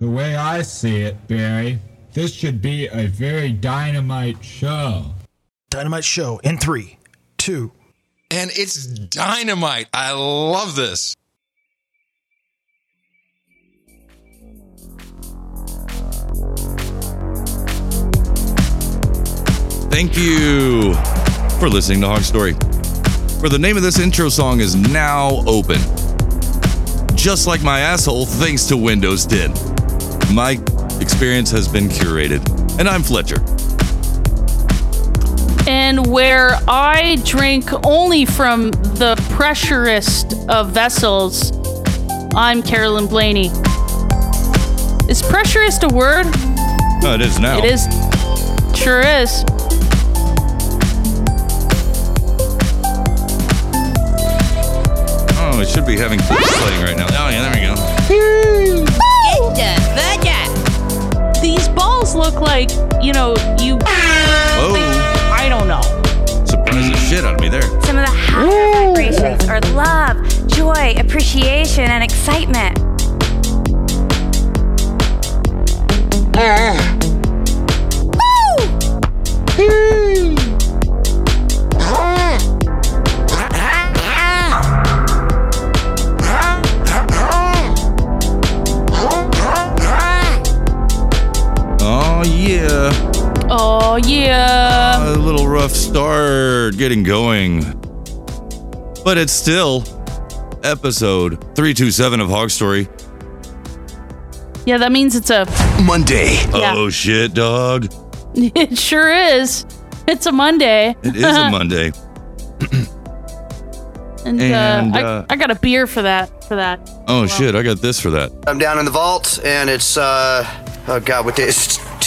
The way I see it, Barry, this should be a very dynamite show. Dynamite show in three, two. And it's dynamite. I love this. Thank you for listening to Hog Story. For the name of this intro song is now open. Just like my asshole, thanks to Windows 10. My experience has been curated, and I'm Fletcher. and where I drink only from the pressurest of vessels, I'm Carolyn Blaney. Is pressurest a word? Oh, it is now. It is. Sure is. Oh, it should be having clips playing right now. Oh, yeah, there we go. These balls look like, you know, you. Whoa. I don't know. Surprised the shit out of me there. Some of the higher vibrations are love, joy, appreciation, and excitement. Oh, yeah. Oh, yeah. A little rough start getting going. But it's still episode 327 of Hog Story. Yeah, that means it's a. Monday. Yeah. Oh, shit, dog. It sure is. It's a Monday. It is a Monday. and, And, uh, uh, I, I got a beer for that. For that. Oh, shit, I got this for that. I'm down in the vault, and it's uh, oh god, what day?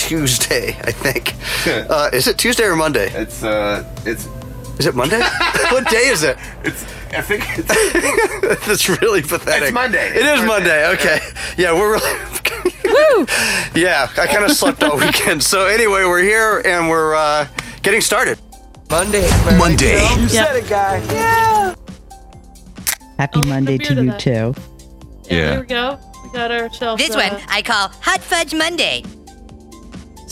It's Tuesday, I think. Uh, is it Tuesday or Monday? It's uh, it's Is it Monday? what day is it? it's. I think it's. That's really pathetic. It's Monday. It is It's Monday. Monday. Okay. Yeah, we're really. Woo! yeah, I kind of slept all weekend. So anyway, we're here and we're uh, getting started. Monday. Monday. You said it, guy. Yeah. Happy Oh, Monday to to you that. too. Yeah, Yeah. There we go. We got ourselves. This uh, one I call Hot Fudge Monday.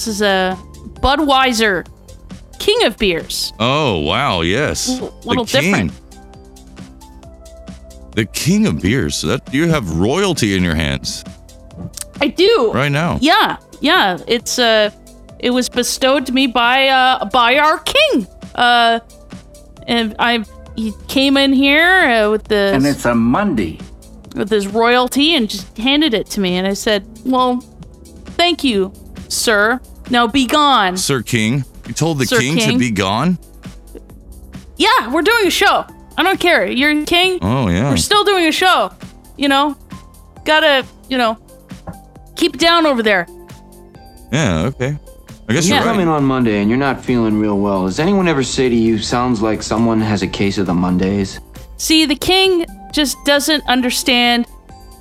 This is a Budweiser King of Beers. Oh, wow, yes. Little- little the king. different. The king of Beers. That you have royalty in your hands I do. right now. Yeah, yeah. It's uh, it was bestowed to me by uh by our king. Uh, and I he came in here uh, with the And it's a Monday. with his royalty and just handed it to me, and I said, "Well, thank you, sir. Now be gone." Sir King. You told the Sir king, to be gone? Yeah, we're doing a show. I don't care. You're king. Oh, yeah. We're still doing a show. You know, gotta you know keep down over there. Yeah, okay. I guess Yeah. you're Come right. in on Monday and you're not feeling real well. Does anyone ever say to you, sounds like someone has a case of the Mondays? See, the king just doesn't understand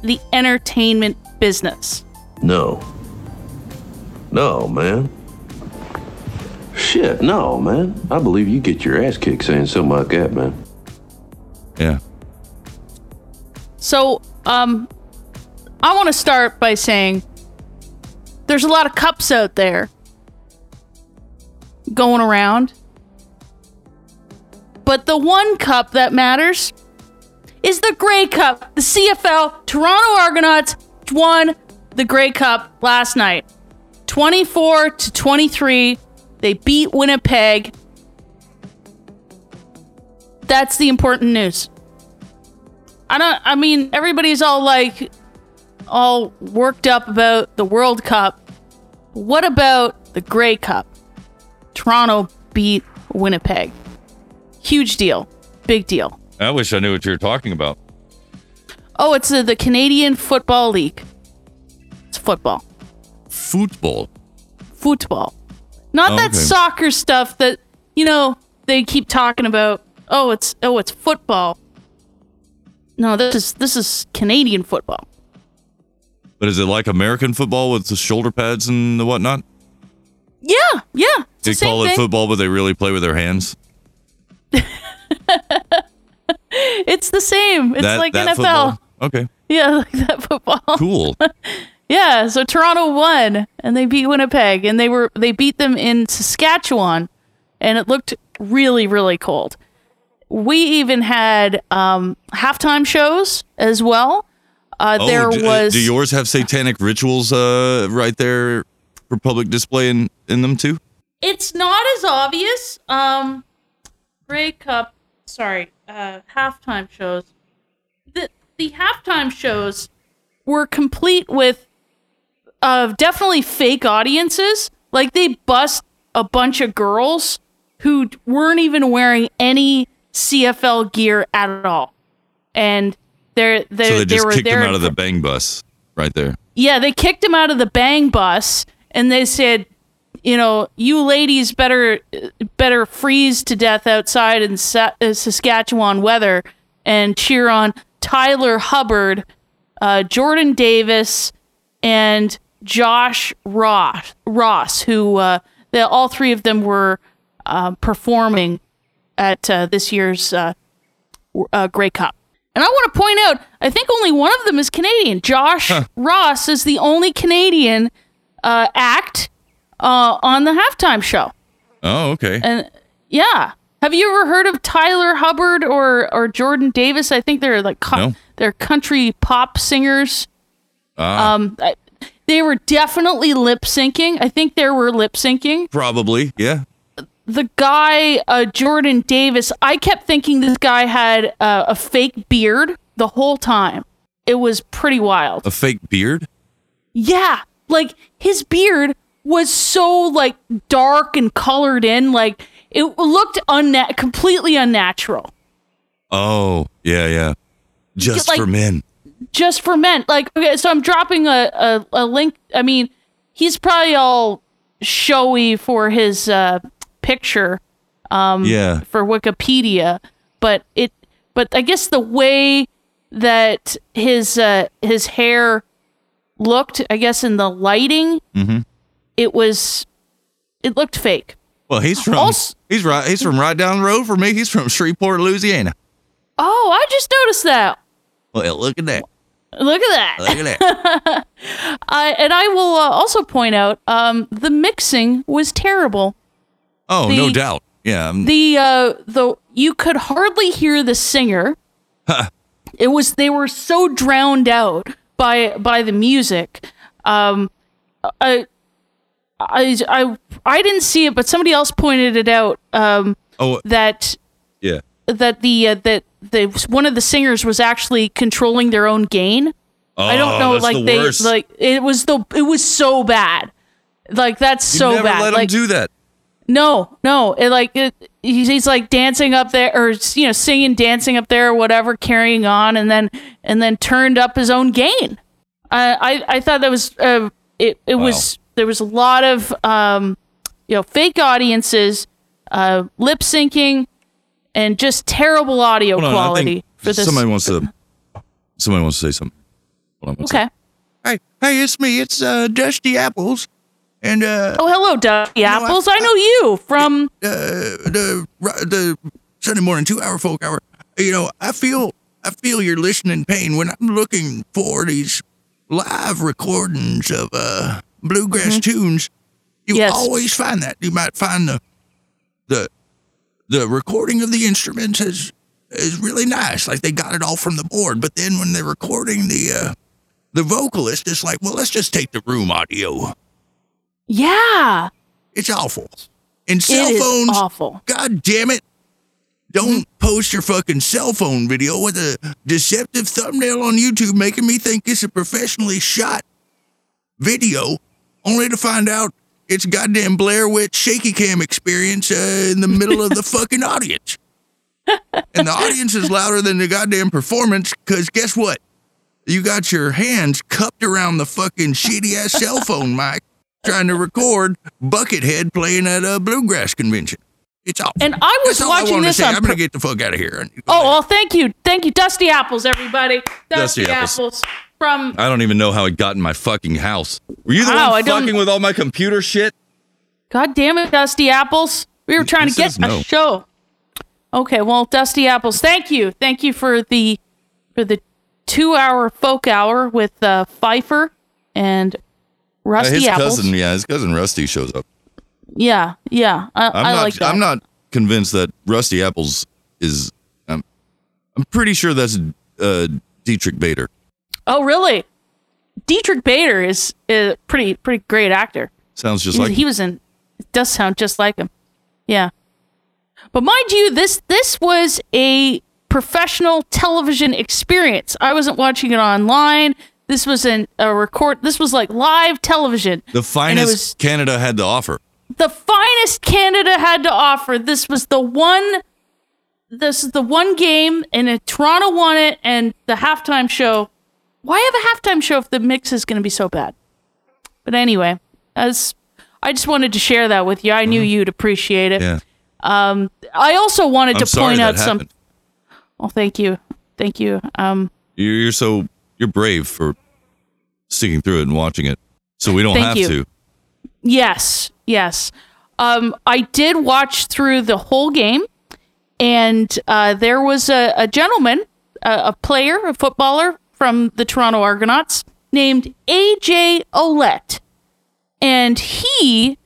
the entertainment business. No. No, man. Shit, no, man. I believe you get your ass kicked saying something like that, man. Yeah. So, um, I want to start by saying there's a lot of cups out there going around. But the one cup that matters is the Grey Cup. The CFL Toronto Argonauts won the Grey Cup last night. 24 to 23. They beat Winnipeg. That's the important news. I don't I mean everybody's all like all worked up about the World Cup. What about the Grey Cup? Toronto beat Winnipeg. Huge deal. Big deal. I wish I knew what you were talking about. Oh, it's uh, the Canadian Football League. It's football. Football. Football. Not Oh, that okay. soccer stuff that, you know, they keep talking about. Oh, it's oh, it's football. No, this is this is Canadian football. But is it like American football with the shoulder pads and the whatnot? Yeah, yeah. They the call it thing. football, but they really play with their hands. It's the same. It's That- like that NFL. football? Okay. Yeah, like that football. Cool. Yeah, so Toronto won and they beat Winnipeg and they were they beat them in Saskatchewan and it looked really really cold. We even had um halftime shows as well. Uh Oh, there do, was do yours have satanic rituals uh, right there for public display in, in them too? It's not as obvious. Um Grey Cup, sorry, uh halftime shows. The the halftime shows were complete with uh definitely fake audiences. Like they bust a bunch of girls who weren't even wearing any CFL gear at all. And they're they so they they were kicked there them out of the bang bus right there. yeah, they kicked him out of the bang bus and they said, you know, you ladies better better freeze to death outside in Sa- uh, Saskatchewan weather and cheer on Tyler Hubbard, uh, Jordan Davis, and Josh Ross, Ross who uh, they, all three of them were uh, performing at uh, this year's uh, uh, Grey Cup. And I want to point out, I think only one of them is Canadian. Josh Ross is the only Canadian uh, act uh, on the halftime show. Oh, okay. And yeah, have you ever heard of Tyler Hubbard or or Jordan Davis? I think they're like co- No. they're country pop singers. Ah, Um, I, they were definitely lip syncing. I think they were lip syncing. probably. Yeah. the guy uh, Jordan Davis, I kept thinking this guy had uh, a fake beard the whole time. It was pretty wild. A fake beard? Yeah, like his beard was so like dark and colored in, like it looked unna- completely unnatural. Oh, yeah, yeah. Just like- for men. Just for men. Like okay, so I'm dropping a, a, a link. I mean, he's probably all showy for his uh, picture um Yeah. for Wikipedia, but it but I guess the way that his uh his hair looked, I guess in the lighting, Mm-hmm. it was it looked fake. Well, he's from Also- he's right he's from right down the road from me. He's from Shreveport, Louisiana. Oh, I just noticed that. Well, look at that. Look at that. Look at that. I and I will uh, also point out um the mixing was terrible. Oh, The- no doubt. Yeah. um, The uh the you could hardly hear the singer. It was they were so drowned out by by the music. Um I I I I didn't see it but somebody else pointed it out um oh, that yeah. That the uh, that the one of the singers was actually controlling their own gain. I don't Oh, know that's like the they worst. like it was the it was so bad. Like that's You so never bad. let like him do that. no, no. It like it, he's, he's like dancing up there, or you know, singing, dancing up there, or whatever, carrying on, and then and then turned up his own gain. I I, I thought that was uh, it. It was there was a lot of um, you know, fake audiences, uh, lip syncing, and just terrible audio on, quality for this. Somebody wants to somebody wants to say something. Hold on one okay. Hey, hey, it's me. It's uh, Dusty Apples, and uh, Oh, hello, Dusty Apples. I, know you from uh, the the Sunday morning two hour folk hour. You know, I feel I feel your listening pain when I'm looking for these live recordings of uh bluegrass tunes. You Yes. always find that. You might find the the the recording of the instruments is is really nice. Like they got it all from the board. But then when they're recording the uh the vocalist, it's like, well, let's just take the room audio. yeah. It's awful. And It cell is phones. awful. God damn it. Don't post your fucking cell phone video with a deceptive thumbnail on YouTube making me think it's a professionally shot video, only to find out it's goddamn Blair Witch shaky cam experience uh, in the middle of the fucking audience. And the audience is louder than the goddamn performance because guess what? You got your hands cupped around the fucking shitty ass cell phone mic trying to record Buckethead playing at a bluegrass convention. It's awful. And I was That's watching wanted to this say. on I'm gonna get the fuck out of here. Oh well, thank you, thank you, Dusty Apples, everybody. Dusty Dusty, Apples. Apples. From. I don't even know how it got in my fucking house. Were you the Wow, I one don't- fucking with all my computer shit? God damn it, Dusty Apples. We were trying to get says a show. Okay, well, Dusty Apples, thank you, thank you for the for the two hour folk hour with uh, Pfeiffer and Uh, Rusty his Apples. cousin, yeah, his cousin Rusty shows up. Yeah, yeah. I, I'm I not. like that. I'm not convinced that Rusty Apples is. Um, I'm pretty sure that's uh, Diedrich Bader. Oh, really? Diedrich Bader is a pretty pretty great actor. Sounds just he, like he was in. It does sound just like him. Yeah. But mind you, this this was a professional television experience. I wasn't watching it online. This was an, a record. This was like live television. the finest was Canada had to offer. the finest Canada had to offer. This was the one. This is the one game, and Toronto won it. And the halftime show. Why have a halftime show if the mix is going to be so bad? But anyway, as I just wanted to share that with you. I knew you'd appreciate it. Mm-hmm. Yeah. Um, I also wanted I'm to point out some. Well, thank you, thank you. Um, You're, you're so you're brave for sticking through it and watching it, so we don't have you. to. Yes, yes. Um, I did watch through the whole game, and uh, there was a, a gentleman, a, a player, a footballer from the Toronto Argonauts named AJ Ouellette, and he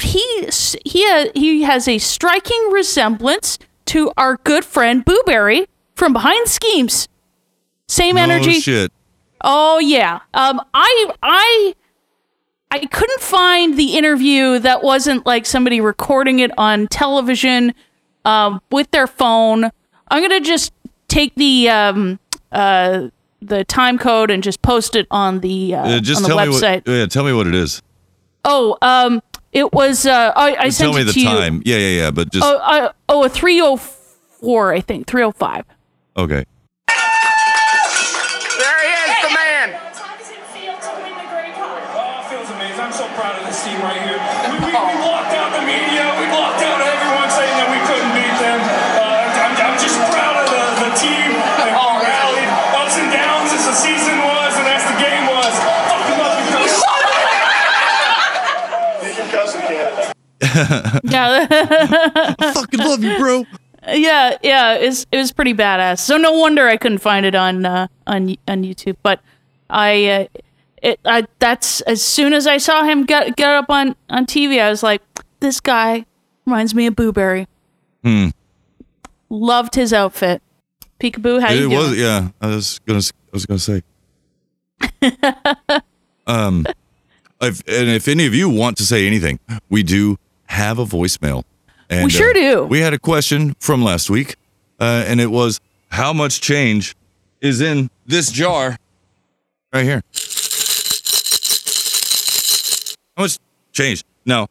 he he ha- he has a striking resemblance to our good friend Booberry from Behind Schemes. Same No energy. shit. Oh yeah. Um I I I couldn't find the interview that wasn't like somebody recording it on television um with their phone. I'm going to just take the um uh the time code and just post it on the uh, Uh, just on the tell website. me what. Yeah, tell me what it is. Oh, um it was uh I, I sent tell me it the to you. time. Yeah, yeah, yeah. But just Oh, uh, oh, a 304 I think. 305. okay. Yeah. I fucking love you, bro. Yeah, yeah, it was, it was pretty badass. So no wonder I couldn't find it on uh, on on YouTube. But I, uh, it, I that's as soon as I saw him get get up on on TV, I was like, this guy reminds me of Booberry. Hmm. Loved his outfit. Peekaboo, how it you was. doing? Yeah, I was gonna. I was gonna say. um, if, and if any of you want to say anything, we do have a voicemail. And, We sure uh, do. We had a question from last week, uh, and it was how much change is in this jar right here? How much change? Now,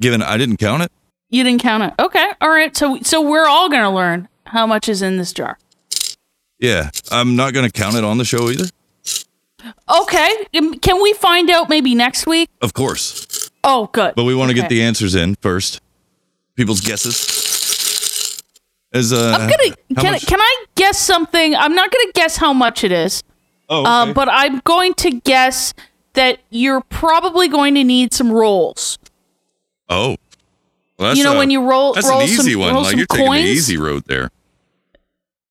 given I didn't count it, You didn't count it. Okay, all right. So so we're all gonna learn how much is in this jar. yeah, I'm not gonna count it on the show either. Okay, um, can we find out maybe next week? Of course, Oh, good. but we want to get the answers in first. People's guesses. Is uh, I'm gonna can, much- can I guess something? I'm not gonna guess how much it is. Oh, uh, but I'm going to guess that you're probably going to need some rolls. Oh, well, that's You know, a- when you roll- that's roll an easy some- one. roll like you're taking coins. the easy road there.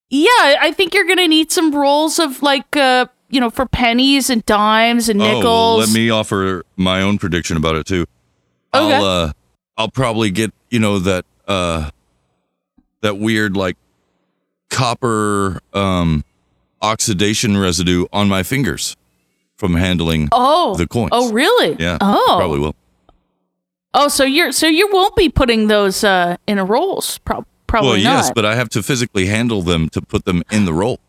Yeah, I think you're gonna need some rolls of like uh, you know, for pennies and dimes and nickels. Oh, let me offer my own prediction about it too. Okay. I'll uh, I'll probably get you know that uh, that weird like copper um oxidation residue on my fingers from handling oh, the coins. Oh, really? Yeah. Oh, Probably will. Oh, so you're so you won't be putting those uh in a rolls, prob- probably well, yes, but I have to physically handle them to put them in the roll.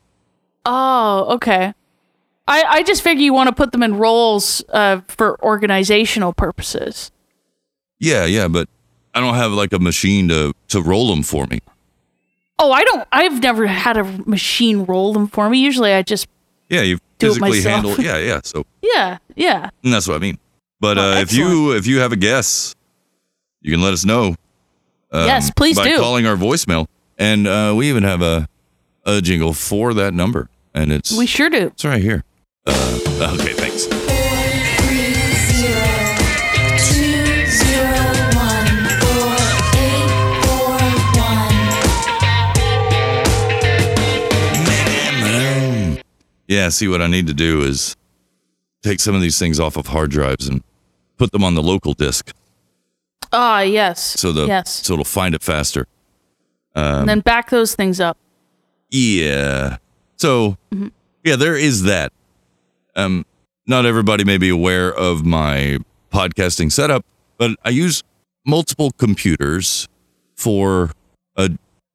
Oh, okay. I, I just figure you want to put them in rolls uh, for organizational purposes. Yeah, yeah, but I don't have like a machine to to roll them for me. Oh, I don't. I've never had a machine roll them for me. Usually, I just Yeah, you physically handle. Yeah, yeah. So yeah, yeah. and that's what I mean. But Oh, uh, if you if you have a guess, you can let us know. um, Yes, please by do. calling our voicemail, and uh, we even have a a jingle for that number, and it's We sure do. it's right here. Uh, okay, thanks. Yeah, see what I need to do is take some of these things off of hard drives and put them on the local disk Ah, yes. so the yes, so it'll find it faster. Um, and then back those things up. yeah. So Mhm. yeah, there is that. Um, not everybody may be aware of my podcasting setup, but I use multiple computers for a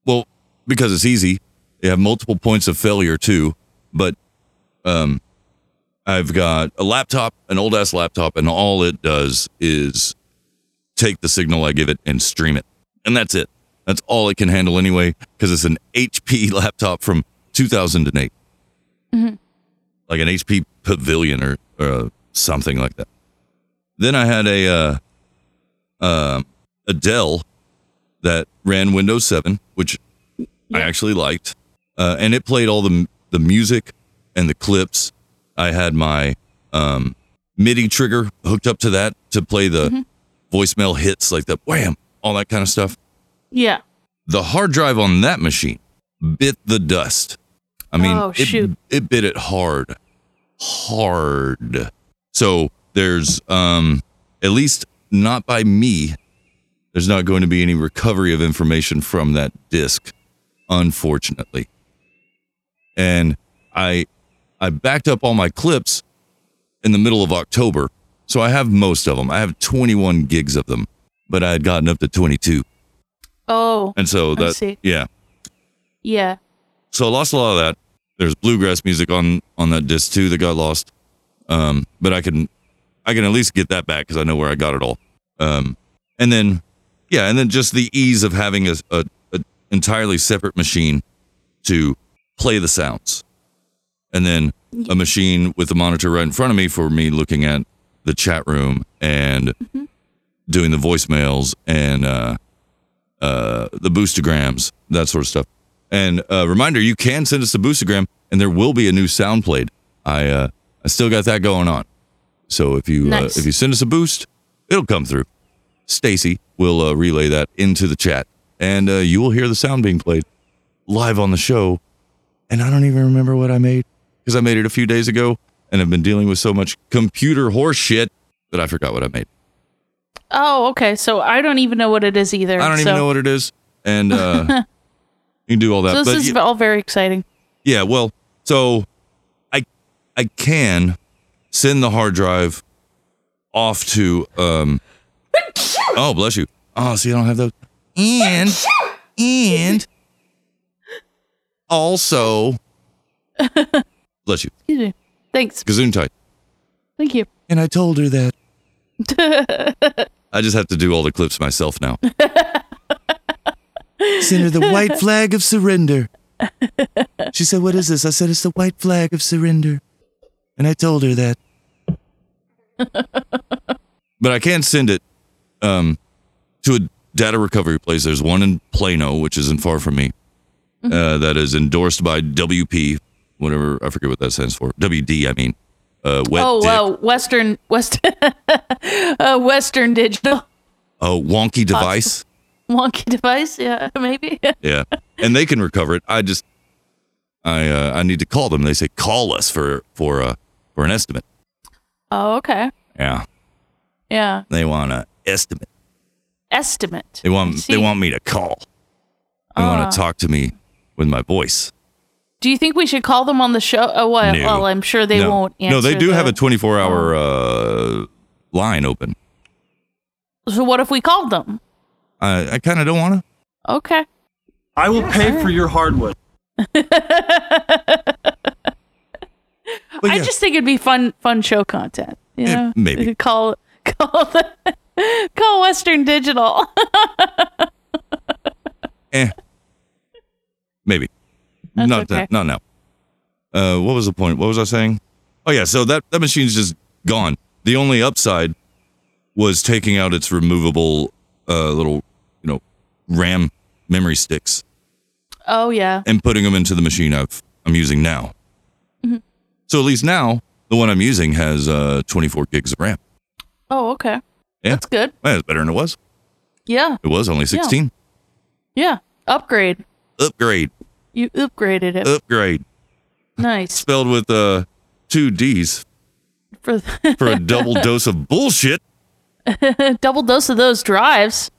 well because it's easy. They have multiple points of failure too, but um, I've got a laptop, an old ass laptop, and all it does is take the signal I give it and stream it, and that's it. That's all it can handle anyway, because it's an HP laptop from 2008 Mhm. like an HP Pavilion or, or something like that. Then I had a uh, uh, a Dell that ran Windows 7, which I actually liked, uh, and it played all the the music and the clips. I had my um, MIDI trigger hooked up to that to play the Mm-hmm. voicemail hits like the wham, all that kind of stuff. Yeah. The hard drive on that machine bit the dust. I mean, Oh, it, shoot. it bit it hard, hard. So there's, um, at least not by me, there's not going to be any recovery of information from that disk, unfortunately. And I, I backed up all my clips in the middle of October. So I have most of them. I have 21 gigs of them, but I had gotten up to 22. Oh. And so I that, yeah. Yeah. So I lost a lot of that. There's bluegrass music on on that disc too that got lost. Um, but I can I can at least get that back because I know where I got it all. Um, and then yeah, and then just the ease of having a, a, a entirely separate machine to play the sounds, and then a machine with the monitor right in front of me for me looking at the chat room and doing the voicemails and uh, uh, the boostagrams, that sort of stuff. And uh, reminder, you can send us a boostagram, and there will be a new sound played. I uh, I still got that going on. So if you Nice. uh, if you send us a boost, it'll come through. Stacy will uh, relay that into the chat, and uh, you will hear the sound being played live on the show. And I don't even remember what I made because I made it a few days ago, and I've been dealing with so much computer horse shit that I forgot what I made. Oh, okay. So I don't even know what it is either. I don't so. even know what it is, and uh, you can do all that. so this but is yeah- all very exciting. Yeah, well, so I I can send the hard drive off to um Oh, bless you. Oh, see I don't have those. And and also bless you. Excuse me. Thanks. Gesundheit. Thank you. And I told her that. I just have to do all the clips myself now. Send her the white flag of surrender. She said, What is this? I said, It's the white flag of surrender. And I told her that. but I can't send it um, to a data recovery place. There's one in Plano, which isn't far from me, uh, that is endorsed by WP, whatever, I forget what that stands for. WD, I mean. Uh, wet oh, dick. uh, Western West uh, Western Digital Oh, wonky device. wonky device. Yeah, maybe. Yeah, and they can recover it. I just, I, uh, I need to call them. They say call us for for uh for an estimate. oh, okay. Yeah, Yeah. they want an estimate. Estimate. They want See? they want me to call. They Ah. want to talk to me with my voice. Do you think we should call them on the show? Oh, well, No. well I'm sure they no. won't answer. No, they do have a 24 hour uh line open. So what if we called them? I I kind of don't want to. Okay. I will pay for your hardwood. I just think it'd be fun, fun show content. You know, maybe. We could call call the, call Western Digital. Eh, maybe. That's not okay. not now. Uh, what was the point? What was I saying? Oh yeah, so that that machine's just gone. The only upside was taking out its removable uh, little, you know, RAM memory sticks oh yeah. and putting them into the machine I've I'm using now. Mhm. So at least now the one I'm using has uh, 24 gigs of RAM. Oh okay. Yeah, That's good. Well, it's better than it was. Yeah. It was only 16. Yeah. Upgrade. Upgrade, You upgraded it. upgrade. nice. Spelled with uh, two D's. for for a double dose of bullshit. double dose of those drives.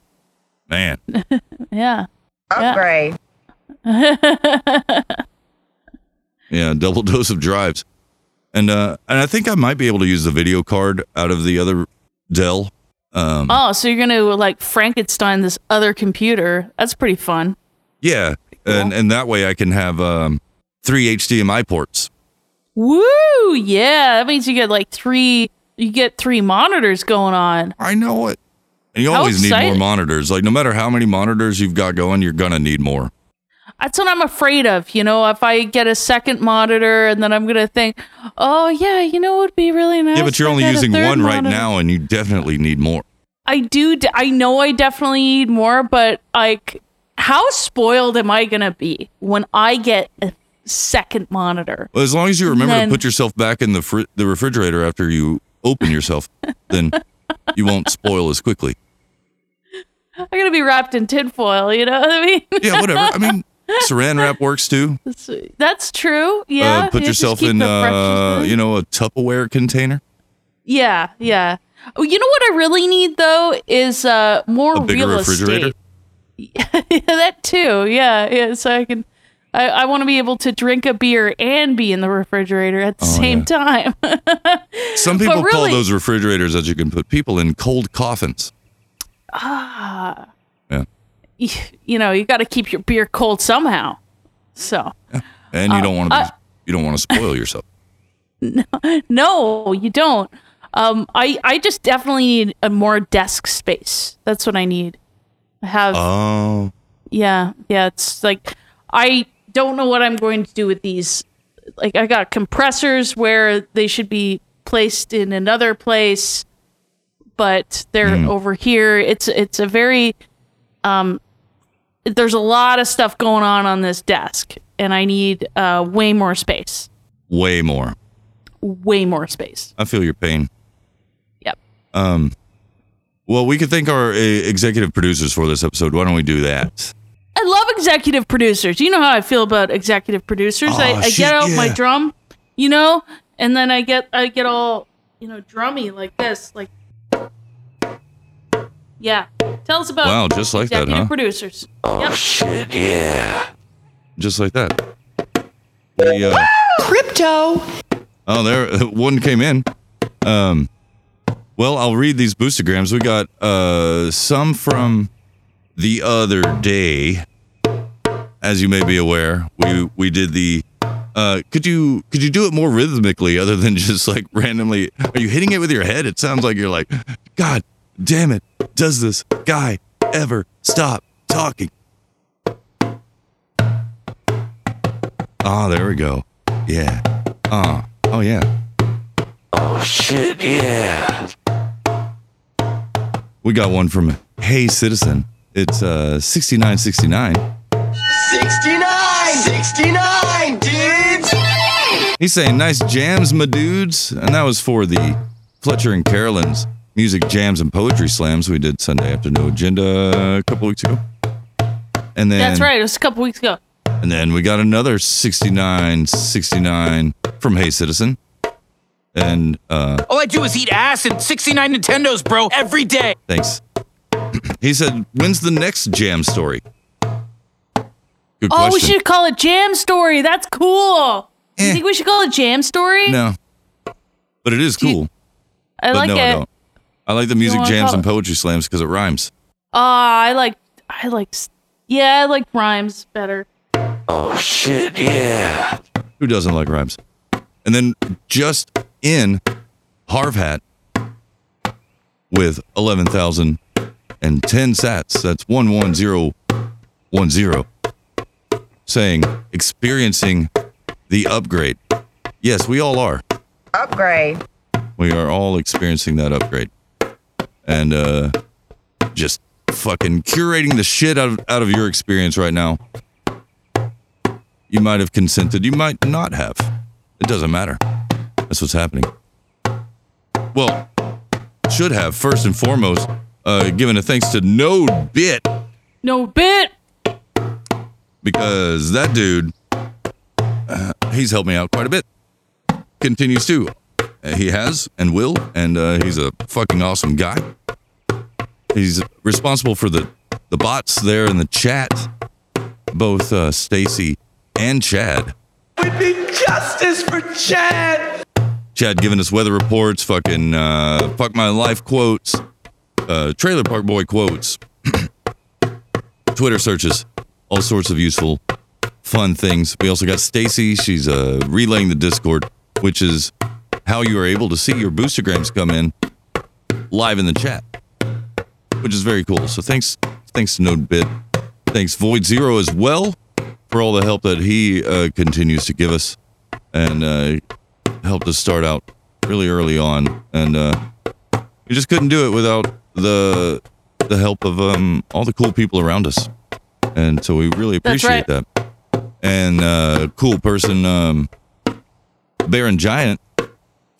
Man, Yeah. Upgrade. yeah, double dose of drives. And uh and I think I might be able to use the video card out of the other Dell. Um oh, so you're gonna like Frankenstein this other computer? That's pretty fun. yeah, and and that way I can have um three HDMI ports. Woo! Yeah, that means you get like three. You get three monitors going on. I know it. And you always need more monitors. Like no matter how many monitors you've got going, you're gonna need more. That's what I'm afraid of. You know, if I get a second monitor and then I'm gonna think, oh yeah, you know, it would be really nice. yeah, but you're only using one right monitor." now, and you definitely need more. I do. d- I know I definitely need more, but like, how spoiled am I gonna be when I get a second monitor? Well, as long as you remember Then- to put yourself back in the fr- the refrigerator after you open yourself, then you won't spoil as quickly. I'm gonna be wrapped in tinfoil. You know what I mean? Yeah, whatever. I mean, Saran wrap works too. That's, that's true. Yeah. uh, put just yourself in, uh, you know, a Tupperware container. Yeah, yeah. Oh, you know what I really need though is uh more A bigger real refrigerator. estate. yeah, that too. Yeah, yeah. So I can. I, I want to be able to drink a beer and be in the refrigerator at the Oh, same time. Some people call those refrigerators that you can put people in cold coffins. Ah, Yeah. y- you know, you got to keep your beer cold somehow. So And you don't want to uh, you don't want to spoil yourself. No, no, you don't. Um, I I just definitely need a more desk space. That's what I need. I have. Oh. Yeah, yeah. It's like I don't know what I'm going to do with these. Like I got compressors where they should be placed in another place, but they're Hmm. over here. It's it's a very um. There's a lot of stuff going on on this desk, and I need uh way more space. Way more. Way more space. I feel your pain. Yep. Um well, we could thank our uh, executive producers for this episode. Why don't we do that? I love executive producers. You know how I feel about executive producers. I, I shit, get out my drum, you know, and then I get I get all you know drummy like this, like yeah. Tell us about Wow, just like that, executive huh? producers. Oh shit, yeah. Just like that. The, uh, Crypto. Oh, there one came in. Um, well, I'll read these boostergrams. We got uh some from the other day. As you may be aware, we we did the. Uh, could you could you do it more rhythmically other than just like randomly? Are you hitting it with your head? It sounds like you're like, God damn it! Does this guy ever stop talking? Ah, there we go. Yeah. Ah. Oh yeah. Oh shit, yeah. We got one from Hey Citizen. It's uh 6969. 69! 69, dudes! He's saying nice jams, my dudes. And that was for the Fletcher and Carolyn's music jams and poetry slams we did Sunday afternoon agenda a couple weeks ago. And then That's right. It was a couple weeks ago. And then we got another 6969 from Hey Citizen. And uh All I do is eat ass and 69 Nintendos, bro, every day. thanks. he said, "When's the next jam story?" Good oh, we should call it Jam Story. That's cool. You think we should call it Jam Story? No. But it is cool. I but like no, it. I don't. I like the music wanna jams and poetry slams because it rhymes. Ah, I like I like yeah, I like rhymes better. Oh shit, yeah. Who doesn't like rhymes? And then just in Harv hat with 11,010 sats. That's 11010 saying experiencing the upgrade. Yes, we all are. Upgrade. We are all experiencing that upgrade. And uh just fucking curating the shit out of, out of your experience right now. You might have consented, you might not have. It doesn't matter. That's what's happening. Well, should have first and foremost uh given a thanks to Node Bit No bit. because that dude uh, he's helped me out quite a bit. Continues to He has and will, and uh, he's a fucking awesome guy. He's responsible for the the bots there in the chat, both uh, Stacy and Chad. We need justice for Chad. Chad giving us weather reports, fucking uh, fuck my life quotes, uh, trailer park boy quotes, Twitter searches, all sorts of useful, fun things. We also got Stacy. She's uh, relaying the Discord, which is how you are able to see your boostergrams come in live in the chat, which is very cool. So thanks, thanks to NodeBit, thanks Void Zero as well for all the help that he uh, continues to give us, and uh, helped us start out really early on, and uh, we just couldn't do it without the the help of um, all the cool people around us, and so we really appreciate right. that. And uh, cool person, um, Baron Giant,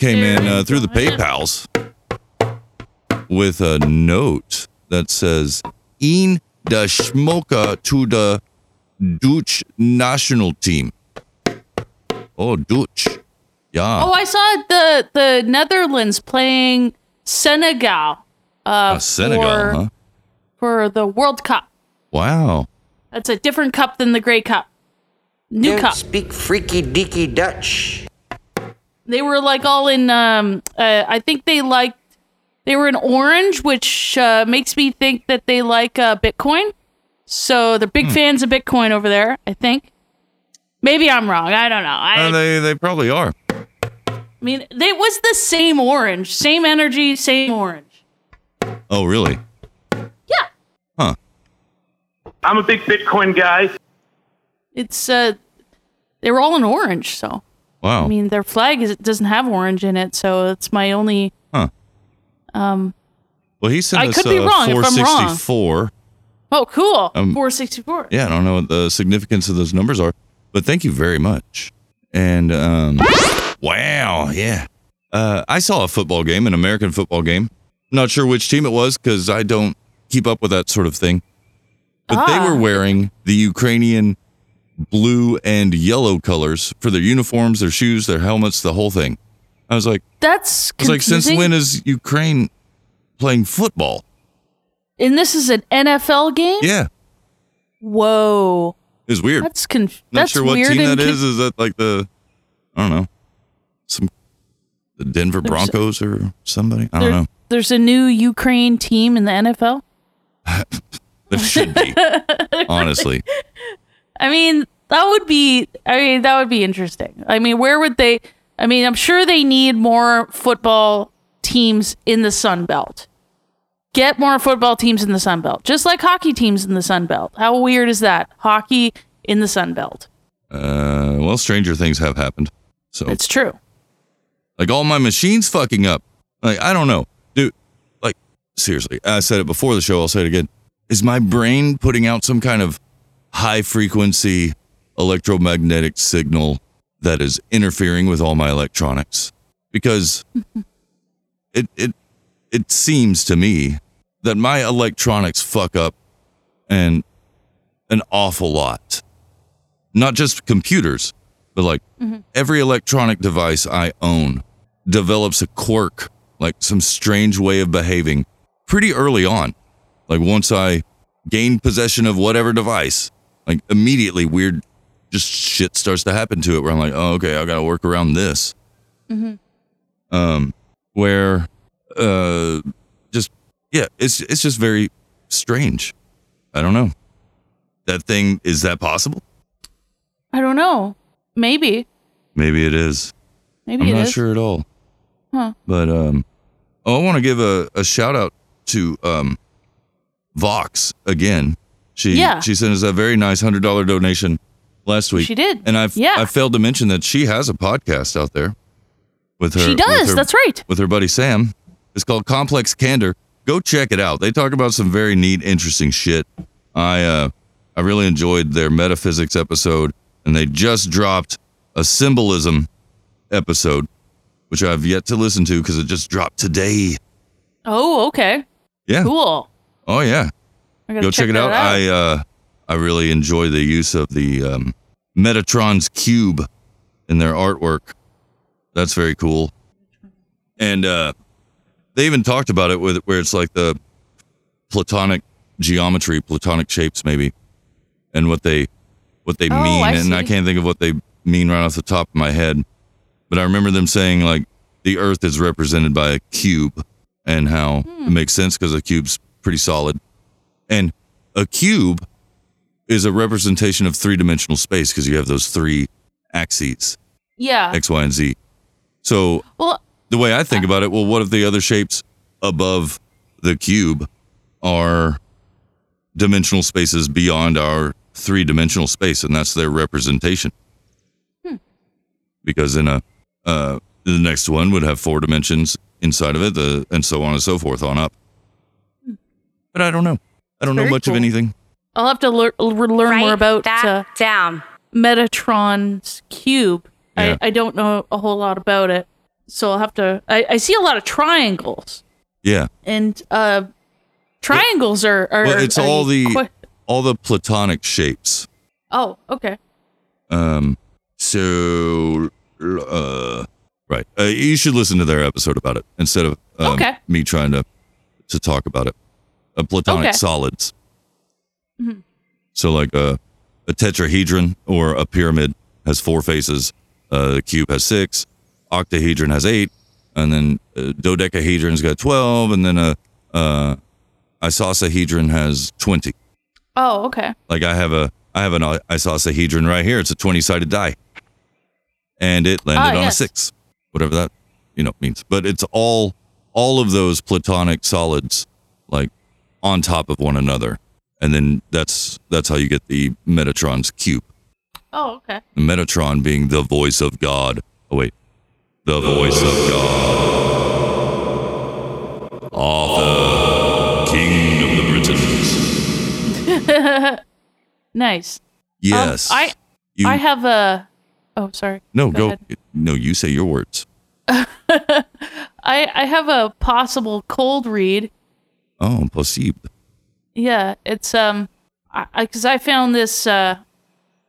came in uh, through the PayPal's with a note that says "In the Schmoka to the Dutch national team." Oh, Dutch. Yeah. Oh, I saw the the Netherlands playing Senegal. Uh, Uh, Senegal, for, huh? for the World Cup. Wow. That's a different cup than the Grey Cup. New Don't cup. speak freaky deaky Dutch. They were like all in. Um, uh, I think they liked. They were in orange, which uh, makes me think that they like uh, Bitcoin. So they're big Hmm. fans of Bitcoin over there. I think. Maybe I'm wrong. I don't know. I, Uh, they they probably are. I mean, it was the same orange, same energy, same orange. Oh, really? Yeah. Huh. I'm a big Bitcoin guy. It's uh, they were all in orange. So Wow. I mean, their flag is doesn't have orange in it, so it's my only. Huh. Um. Well, he sent I us could be uh, wrong if I'm wrong. 464. Oh, cool. Um, 464. Yeah, I don't know what the significance of those numbers are, but thank you very much. And um, wow, yeah. Uh, I saw a football game, an American football game. Not sure which team it was because I don't keep up with that sort of thing. But they Ah. were wearing the Ukrainian blue and yellow colors for their uniforms, their shoes, their helmets, the whole thing. I was like, That's I was like, since confusing. when is Ukraine playing football? And this is an NFL game. Yeah, Whoa. it was weird. That's conf- Not that's sure what team that con- is. Is that like the I don't know some the Denver Broncos or somebody? I There- don't know. There's a new Ukraine team in the NFL. There should be honestly. I mean, that would be. I mean, that would be interesting. I mean, where would they? I mean, I'm sure they need more football teams in the Sun Belt. Get more football teams in the Sun Belt, just like hockey teams in the Sun Belt. How weird is that? Hockey in the Sun Belt. Uh, well, stranger things have happened. So It's true. like all my machines fucking up. Like I don't know, dude. Like seriously, I said it before the show. I'll say it again. Is my brain putting out some kind of high frequency electromagnetic signal that is interfering with all my electronics? Because it it it seems to me that my electronics fuck up and an awful lot. Not just computers, but like mm-hmm. every electronic device I own develops a quirk, like some strange way of behaving pretty early on. Like once I gain possession of whatever device, like immediately weird just shit starts to happen to it where I'm like, oh, okay, I gotta work around this. Mm-hmm. Um, where uh just yeah, it's it's just very strange. I don't know. That thing is that possible? I don't know. Maybe. Maybe it is. Maybe I'm not is. sure at all. Huh. But um, oh, I want to give a, a shout out to um, Vox again. She Yeah. she sent us a very nice hundred dollar donation last week. She did. and I've Yeah. I failed to mention that she has a podcast out there with her. She does, her- that's right. With her buddy Sam. It's called Complex Candor. Go check it out. They talk about some very neat, interesting shit. I uh, I really enjoyed their metaphysics episode, and they just dropped a symbolism episode, which I've yet to listen to because it just dropped today. Oh, okay. Yeah. Cool. Oh yeah. Gotta Go check, it that out. I uh I really enjoy the use of the um, Metatron's cube in their artwork. That's very cool. and uh, they even talked about it with where it's like the platonic geometry, platonic shapes, maybe, and what they what they Oh, mean. I and I can't think of what they mean right off the top of my head, but I remember them saying like the Earth is represented by a cube, and how Hmm. it makes sense because a cube's pretty solid, and a cube is a representation of three dimensional space because you have those three axes Yeah. X, Y, and Z. So Well, the way I think about it, well, what if the other shapes above the cube are dimensional spaces beyond our three dimensional space, and that's their representation? Hmm. Because in a uh, the next one would have four dimensions inside of it, the, and so on and so forth on up. But I don't know. I don't know much cool. of anything. I'll have to lear- learn more about that uh, down. Metatron's cube. Yeah. I, I don't know a whole lot about it, so I'll have to. I, I see a lot of triangles, Yeah. and uh, triangles are are. Well, it's are all the qui- all the platonic shapes. oh, okay. Um. So, uh, right. Uh, you should listen to their episode about it instead of um, Okay. me trying to to talk about it. Uh, platonic Okay. solids. Mhm. So, like a a tetrahedron or a pyramid has four faces. Uh, the cube has six. Octahedron has eight, and then uh, dodecahedron's got twelve, and then a uh, icosahedron has twenty. Oh, okay. Like I have a I have an icosahedron right here. It's a 20 sided die. And it landed Ah, on yes. a six. Whatever that, you know, means. But it's all all of those platonic solids like on top of one another. And then that's that's how you get the Metatron's cube. Oh, okay. The Metatron being the voice of God. Oh wait. The voice of God. Arthur, King of the Britons. nice. Yes. Um, I You- I have a. Oh, sorry. No, go. ahead. no, you say your words. I I have a possible cold read. Oh, possible. Yeah, it's um, I because I, found this uh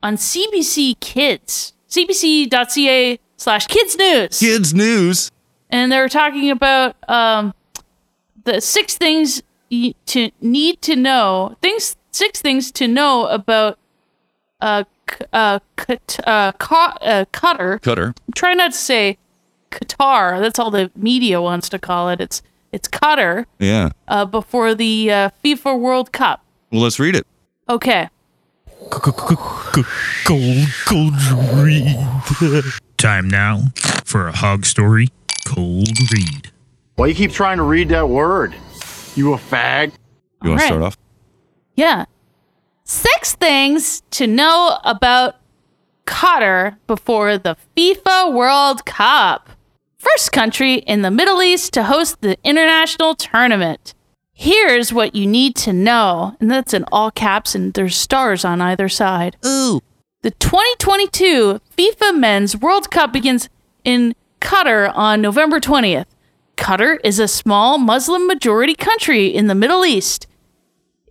on CBC Kids, cbc.ca slash Kids News, Kids news. and they were talking about um the six things you to need to know things six things to know about uh c- uh cut uh, ca- uh cutter Cutter. try not to say Qatar. That's all the media wants to call it. It's it's Qatar Yeah. uh, before the uh, FIFA World Cup. Well, let's read it. Okay. Cold, cold read. Time now for a hog story. Cold read. Why you keep trying to read that word? You a fag? You want Alright. to start off? Yeah. Six things to know about Qatar before the FIFA World Cup. First country in the Middle East to host the international tournament. Here's what you need to know. And that's in all caps, and there's stars on either side. Ooh. The 2022 FIFA Men's World Cup begins in Qatar on November 20th. Qatar is a small Muslim majority country in the Middle East.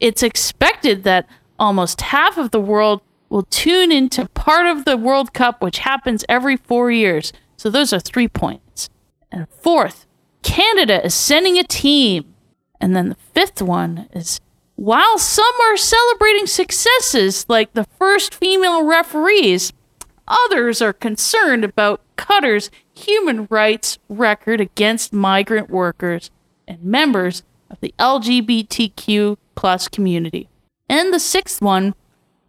It's expected that almost half of the world will tune into part of the World Cup, which happens every four years. So those are three points. And fourth, Canada is sending a team. And then the fifth one is while some are celebrating successes like the first female referees, others are concerned about Qatar's human rights record against migrant workers and members of the LGBTQ plus community. And the sixth one,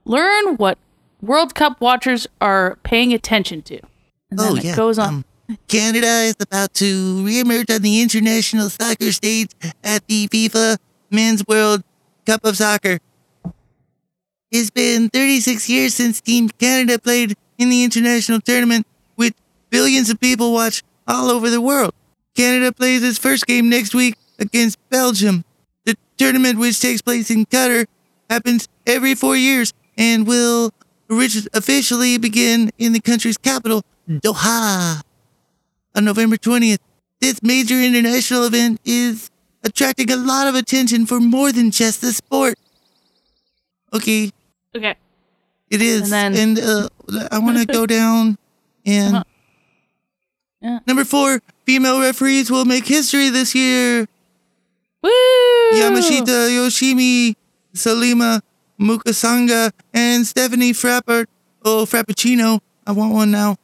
learn what World Cup watchers are paying attention to. And then Oh, it yeah, goes on. Um, Canada is about to reemerge on the international soccer stage at the FIFA Men's World Cup of Soccer. It's been 36 years since Team Canada played in the international tournament, which billions of people watch all over the world. Canada plays its first game next week against Belgium. The tournament, which takes place in Qatar, happens every four years and will officially begin in the country's capital, Doha on November 20th. This major international event is attracting a lot of attention for more than just the sport. Okay, Okay. it is. And And, uh, I want to go down and Uh-huh. Yeah. number four, female referees will make history this year. Woo! Yamashita Yoshimi, Salima Mukansanga, and Stephanie Frappart, oh, Frappuccino, I want one now,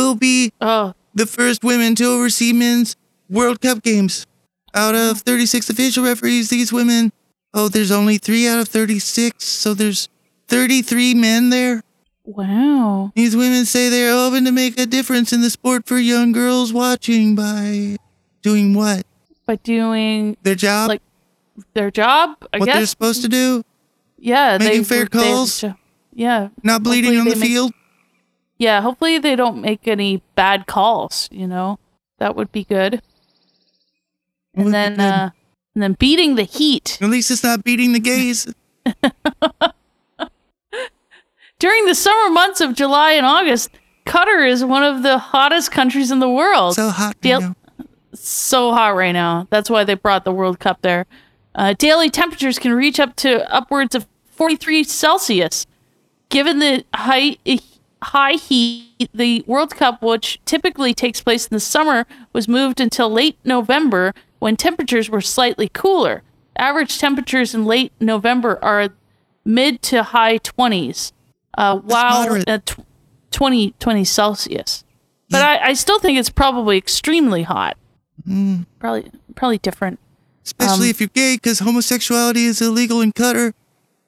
will be oh. the first women to oversee men's World Cup games. Out of 36 official referees, these women, oh, there's only three out of 36, so there's 33 men there. Wow. These women say they're hoping to make a difference in the sport for young girls watching by doing what? By doing Their job? like their job, I what guess. they're supposed to do? yeah, making they, fair they- calls? yeah. Not bleeding on the make- field? Yeah, hopefully they don't make any bad calls, you know. That would be good. And then uh and then beating the heat. At least it's not beating the gays. During the summer months of July and August, Qatar is one of the hottest countries in the world. So hot Dal- So hot right now. That's why they brought the World Cup there. Uh, daily temperatures can reach up to upwards of 43 Celsius. Given the high high heat, the World Cup, which typically takes place in the summer, was moved until late November when temperatures were slightly cooler. Average temperatures in late November are mid to high 20s, uh, while at tw- 20, 20 Celsius. But I, I still think it's probably extremely hot. Mm. Probably probably different. Especially Um, if you're gay, because homosexuality is illegal in Qatar.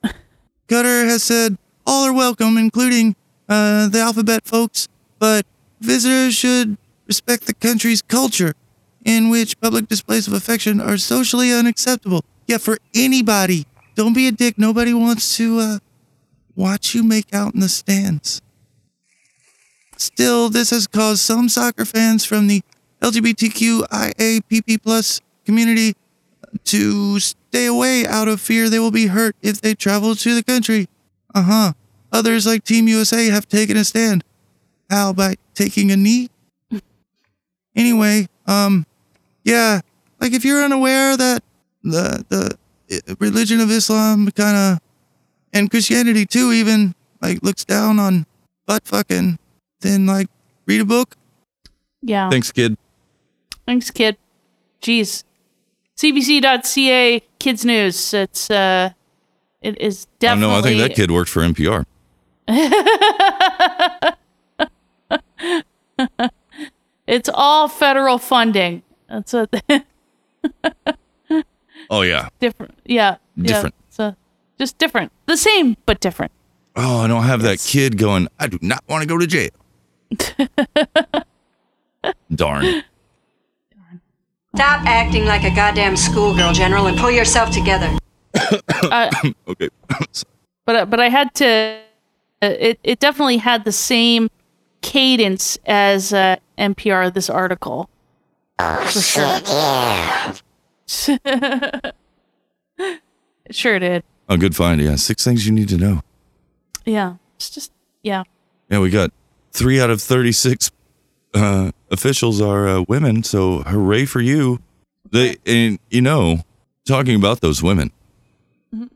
Qatar has said all are welcome, including uh, the alphabet folks, but visitors should respect the country's culture, in which public displays of affection are socially unacceptable. Yeah, for anybody. Don't be a dick. Nobody wants to uh, watch you make out in the stands. Still, this has caused some soccer fans from the LGBTQIAPP plus community to stay away out of fear they will be hurt if they travel to the country. Uh huh. Others, like Team USA, have taken a stand. How by taking a knee? Anyway, um, yeah, like if you're unaware that the the religion of Islam kind of and Christianity too, even like looks down on butt fucking, then like read a book. Yeah. Thanks, kid. Thanks, kid. Jeez. CBC.ca Kids News. It's uh, it is I definitely. know. I think that kid worked for NPR. it's all federal funding. That's a Oh yeah. different. Yeah. Different. Yeah, so just different. The same, but different. Oh, I don't have that kid going. I do not want to go to jail. Darn. Darn. Stop acting like a goddamn schoolgirl, General, and pull yourself together. Uh, okay. but but I had to. Uh, It it definitely had the same cadence as uh, NPR. This article. For sure. it sure did. A good find. Yeah, six things you need to know. Yeah. It's just yeah. Yeah, we got three out of thirty-six uh, officials are uh, women. So hooray for you! They and you know, talking about those women, Mm-hmm.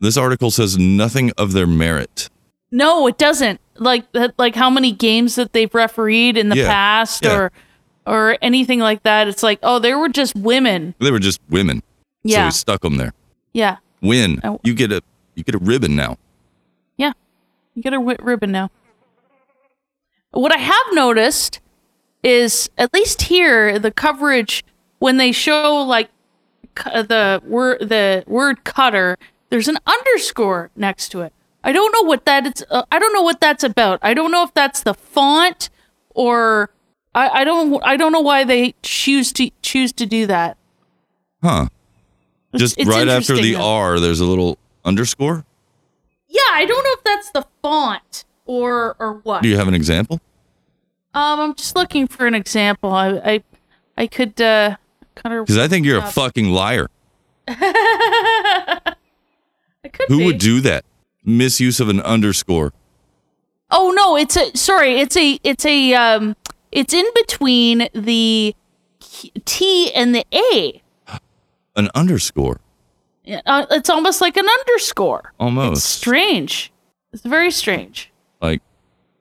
this article says nothing of their merit. No, it doesn't. Like. Like how many games that they've refereed in the Yeah, past, yeah. or or anything like that. It's like oh, they were just women. They were just women. Yeah. So we stuck them there. Yeah. Win. Oh. You get a you get a ribbon now. Yeah. You get a ribbon now. What I have noticed is, at least here, the coverage when they show like cu- the word the word cutter, there's an underscore next to it. I don't know what that is. Uh, I don't know what that's about. I don't know if that's the font or I, I don't. I don't know why they choose to choose to do that. Huh. It's- Just it's right after the though. R, there's a little underscore. Yeah, I don't know if that's the font or or what. Do you have an example? Um, I'm just looking for an example. I I, I could uh kind of Because I think you're a fucking liar. could Who be. would do that? Misuse of an underscore. Oh no, it's a sorry, it's a it's a um it's in between the T and the A. An underscore. Uh, it's almost like an underscore. Almost. It's strange. It's very strange. like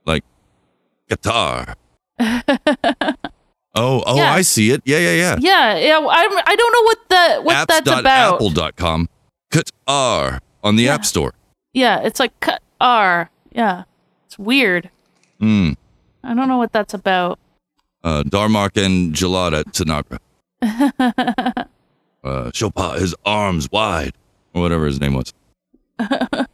like guitar. Oh, oh, Yeah. I see it. Yeah, yeah, yeah. Yeah, yeah. I'm, I don't know what the what that's about. Apps.apple.com. Qatar on the App Store. Yeah, it's like cut R. Yeah, it's weird. Hmm. I don't know what that's about. Uh, Darmok and Jalad at Tanagra. Uh, Chopin, his arms wide, or whatever his name was.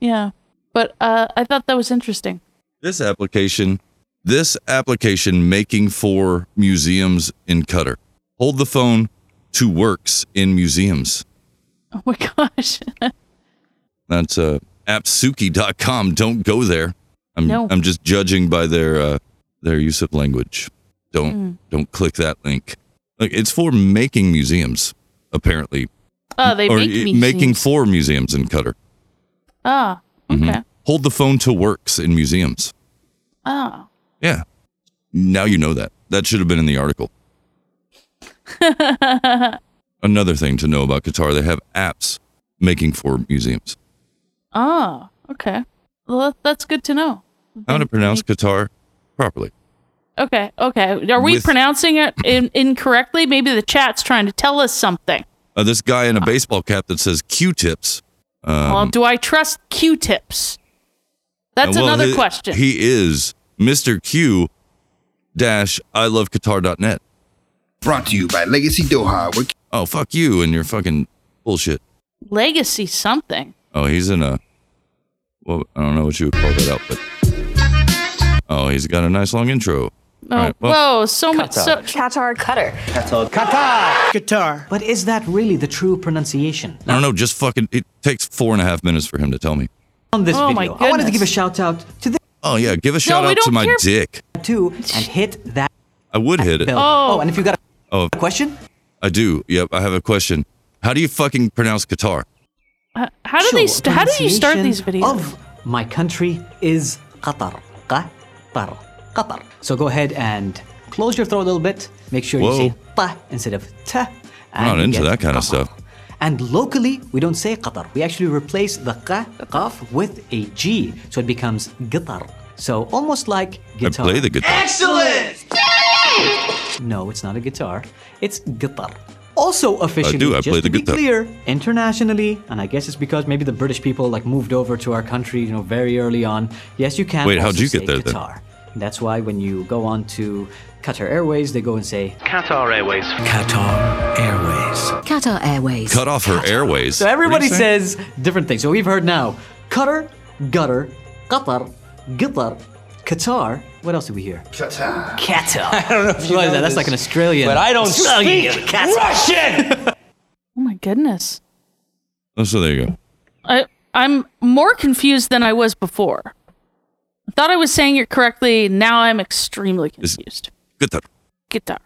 yeah, but uh, I thought that was interesting. This application, this application making for museums in Qatar. Hold the phone to works in museums. Oh my gosh. That's uh, appsuki.com. Don't go there. I'm No. I'm just judging by their uh, their use of language. Don't Mm. don't click that link. Like it's for making museums, apparently. Oh, they or make i- me making for museums in Qatar. Ah, Mhm. okay. Hold the phone to works in museums. Ah. Yeah. Now you know that. That should have been in the article. Another thing to know about Qatar, they have apps making for museums. Ah, okay. Well, that's good to know. How to pronounce Qatar properly. Okay, okay. Are we With- pronouncing it in- incorrectly? Maybe the chat's trying to tell us something. Uh, this guy in a baseball cap that says Q-tips. Um, well, do I trust Q-tips? That's well, another he- question. He is Mr. Q dash I love Qatar.net. Brought to you by Legacy Doha. We're Oh, fuck you and your fucking bullshit. Legacy something. Oh, he's in a. Well, I don't know what you would call that outfit. Oh, he's got a nice long intro. Oh, All right, well, whoa, so much. So, Qatar Qatar. Qatar. Qatar. Qatar. But is that really the true pronunciation? I don't know. Just fucking. It takes four and a half minutes for him to tell me. On this Oh, my video, I wanted to give a shout out to this Oh yeah, give a shout we out to my care- dick. too and hit that I would hit it. bell. Oh, oh and if you got Oh, a question, I do. Yep, I have a question. How do you fucking pronounce Qatar? Uh, how do they? St- how do you start these videos? Of my country is Qatar. Qatar. Qatar. So go ahead and close your throat a little bit. Make sure Whoa. you say ta instead of ta. I'm not into that kind of stuff. And locally, we don't say Qatar. We actually replace the qa, qaf with a G. So it becomes guitar. So almost like guitar. I play the guitar. Excellent! No, it's not a guitar. It's guitar. Also officially, do, I just play to the be guitar. clear, internationally, and I guess it's because maybe the British people like moved over to our country, you know, very early on. Yes, you can. Wait, how'd also you get say there then? guitar. That's why when you go on to Qatar Airways, they go and say Qatar Airways. Qatar Airways. Qatar Airways. Cut off her airways. So everybody says different things. So we've heard now Qatar, gutter, Qatar, Qatar, Qatar. What else did we hear? Qatar. Qatar. I don't know if you What is know that? That's like an Australian. but I don't Australian speak Qatar. Russian. oh my goodness. Oh, so there you go. I I'm more confused than I was before. I thought I was saying it correctly. Now I'm extremely confused. Guitar. Guitar.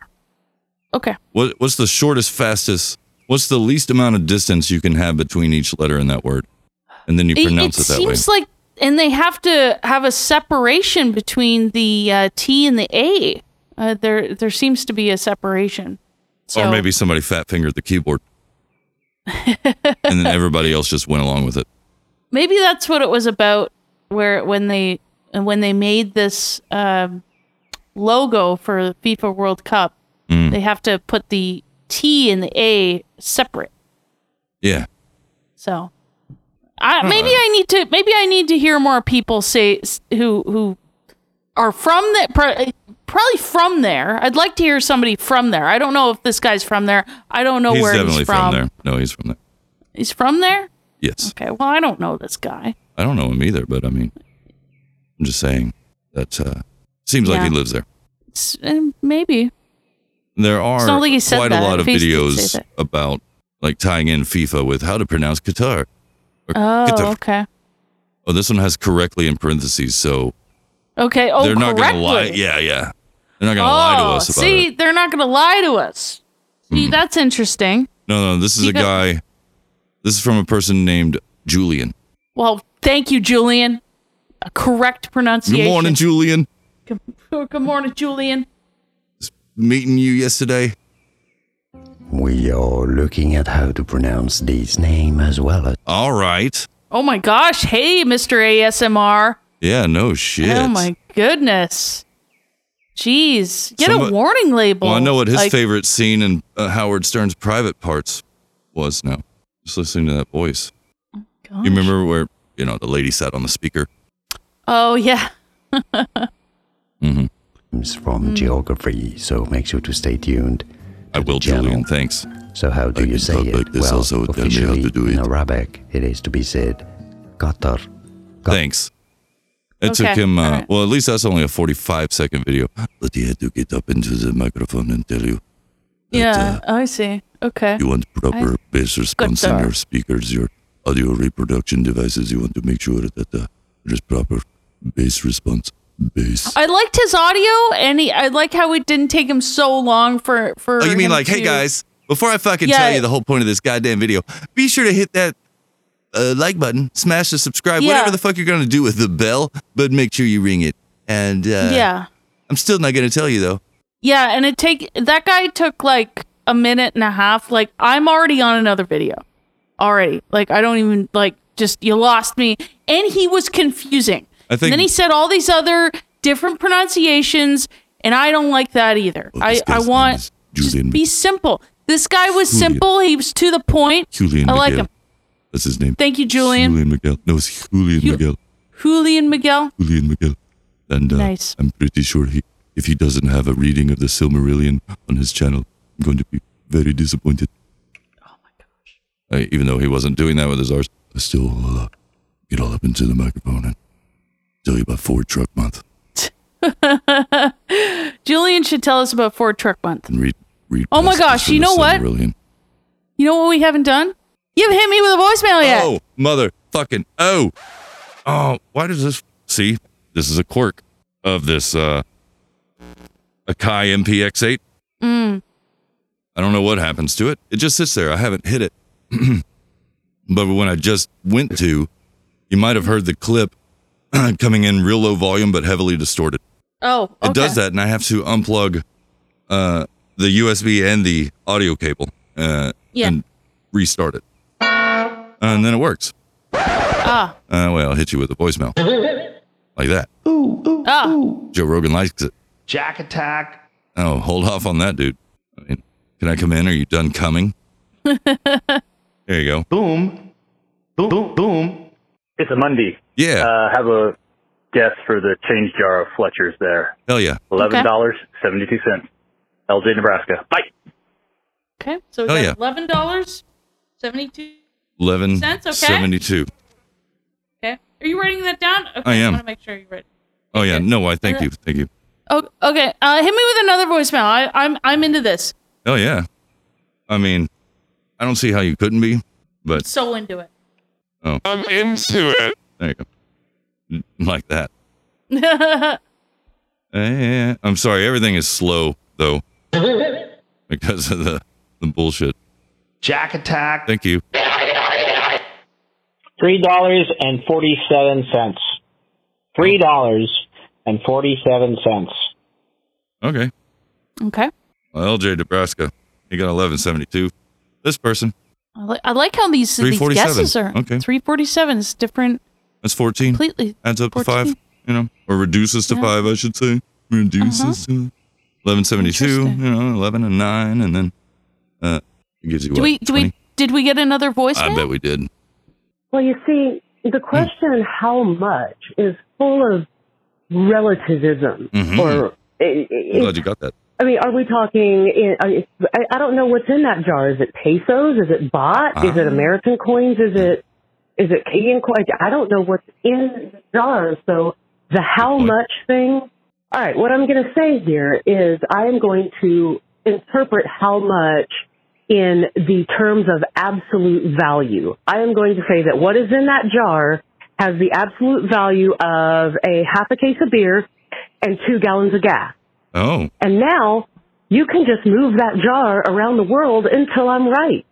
Okay. What, what's the shortest, fastest? What's the least amount of distance you can have between each letter in that word? And then you It, pronounce it, that way. It seems like, and they have to have a separation between the uh, T and the A. Uh, there, there seems to be a separation. So, or maybe somebody fat fingered the keyboard. and then everybody else just went along with it. maybe that's what it was about. Where when they when they made this um, logo for the FIFA World Cup, Mm. they have to put the T and the A separate. Yeah. So, I maybe I need to maybe I need to hear more people say who who are from that probably from there. I'd like to hear somebody from there. I don't know if this guy's from there. I don't know he's where definitely he's from. there. No, he's from there. He's from there. Yes. Okay. Well, I don't know this guy. I don't know him either, but I mean, I'm just saying that uh, seems like he lives there. Eh, maybe. There are quite a lot of Face did say videos about like tying in FIFA with how to pronounce Qatar. Oh, okay. Oh, this one has correctly in parentheses, so Okay. Oh, they're not gonna lie. Yeah, yeah, they're not gonna lie to Oh, us about oh, see, it. they're not going to lie to us. See, hmm. that's interesting. No, no, this is You a guy. This is from a person named Julian. Well, thank you, Julian. A correct pronunciation. Good morning, Julian. Good, good morning, Julian. Meeting you yesterday. We are looking at how to pronounce this name as well as. All right. Oh my gosh. Hey, Mr. ASMR. Yeah, no shit. Oh my goodness. Jeez, get Somebody- a warning label. Well, I know what his Like, favorite scene in uh, Howard Stern's Private Parts was now. Just listening to that voice. You remember where, you know, the lady sat on the speaker? Oh yeah. Mm-hmm. It's from geography, so make sure to stay tuned. I will, Julian. Thanks. So how do you say it? this well, also tell me how officially to do in. Arabic, it is to be said, Qatar. Thanks. It Okay, took him, uh, alright. well, at least that's only a 45 second video. But he had to get up into the microphone and tell you Yeah, I see. Okay. you want proper I- bass response in your speakers, your audio reproduction devices. You want to make sure that uh, there's proper bass response. Bass. I liked his audio, and he, I like how it didn't take him so long for for. Oh, you mean like, hey guys, before I fucking Yeah. tell you the whole point of this goddamn video, be sure to hit that uh, like button, smash the subscribe, Yeah. whatever the fuck you're gonna do with the bell, but make sure you ring it. And uh, Yeah. I'm still not gonna tell you though. Yeah, and it take that guy took like a minute and a half. Like I'm already on another video, already. Like I don't even like just you lost me, and he was confusing. I think- and then he said all these other different pronunciations, and I don't like that either. I I want just be simple. This guy was Julian. simple. He was to the point. Julian I like Miguel. him. That's his name. Thank you, Julian. Julian Miguel. No, it's Julian Ju- Miguel. Julian Miguel. Julian Miguel. And uh, Nice. I'm pretty sure he, if he doesn't have a reading of the Silmarillion on his channel, I'm going to be very disappointed. Oh my gosh. even though he wasn't doing that with his R's, I still uh, get all up into the microphone and tell you about Ford Truck Month Julian should tell us about Ford Truck Month. read read. Oh my gosh! You know what? Silmarillion. You know what we haven't done? You haven't hit me with a voicemail yet. Oh, mother fucking oh. Oh, why does this see? This is a quirk of this uh Akai MPX8. Mm. I don't know what happens to it. It just sits there. I haven't hit it. but when I just went to, you might have heard the clip coming in real low volume but heavily distorted. Oh, okay. It does that, and I have to unplug uh, the USB and the audio cable uh, Yeah. and restart it. And then it works. Ah. Uh, well, I'll hit you with a voicemail. Like that. Ooh, ooh, Ah. Joe Rogan likes it. Jack attack. Oh, hold off on that, dude. I mean, can I come in? Are you done coming? There you go. Boom. Boom. Boom. Boom. It's a Monday. Yeah. Uh, have a guess for the change jar of Fletcher's there. Hell yeah. Eleven dollars seventy two cents. LJ, Nebraska. Bye. Okay, so we Oh, got yeah. eleven dollars seventy-two. Eleven Cents, okay. seventy-two. Okay, are you writing that down? Okay, I am. want to make sure you read. Oh yeah. No, I thank you. Thank you. Oh, okay. Uh, hit me with another voicemail. I, I'm I'm into this. Oh yeah. I mean, I don't see how you couldn't be, but So into it. Oh, I'm into it. There you go. Like that. Eh, I'm sorry. Everything is slow though because of the the bullshit. Jack attack. Thank you. Three dollars and forty-seven cents. Three dollars and forty-seven cents. Okay. okay. Well, LJ Nebraska, he got 1172. This person, I, li- I like how these these guesses are. Okay. Three forty-seven is different. that's 14. Completely. Adds up to five, you know, or reduces to Yeah. five, I should say. Reduces to 1172, you know, 11 and 9, and then uh, it gives you Do what? we do we did we get another voice? I bet we did. Well, you see, the question "how much" is full of relativism, Mhm. or it, I'm it, glad you got that. I mean, are we talking? In, I, I don't know what's in that jar. Is it pesos? Is it baht? Is it Ah. American coins? Is it is it Canadian coins? I don't know what's in the jar. So the how much thing. All right, what I'm going to say here is I am going to interpret how much in the terms of absolute value. I am going to say that what is in that jar has the absolute value of a half a case of beer and two gallons of gas. Oh, And now you can just move that jar around the world until I'm right.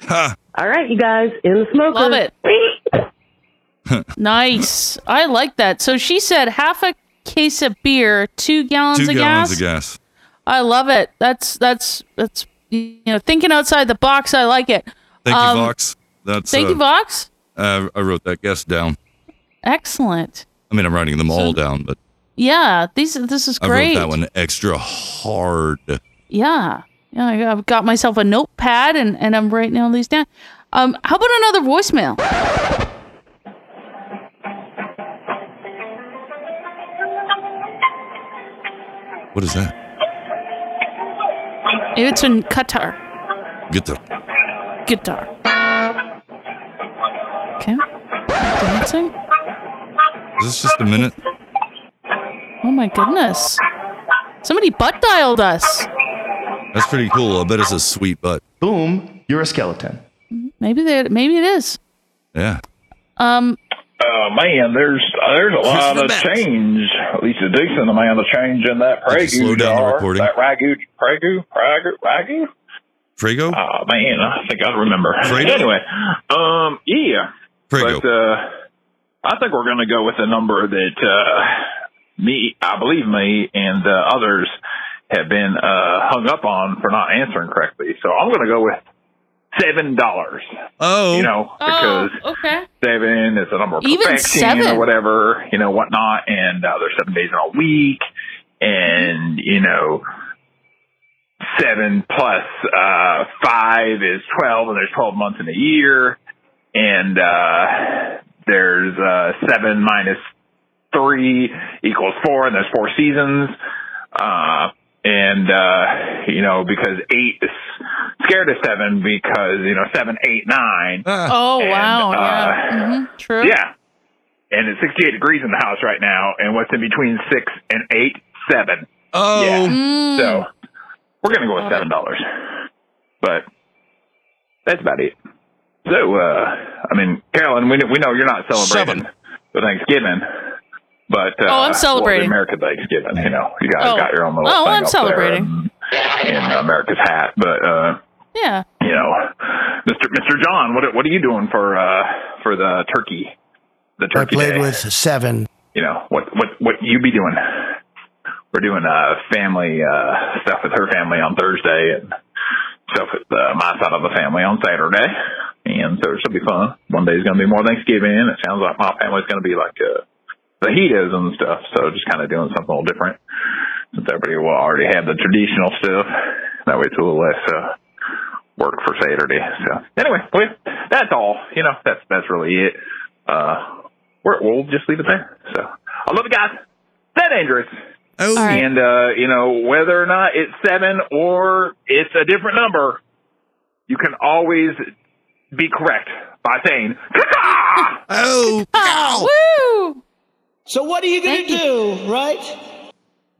ha! All right, you guys, in the smoker. Love it. nice. I like that. So she said half a case of beer, two gallons Two of gallons gas. of gas. I love it. That's that's that's you know thinking outside the box. I like it. Thank Um, you, Vox. That's Thank uh, you, Vox. Uh, I wrote that guess down. Excellent. I mean, I'm writing them all down, but Yeah, these this is great. I wrote that one extra hard. Yeah. Yeah, I- I've got myself a notepad and, and I'm writing all these down. Um, how about another voicemail? What is that? It's in Qatar. The Guitar. Okay. Dancing? Is this just a minute? Oh my goodness. Somebody butt dialed us. That's pretty cool. I bet it's a sweet butt. Boom, you're a skeleton. Maybe they maybe it is. Yeah. Um Oh man, there's uh, there's a lot of change, at least a decent amount of change in that Did slow Pregu down the recording? That ragu, Pregu, Pregu, Ragu. Frago? Oh man, I think I remember. Fredo? Anyway, um, yeah, Prego. but uh, I think we're going to go with a number that uh, me, I believe me, and uh, others have been uh, hung up on for not answering correctly. So I'm going to go with seven dollars. Oh, you know, because okay. seven is a number of Even perfection seven? or whatever, you know, whatnot. And uh, there's seven days in a week, and you know, seven plus uh, five is twelve, and there's twelve months in a year, and uh, there's uh, seven minus three equals four, and there's four seasons. Uh, and, uh, you know, because eight is scared of seven because, you know, seven, eight, nine. Oh And, wow, uh, yeah. hmm True. Yeah. And it's 68 degrees in the house right now. And what's in between six and eight? Seven. Oh. Yeah. Mm. So we're going to go with $7. But that's about it. So, uh, I mean, Carolyn, we, we know you're not celebrating the Thanksgiving. But, uh, Oh, I'm celebrating. well, the American Thanksgiving, you know, you guys Oh. got your own little Oh, thing I'm up celebrating. there in America's hat. But, uh, Yeah. you know, Mr. Mr. John, what what are you doing for uh for the turkey? The turkey. I played day? with seven. You know what what what you be doing? We're doing uh family uh stuff with her family on Thursday and stuff with uh, my side of the family on Saturday, and so it should be fun. One day is gonna be more Thanksgiving. It sounds like my family's gonna be like uh fajitas and stuff. So just kind of doing something a little different since everybody will already have the traditional stuff. That way it's a little less uh work for Saturday. So anyway, well, that's all. You know, that's that's really it. Uh, we're, we'll just leave it there. So I love you guys. That dangerous. Oh, and uh, you know whether or not it's seven or it's a different number, you can always be correct by saying Oh, woo! So what are you gonna do, right?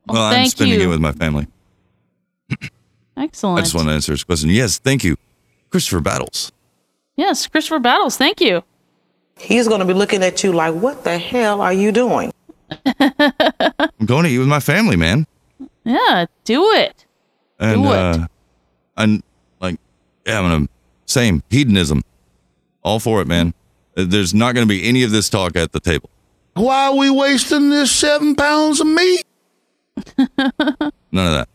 Well, I'm spending you. it with my family. Excellent. I just want to answer his question. Yes, thank you. Christopher Battles. Yes, Christopher Battles, thank you. He's going to be looking at you like, what the hell are you doing? I'm going to eat with my family, man. Yeah, do it. And Do it. uh and like yeah, I'm gonna same hedonism. All for it, man. There's not gonna be any of this talk at the table. Why are we wasting this seven pounds of meat? None of that.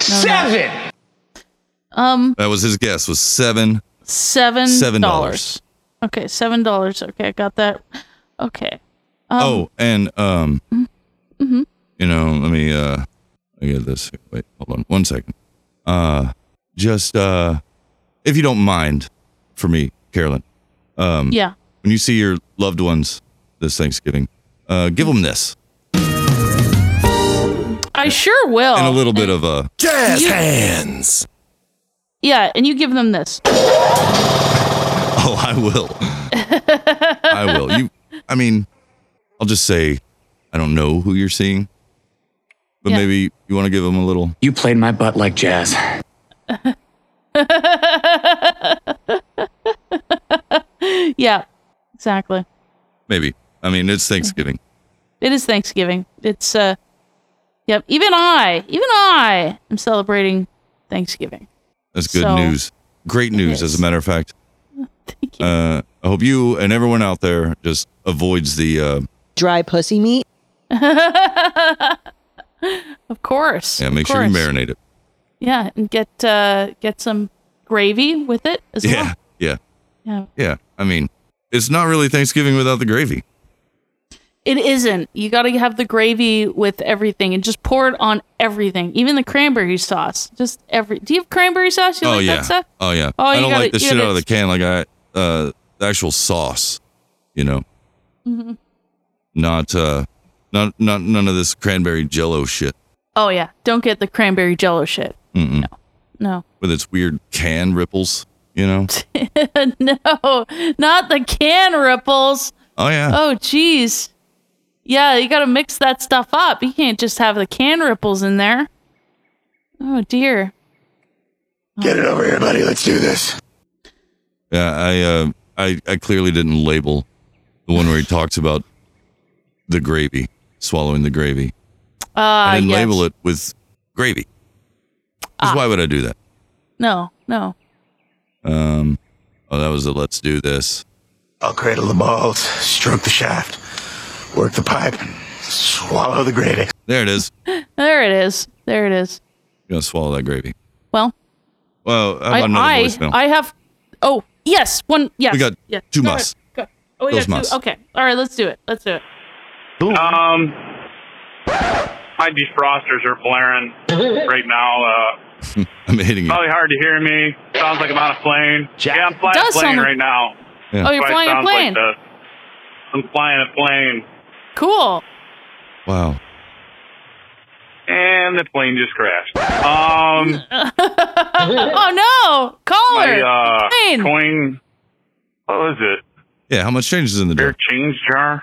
Seven. Um, That was his guess was seven seven Seven dollars. Okay, seven dollars. Okay, I got that. Okay. Um, oh, and um hmm you know, let me uh I get this. Wait, hold on one second. Uh just uh if you don't mind for me, Carolyn. Um Yeah. when you see your loved ones this Thanksgiving, uh give them this I sure will. and a little bit of a Jazz You- hands. Yeah, and you give them this. Oh, I will. I will. You I mean, I'll just say I don't know who you're seeing. But Yeah. maybe you want to give them a little You played my butt like jazz. yeah, exactly. maybe. I mean, it's Thanksgiving. It is Thanksgiving. It's uh, yep. Even I, even I, am celebrating Thanksgiving. That's good So, news. Great news, as a matter of fact. Thank you. Uh, I hope you and everyone out there just avoids the. Uh, Dry pussy meat. of course. yeah, of make sure you marinate it. Yeah, and get uh, get some gravy with it as Yeah, well. yeah, Yeah. yeah. I mean, it's not really Thanksgiving without the gravy. It isn't. You got to have the gravy with everything and just pour it on everything, even the cranberry sauce. Just every. Do you have cranberry sauce? You oh like yeah. that stuff? Oh yeah. Oh, yeah. I don't gotta- like the shit gotta- out of the can. Like I, uh, the actual sauce. You know, Mm-hmm. not uh, not not none of this cranberry Jello shit Oh yeah. Don't get the cranberry jello shit. Mm-mm. No. with its weird can ripples. You know. no, not the can ripples. Oh yeah. Oh, jeez. Yeah, you got to mix that stuff up. You can't just have the can ripples in there. Oh dear. Get it over here, buddy. Let's do this. Yeah, I uh, I I clearly didn't label the one where he talks about the gravy, swallowing the gravy. Ah, I didn't yes. label it with gravy. 'Cause Ah. why would I do that? No, no. Um, oh, that was a let's do this. I'll cradle the balls, stroke the shaft, work the pipe, and swallow the gravy. There it is. There it is. There it is. You're gonna swallow that gravy. Well, Well, how I, another I, voicemail? I have. Oh yes, one. Yes. We got yeah. two Go musts. go. Oh, we Those got two. musts. Okay. All right. Let's do it. Let's do it. Um, my defrosters are blaring right now. Uh, I'm hitting you. probably hard to hear me. Sounds like I'm on a plane. Yeah, I'm flying Does a plane sound right now. Yeah. Oh, you're That's why it flying a plane. Like I'm flying a plane, Cool. Wow. and the plane just crashed. Um, oh no, caller. my uh, Plane. coin. What was it? Yeah, how much change is in the jar? Change jar.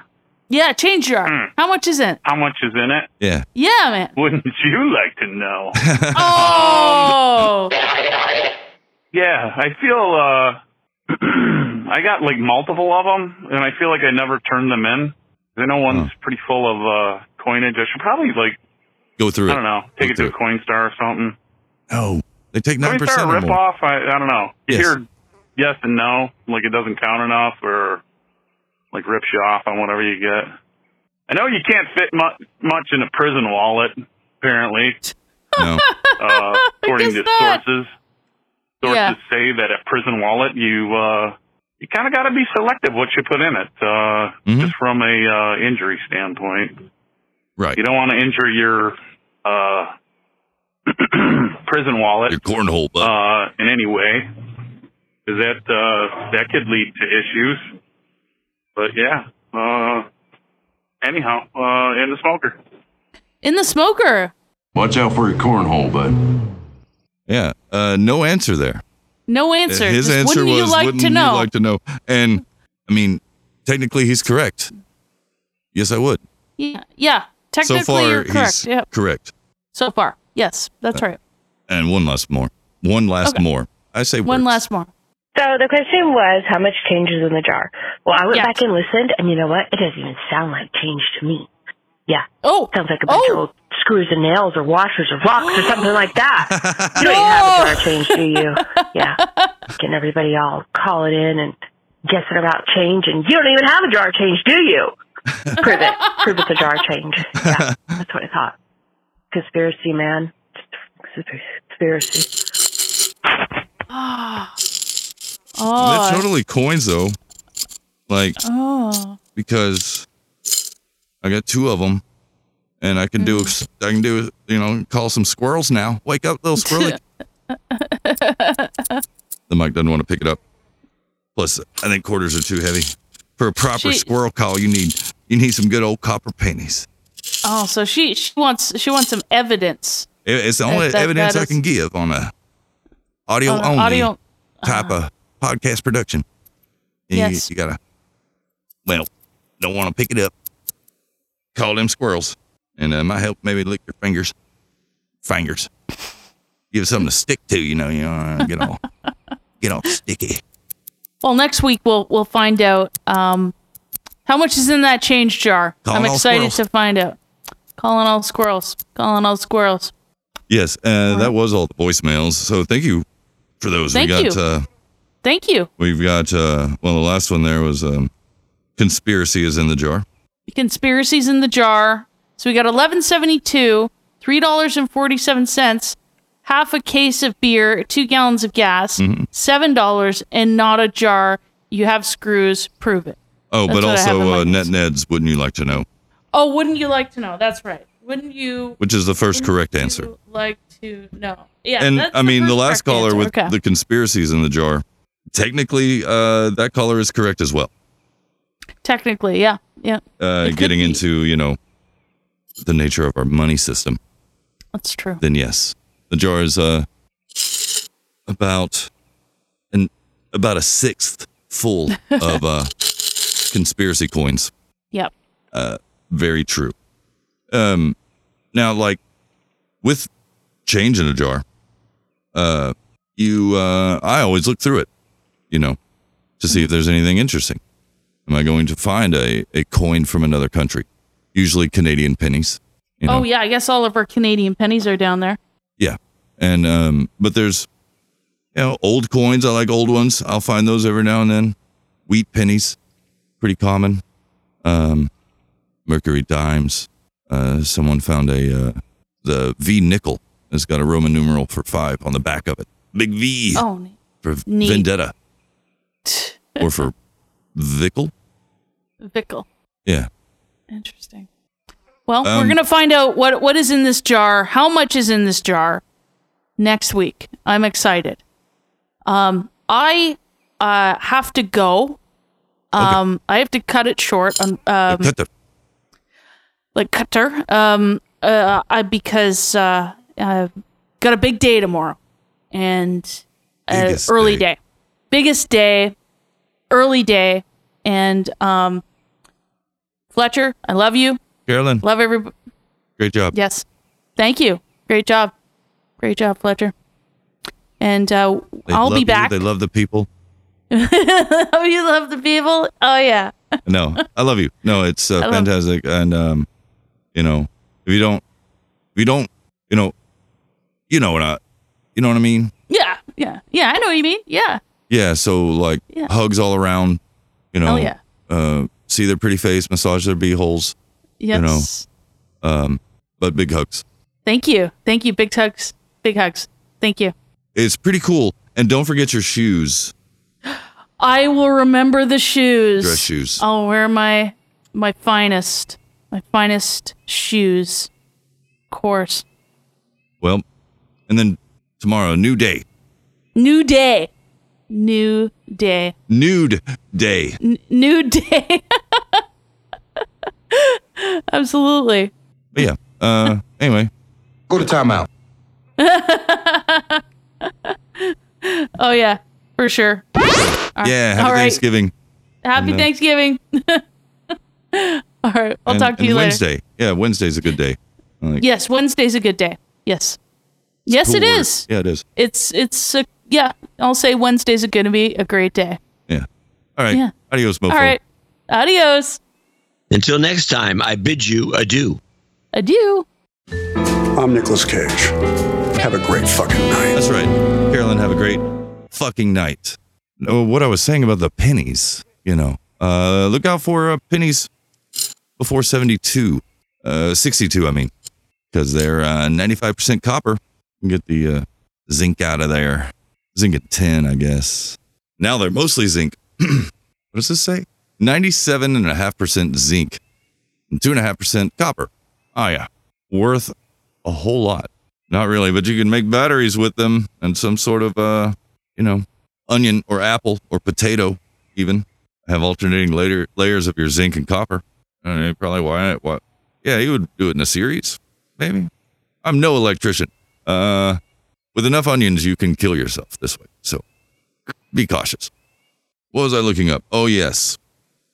Yeah, change jar. Hmm. How much is in it? How much is in it? Yeah. Yeah, man. Wouldn't you like to know? Oh. Yeah, I feel uh I got like multiple of them, and I feel like I never turned them in. I know one's pretty full of uh coinage. I should probably like Go through I don't know, take it to a Coinstar or something. No, they take nine Coinstar percent or rip more. off. I I don't know. You Yes. hear yes and no, like it doesn't count enough, or like rips you off on whatever you get. I know you can't fit mu- much in a prison wallet. Apparently, No. uh, according to guess not. sources. Sources Yeah. say that a prison wallet, you uh, you kind of got to be selective what you put in it, uh, Mhm. just from a uh, injury standpoint. Right. You don't want to injure your uh, prison wallet Your cornhole butt. uh, in any way, because that uh, that could lead to issues. But yeah, uh, anyhow, uh, in the smoker. In the smoker. Watch out for your cornhole, bud. yeah. Uh, no answer there. No answer. His Just answer wouldn't was, you like "Wouldn't to you like to know?" And I mean, technically, he's correct. Yes, I would. yeah. Yeah. Technically, so far, you're correct. he's Yep. correct. So far, yes, that's uh, right. And one last more. One last Okay. more. I say One works. last more. So the question was, how much change is in the jar? Well, I went Yeah. back and listened, and you know what? It doesn't even sound like change to me. Yeah. Oh. Sounds like a bunch of old screws and nails or washers or rocks or something like that. You don't even have a jar change, do you? Yeah. Getting everybody all calling in and guessing about change, and you don't even have a jar change, do you? Prove it. Prove it's a jar change. Yeah, that's what I thought. Conspiracy, man. Conspiracy. Ah. They're Oh. totally coins though. Like Oh. because I got two of them, and I can do Mm. I can do you know call some squirrels now. Wake up, little squirrely. the mic doesn't want to pick it up. Plus, I think quarters are too heavy for a proper She- squirrel call. You need you need some good old copper pennies. Oh, so she she wants she wants some evidence. It- It's the only that- evidence that I is- can give on a audio On only audio- type of podcast production. And you- Yes. you gotta well, don't want to pick it up. Call them squirrels, and uh, might help maybe lick your fingers, fingers. Give something to stick to, you know. You know, get all get all sticky. Well, next week we'll we'll find out um, how much is in that change jar. Calling I'm excited to find out. Calling all squirrels. Calling all squirrels. Yes, uh, that was all the voicemails. So thank you for those. Thank we got you. uh, Thank you. we've got uh, well, the last one there was um, conspiracy is in the jar. Conspiracies in the jar. So we got 1172, three dollars and forty seven cents, half a case of beer, two gallons of gas, Mm-hmm. seven dollars, and not a jar. You have screws. Prove it. Oh, That's but what I have in also uh, net neds. Wouldn't you like to know? Oh, wouldn't you like to know? That's right. Wouldn't you which is the first correct answer. like to know? Yeah. and I mean, the first last caller answer. with Okay. the conspiracies in the jar, technically, uh, that caller is correct as well. Technically, yeah, yeah. Uh, getting into you know the nature of our money system, That's true. then yes, the jar is uh about an about a sixth full of uh conspiracy coins. Yep. Uh, very true. Um, now, like with change in a jar, uh, you, uh, I always look through it, you know, to see if there's anything interesting. Am I going to find a, a coin from another country? Usually Canadian pennies. You know? Oh yeah, I guess all of our Canadian pennies are down there. Yeah. And, um, but there's, you know, old coins. I like old ones. I'll find those every now and then. Wheat pennies, pretty common. Um, Mercury dimes. Uh, someone found a, uh, the V nickel has got a Roman numeral for five on the back of it. Big V Oh, for neat. vendetta or for Vickle. Vickle. Yeah. Interesting. Well, we're Um, gonna find out what what is in this jar, how much is in this jar next week. I'm excited. Um, I uh have to go. Um, I have to cut it short. Um, um Cut the like cutter. Um, uh, I because uh, I've got a big day tomorrow, and uh, early day. day. biggest day, early day, and um, Fletcher, I love you. Carolyn. Love everybody. Great job. Yes, thank you. Great job, great job, Fletcher. And uh, I'll be you. back. They love the people. oh, you love the people? Oh yeah. No, I love you. No, it's uh, fantastic. And um, you know, if you don't, if you don't, you know, you know what I, you know what I mean? Yeah, yeah, yeah. I know what you mean. Yeah. Yeah. So like Yeah. hugs all around. You know. Oh, yeah. Uh, see their pretty face, massage their beeholes. You know. Um, but big hugs. Thank you. Thank you. Big hugs. Big hugs. Thank you. It's pretty cool. And don't forget your shoes. I will remember the shoes. Dress shoes. I'll wear my my finest, my finest shoes. Of course. Well, and then tomorrow, new day, New day. New day. nude day. N- new day. Absolutely. But yeah. Uh, anyway, go to timeout. oh yeah, for sure. All right. Yeah. Happy All right. Thanksgiving. Happy And, uh, Thanksgiving. All right. I'll and- talk to and you later. Wednesday. Yeah, Wednesday's a good day. Like, Yes, Wednesday's a good day. Yes. Yes, cool it word. is. Yeah, it is. It's it's a, yeah. I'll say Wednesday's are going to be a great day. Yeah. All right. Yeah. Adios, mofo. All right. Adios. Until next time, I bid you adieu. Adieu. I'm Nicolas Cage. Have a great fucking night. That's right. Carolyn, have a great fucking night. No, what I was saying about the pennies, you know, uh, look out for uh, pennies before 72, uh, 62, I mean, because they're uh, 95% copper. You can get the uh, zinc out of there. Zinc at 10, I guess. Now they're mostly zinc. what does this say? 97.5% zinc and 2.5% copper. Oh, yeah. Worth a whole lot. Not really, but you can make batteries with them and some sort of, uh, you know, onion or apple or potato, even. Have alternating layer, layers of your zinc and copper. I mean, probably why, what? Yeah, you would do it in a series, maybe. I'm no electrician. Uh, with enough onions, you can kill yourself this way. So be cautious. What was I looking up? Oh, yes.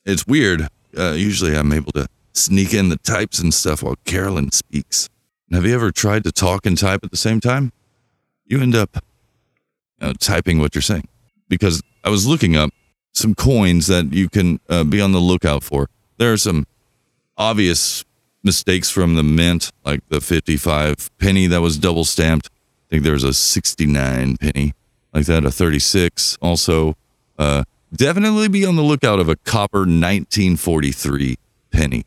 It's weird. Uh, usually I'm able to sneak in the types and stuff while Carolyn speaks. Have you ever tried to talk and type at the same time? You end up you know, typing what you're saying. Because I was looking up some coins that you can uh, be on the lookout for. There are some obvious mistakes from the mint, like the 55 penny that was double stamped. I think there was a 69 penny like that, a 36. Also, uh, definitely be on the lookout of a copper 1943 penny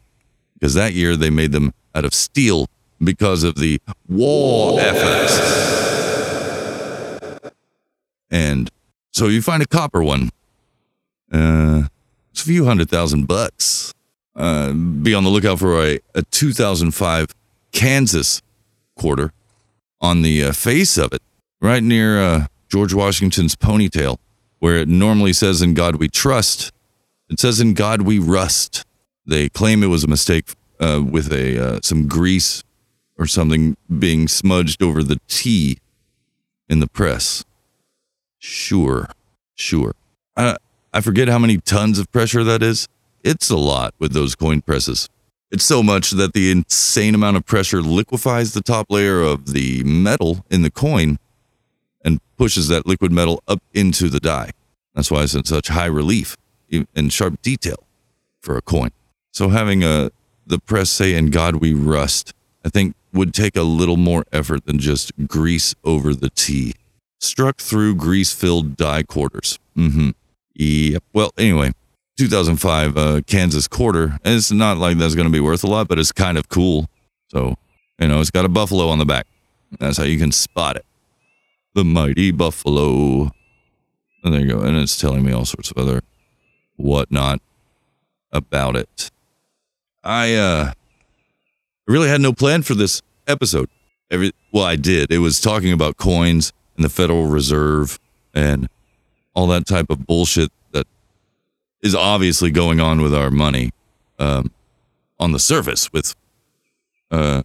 because that year they made them out of steel because of the war efforts. And so you find a copper one. Uh, it's a few hundred thousand bucks. uh, be on the lookout for a, a 2005 Kansas quarter on the uh, face of it, right near uh, George Washington's ponytail, where it normally says, In God we trust. It says, In God we rust. They claim it was a mistake uh, with a uh, some grease or something being smudged over the T in the press. Sure, sure. I, I forget how many tons of pressure that is. It's a lot with those coin presses. It's so much that the insane amount of pressure liquefies the top layer of the metal in the coin and pushes that liquid metal up into the die. That's why it's in such high relief and sharp detail for a coin. So having a the press say "In God we rust," I think would take a little more effort than just grease over the T. Struck through grease-filled die quarters. Mm-hmm. Yep. Well, anyway, 2005 uh, Kansas quarter. And it's not like that's going to be worth a lot, but it's kind of cool. So, you know, it's got a buffalo on the back. That's how you can spot it. The mighty buffalo. And there you go. And it's telling me all sorts of other whatnot about it. I uh really had no plan for this episode. Every well, I did. It was talking about coins and the Federal Reserve and all that type of bullshit is obviously going on with our money um, on the surface with uh,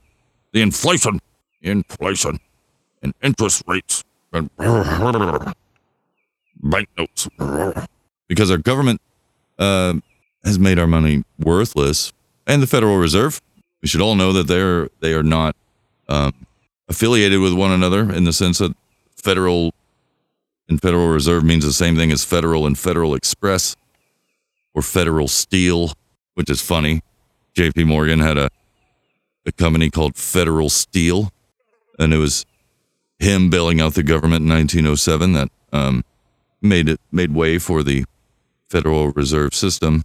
the inflation, inflation, and interest rates, and banknotes, because our government uh, has made our money worthless, and the Federal Reserve. We should all know that they're they are not um, affiliated with one another in the sense that federal and Federal Reserve means the same thing as Federal and Federal Express or Federal Steel, which is funny. JP Morgan had a a company called Federal Steel, and it was him bailing out the government in 1907 that um, made it made way for the Federal Reserve System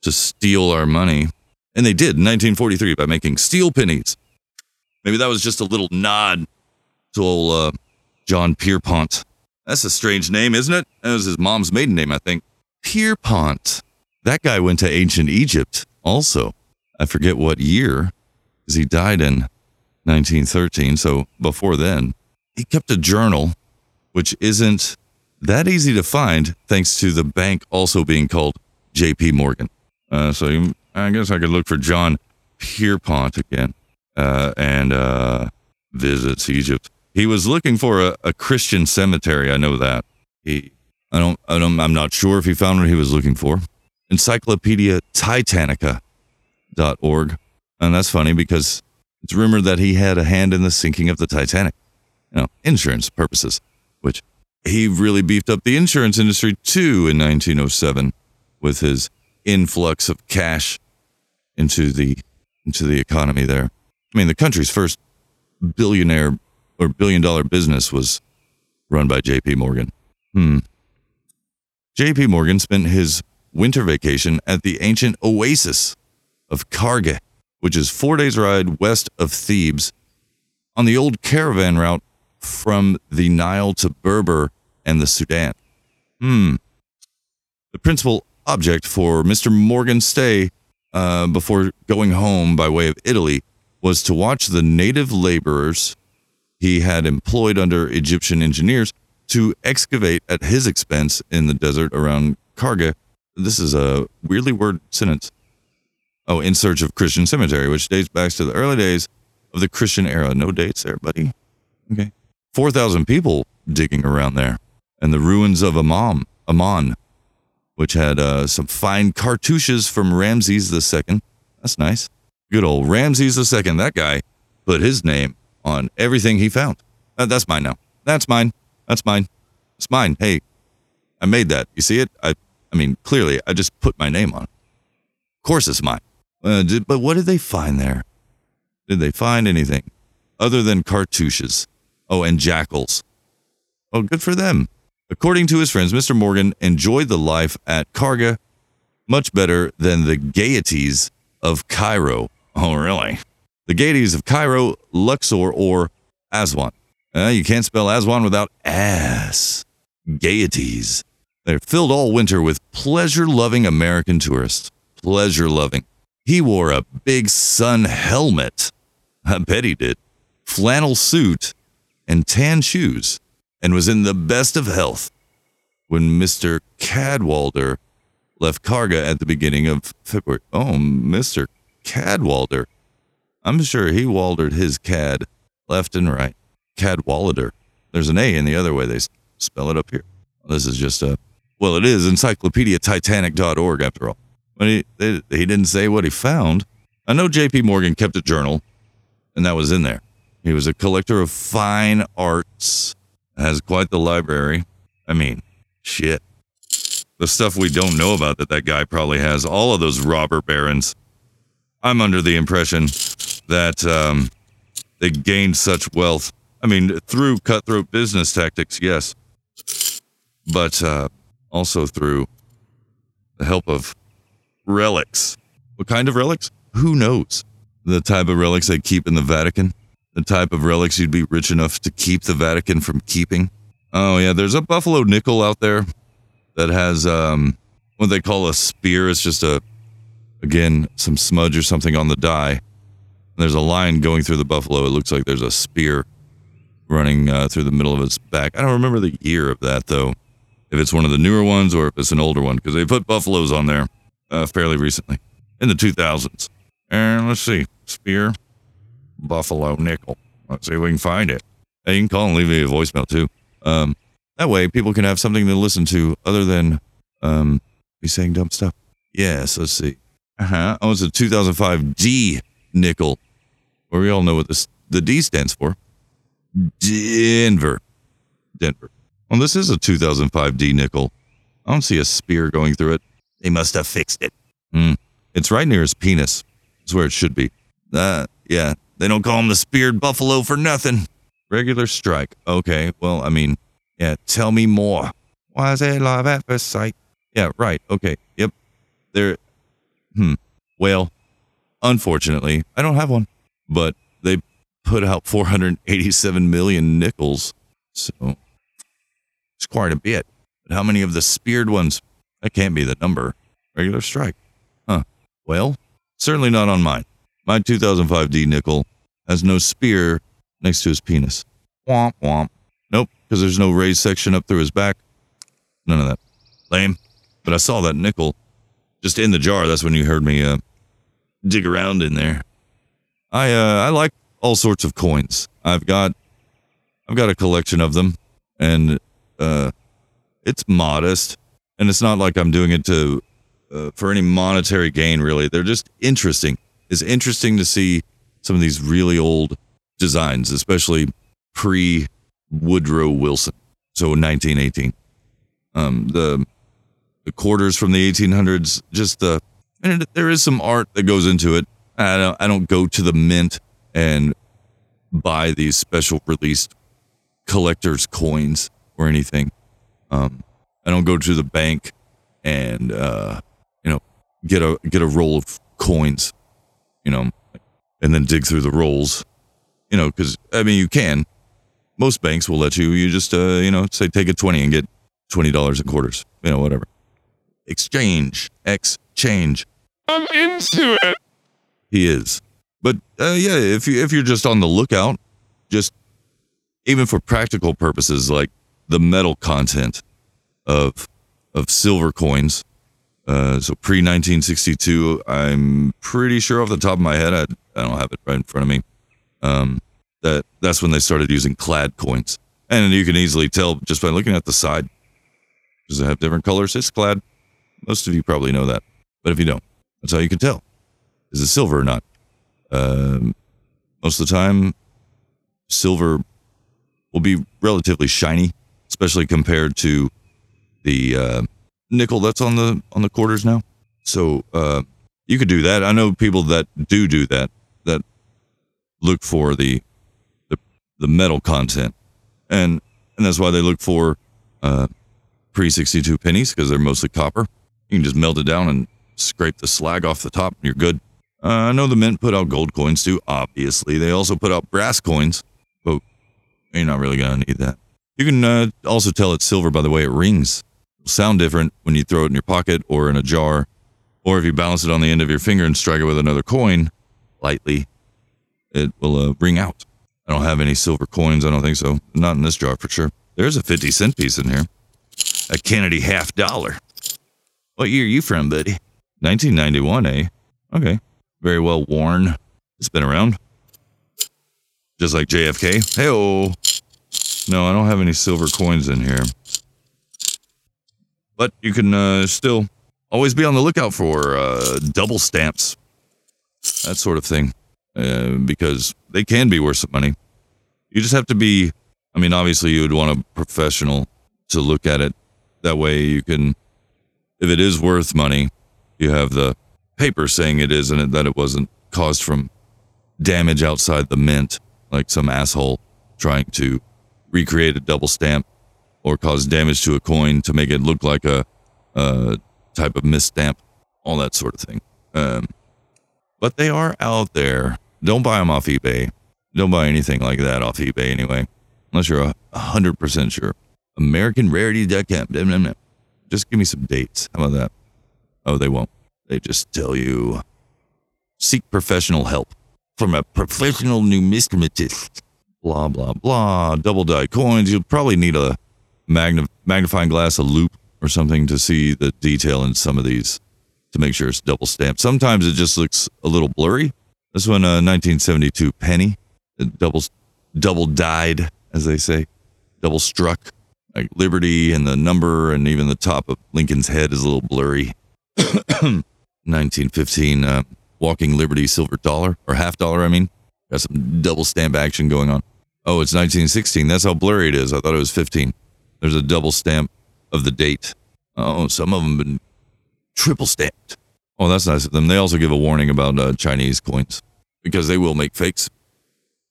to steal our money, and they did in 1943 by making steel pennies. Maybe that was just a little nod to old uh, John Pierpont. That's a strange name, isn't it? That was his mom's maiden name, I think. Pierpont. That guy went to ancient Egypt also. I forget what year, because he died in 1913. So before then, he kept a journal, which isn't that easy to find, thanks to the bank also being called J.P. Morgan. Uh, so you, I guess I could look for John Pierpont again uh, and uh, visits Egypt. He was looking for a, a Christian cemetery. I know that. He, I don't, I don't, I'm not sure if he found what he was looking for. Encyclopedia Titanica.org. And that's funny because it's rumored that he had a hand in the sinking of the Titanic. You know, insurance purposes, which he really beefed up the insurance industry too in 1907 with his influx of cash into the into the economy there. I mean, the country's first billionaire or billion dollar business was run by JP Morgan. Hmm. JP Morgan spent his winter vacation at the ancient oasis of Karga, which is 4 days ride west of Thebes on the old caravan route from the Nile to Berber and the Sudan. Hmm. The principal object for Mr. Morgan's stay uh, before going home by way of Italy was to watch the native laborers he had employed under Egyptian engineers to excavate at his expense in the desert around Karga. This is a weirdly worded sentence. Oh, in search of Christian cemetery, which dates back to the early days of the Christian era. No dates there, buddy. Okay. 4,000 people digging around there. And the ruins of Amon, Amon which had uh, some fine cartouches from Ramses II. That's nice. Good old Ramses II. That guy put his name on everything he found. Uh, that's mine now. That's mine. That's mine. It's mine. Hey, I made that. You see it? I, I mean, clearly, I just put my name on it. Of course, it's mine. Uh, did, but what did they find there? Did they find anything other than cartouches? Oh, and jackals. Oh, good for them. According to his friends, Mr. Morgan enjoyed the life at Karga much better than the gaieties of Cairo. Oh, really? The gaieties of Cairo, Luxor, or Aswan. Uh, you can't spell Aswan without ass. Gaieties. They're filled all winter with pleasure loving American tourists. Pleasure loving. He wore a big sun helmet. I bet he did. Flannel suit and tan shoes, and was in the best of health when Mr. Cadwalder left Karga at the beginning of February. Oh, Mr. Cadwalder. I'm sure he waldered his cad left and right. Cadwalader. There's an A in the other way they spell it up here. This is just a, well, it is encyclopediatitanic.org after all. But he, they, he didn't say what he found. I know J.P. Morgan kept a journal, and that was in there. He was a collector of fine arts, has quite the library. I mean, shit. The stuff we don't know about that that guy probably has, all of those robber barons. I'm under the impression that um, they gained such wealth. I mean, through cutthroat business tactics, yes, but uh, also through the help of relics. What kind of relics? Who knows? The type of relics they keep in the Vatican. The type of relics you'd be rich enough to keep the Vatican from keeping. Oh yeah, there's a buffalo nickel out there that has um, what they call a spear. It's just a again some smudge or something on the die. There's a line going through the buffalo. It looks like there's a spear running uh, through the middle of its back. I don't remember the year of that though. If it's one of the newer ones or if it's an older one, because they put buffaloes on there uh, fairly recently in the 2000s. And let's see, spear, buffalo nickel. Let's see if we can find it. You can call and leave me a voicemail too. Um, that way, people can have something to listen to other than um, me saying dumb stuff. Yes, let's see. Uh huh. Oh, it's a 2005 D nickel, where we all know what this the D stands for. Denver, Denver. Well, this is a 2005 D nickel. I don't see a spear going through it. They must have fixed it. Hmm. It's right near his penis. It's where it should be. Uh, yeah. They don't call him the speared buffalo for nothing. Regular strike. Okay. Well, I mean, yeah. Tell me more. Why is it love at first sight? Yeah. Right. Okay. Yep. There. Hmm. Well, unfortunately, I don't have one. But they put out 487 million nickels. So it's quite a bit. But how many of the speared ones? That can't be the number. Regular strike. Huh. Well, certainly not on mine. My 2005 D nickel has no spear next to his penis. Womp womp. Nope, because there's no raised section up through his back. None of that. Lame. But I saw that nickel just in the jar. That's when you heard me uh, dig around in there. I uh, I like all sorts of coins. I've got I've got a collection of them, and uh, it's modest, and it's not like I'm doing it to uh, for any monetary gain. Really, they're just interesting. It's interesting to see some of these really old designs, especially pre Woodrow Wilson, so 1918. Um, the the quarters from the 1800s, just the and there is some art that goes into it. I don't I don't go to the mint and buy these special released collector's coins or anything. Um, I don't go to the bank and uh, you know get a get a roll of coins, you know, and then dig through the rolls, you know, because I mean you can. Most banks will let you. You just uh, you know say take a twenty and get twenty dollars in quarters, you know, whatever. Exchange, exchange. I'm into it. He is. But uh, yeah, if you if you're just on the lookout, just even for practical purposes, like the metal content of of silver coins. Uh, so pre 1962, I'm pretty sure off the top of my head, I, I don't have it right in front of me. Um, that that's when they started using clad coins, and you can easily tell just by looking at the side. Does it have different colors? It's clad. Most of you probably know that, but if you don't, that's how you can tell. Is it silver or not? Um, most of the time, silver will be relatively shiny, especially compared to the uh, nickel that's on the on the quarters now. So uh, you could do that. I know people that do do that. That look for the the, the metal content, and and that's why they look for uh, pre sixty two pennies because they're mostly copper. You can just melt it down and scrape the slag off the top, and you're good. Uh, I know the mint put out gold coins too. Obviously, they also put out brass coins, but you're not really gonna need that. You can uh, also tell it's silver by the way it rings. It'll sound different when you throw it in your pocket or in a jar Or if you balance it on the end of your finger and strike it with another coin lightly, it will uh, ring out. I don't have any silver coins. I don't think so. Not in this jar for sure. There's a 50 cent piece in here. A Kennedy half dollar. What year are you from, buddy? 1991, eh? Okay. Very well worn. It's been around. Just like JFK. Hey, No, I don't have any silver coins in here. But you can uh, still always be on the lookout for uh, double stamps. That sort of thing. Uh, because they can be worth some money. You just have to be, I mean, obviously, you would want a professional to look at it. That way, you can, if it is worth money, you have the paper saying it is and that it wasn't caused from damage outside the mint, like some asshole trying to recreate a double stamp or cause damage to a coin to make it look like a, a type of misstamp, all that sort of thing. Um, but they are out there. Don't buy them off eBay. Don't buy anything like that off eBay anyway, unless you're hundred percent sure. American Rarity Americanrarity.com. Just give me some dates. How about that? Oh, they won't. They just tell you seek professional help from a professional numismatist. Blah blah blah. Double die coins. You'll probably need a magna- magnifying glass, a loupe, or something to see the detail in some of these to make sure it's double stamped. Sometimes it just looks a little blurry. This one, a 1972 penny, double double dyed, as they say, double struck. Like Liberty and the number and even the top of Lincoln's head is a little blurry. 1915 uh, Walking Liberty silver dollar or half dollar. I mean, got some double stamp action going on. Oh, it's 1916. That's how blurry it is. I thought it was 15. There's a double stamp of the date. Oh, some of them been triple stamped. Oh, that's nice of them. They also give a warning about uh, Chinese coins because they will make fakes,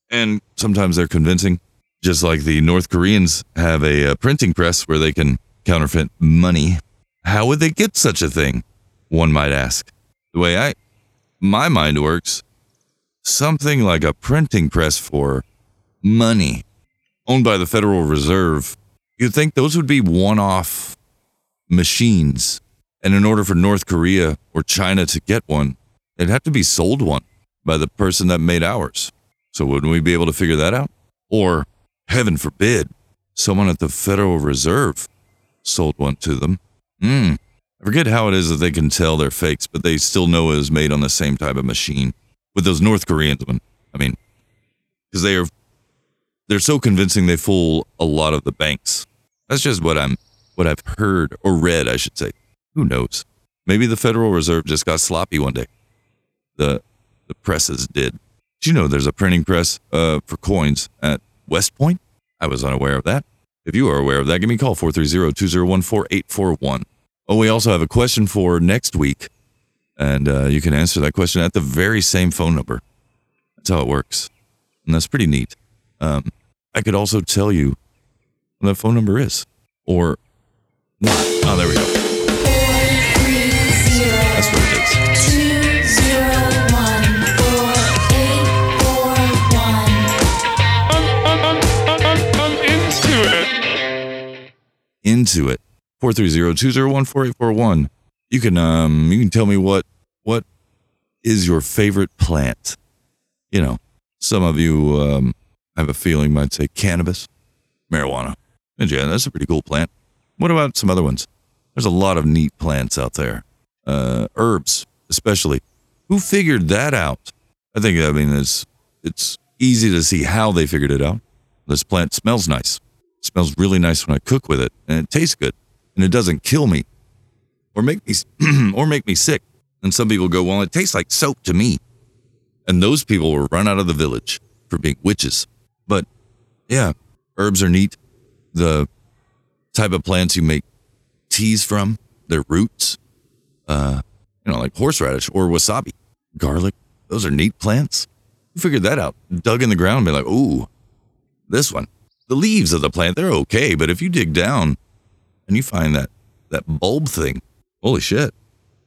and sometimes they're convincing. Just like the North Koreans have a, uh printing press where they can counterfeit money. How would they get such a thing? One might ask. The way I, my mind works, something like a printing press for money owned by the Federal Reserve. You'd think those would be one off machines. And in order for North Korea or China to get one, it'd have to be sold one by the person that made ours. So wouldn't we be able to figure that out? Or, heaven forbid, someone at the Federal Reserve sold one to them. Hmm. I forget how it is that they can tell they're fakes, but they still know it was made on the same type of machine. With those North Koreans, I mean, because they are, they're so convincing they fool a lot of the banks. That's just what I'm, what I've heard or read, I should say. Who knows? Maybe the Federal Reserve just got sloppy one day. The, the presses did. Did you know there's a printing press uh, for coins at West Point? I was unaware of that. If you are aware of that, give me a call 430 201 4841. Oh, we also have a question for next week, and uh, you can answer that question at the very same phone number. That's how it works, and that's pretty neat. Um, I could also tell you what that phone number is, or not. Oh, there we go. That's what it is. into it. into it. 430-201-4841. You can um you can tell me what what is your favorite plant. You know, some of you um I have a feeling might say cannabis, marijuana. And yeah, that's a pretty cool plant. What about some other ones? There's a lot of neat plants out there. Uh herbs, especially. Who figured that out? I think I mean it's it's easy to see how they figured it out. This plant smells nice. It smells really nice when I cook with it, and it tastes good, and it doesn't kill me or make me or make me sick. And some people go, "Well, it tastes like soap to me," and those people were run out of the village for being witches. But yeah, herbs are neat. The type of plants you make teas from, their roots, uh, you know, like horseradish or wasabi, garlic. Those are neat plants. Who figured that out? Dug in the ground and be like, ooh, this one. The leaves of the plant, they're okay, but if you dig down and you find that that bulb thing, holy shit,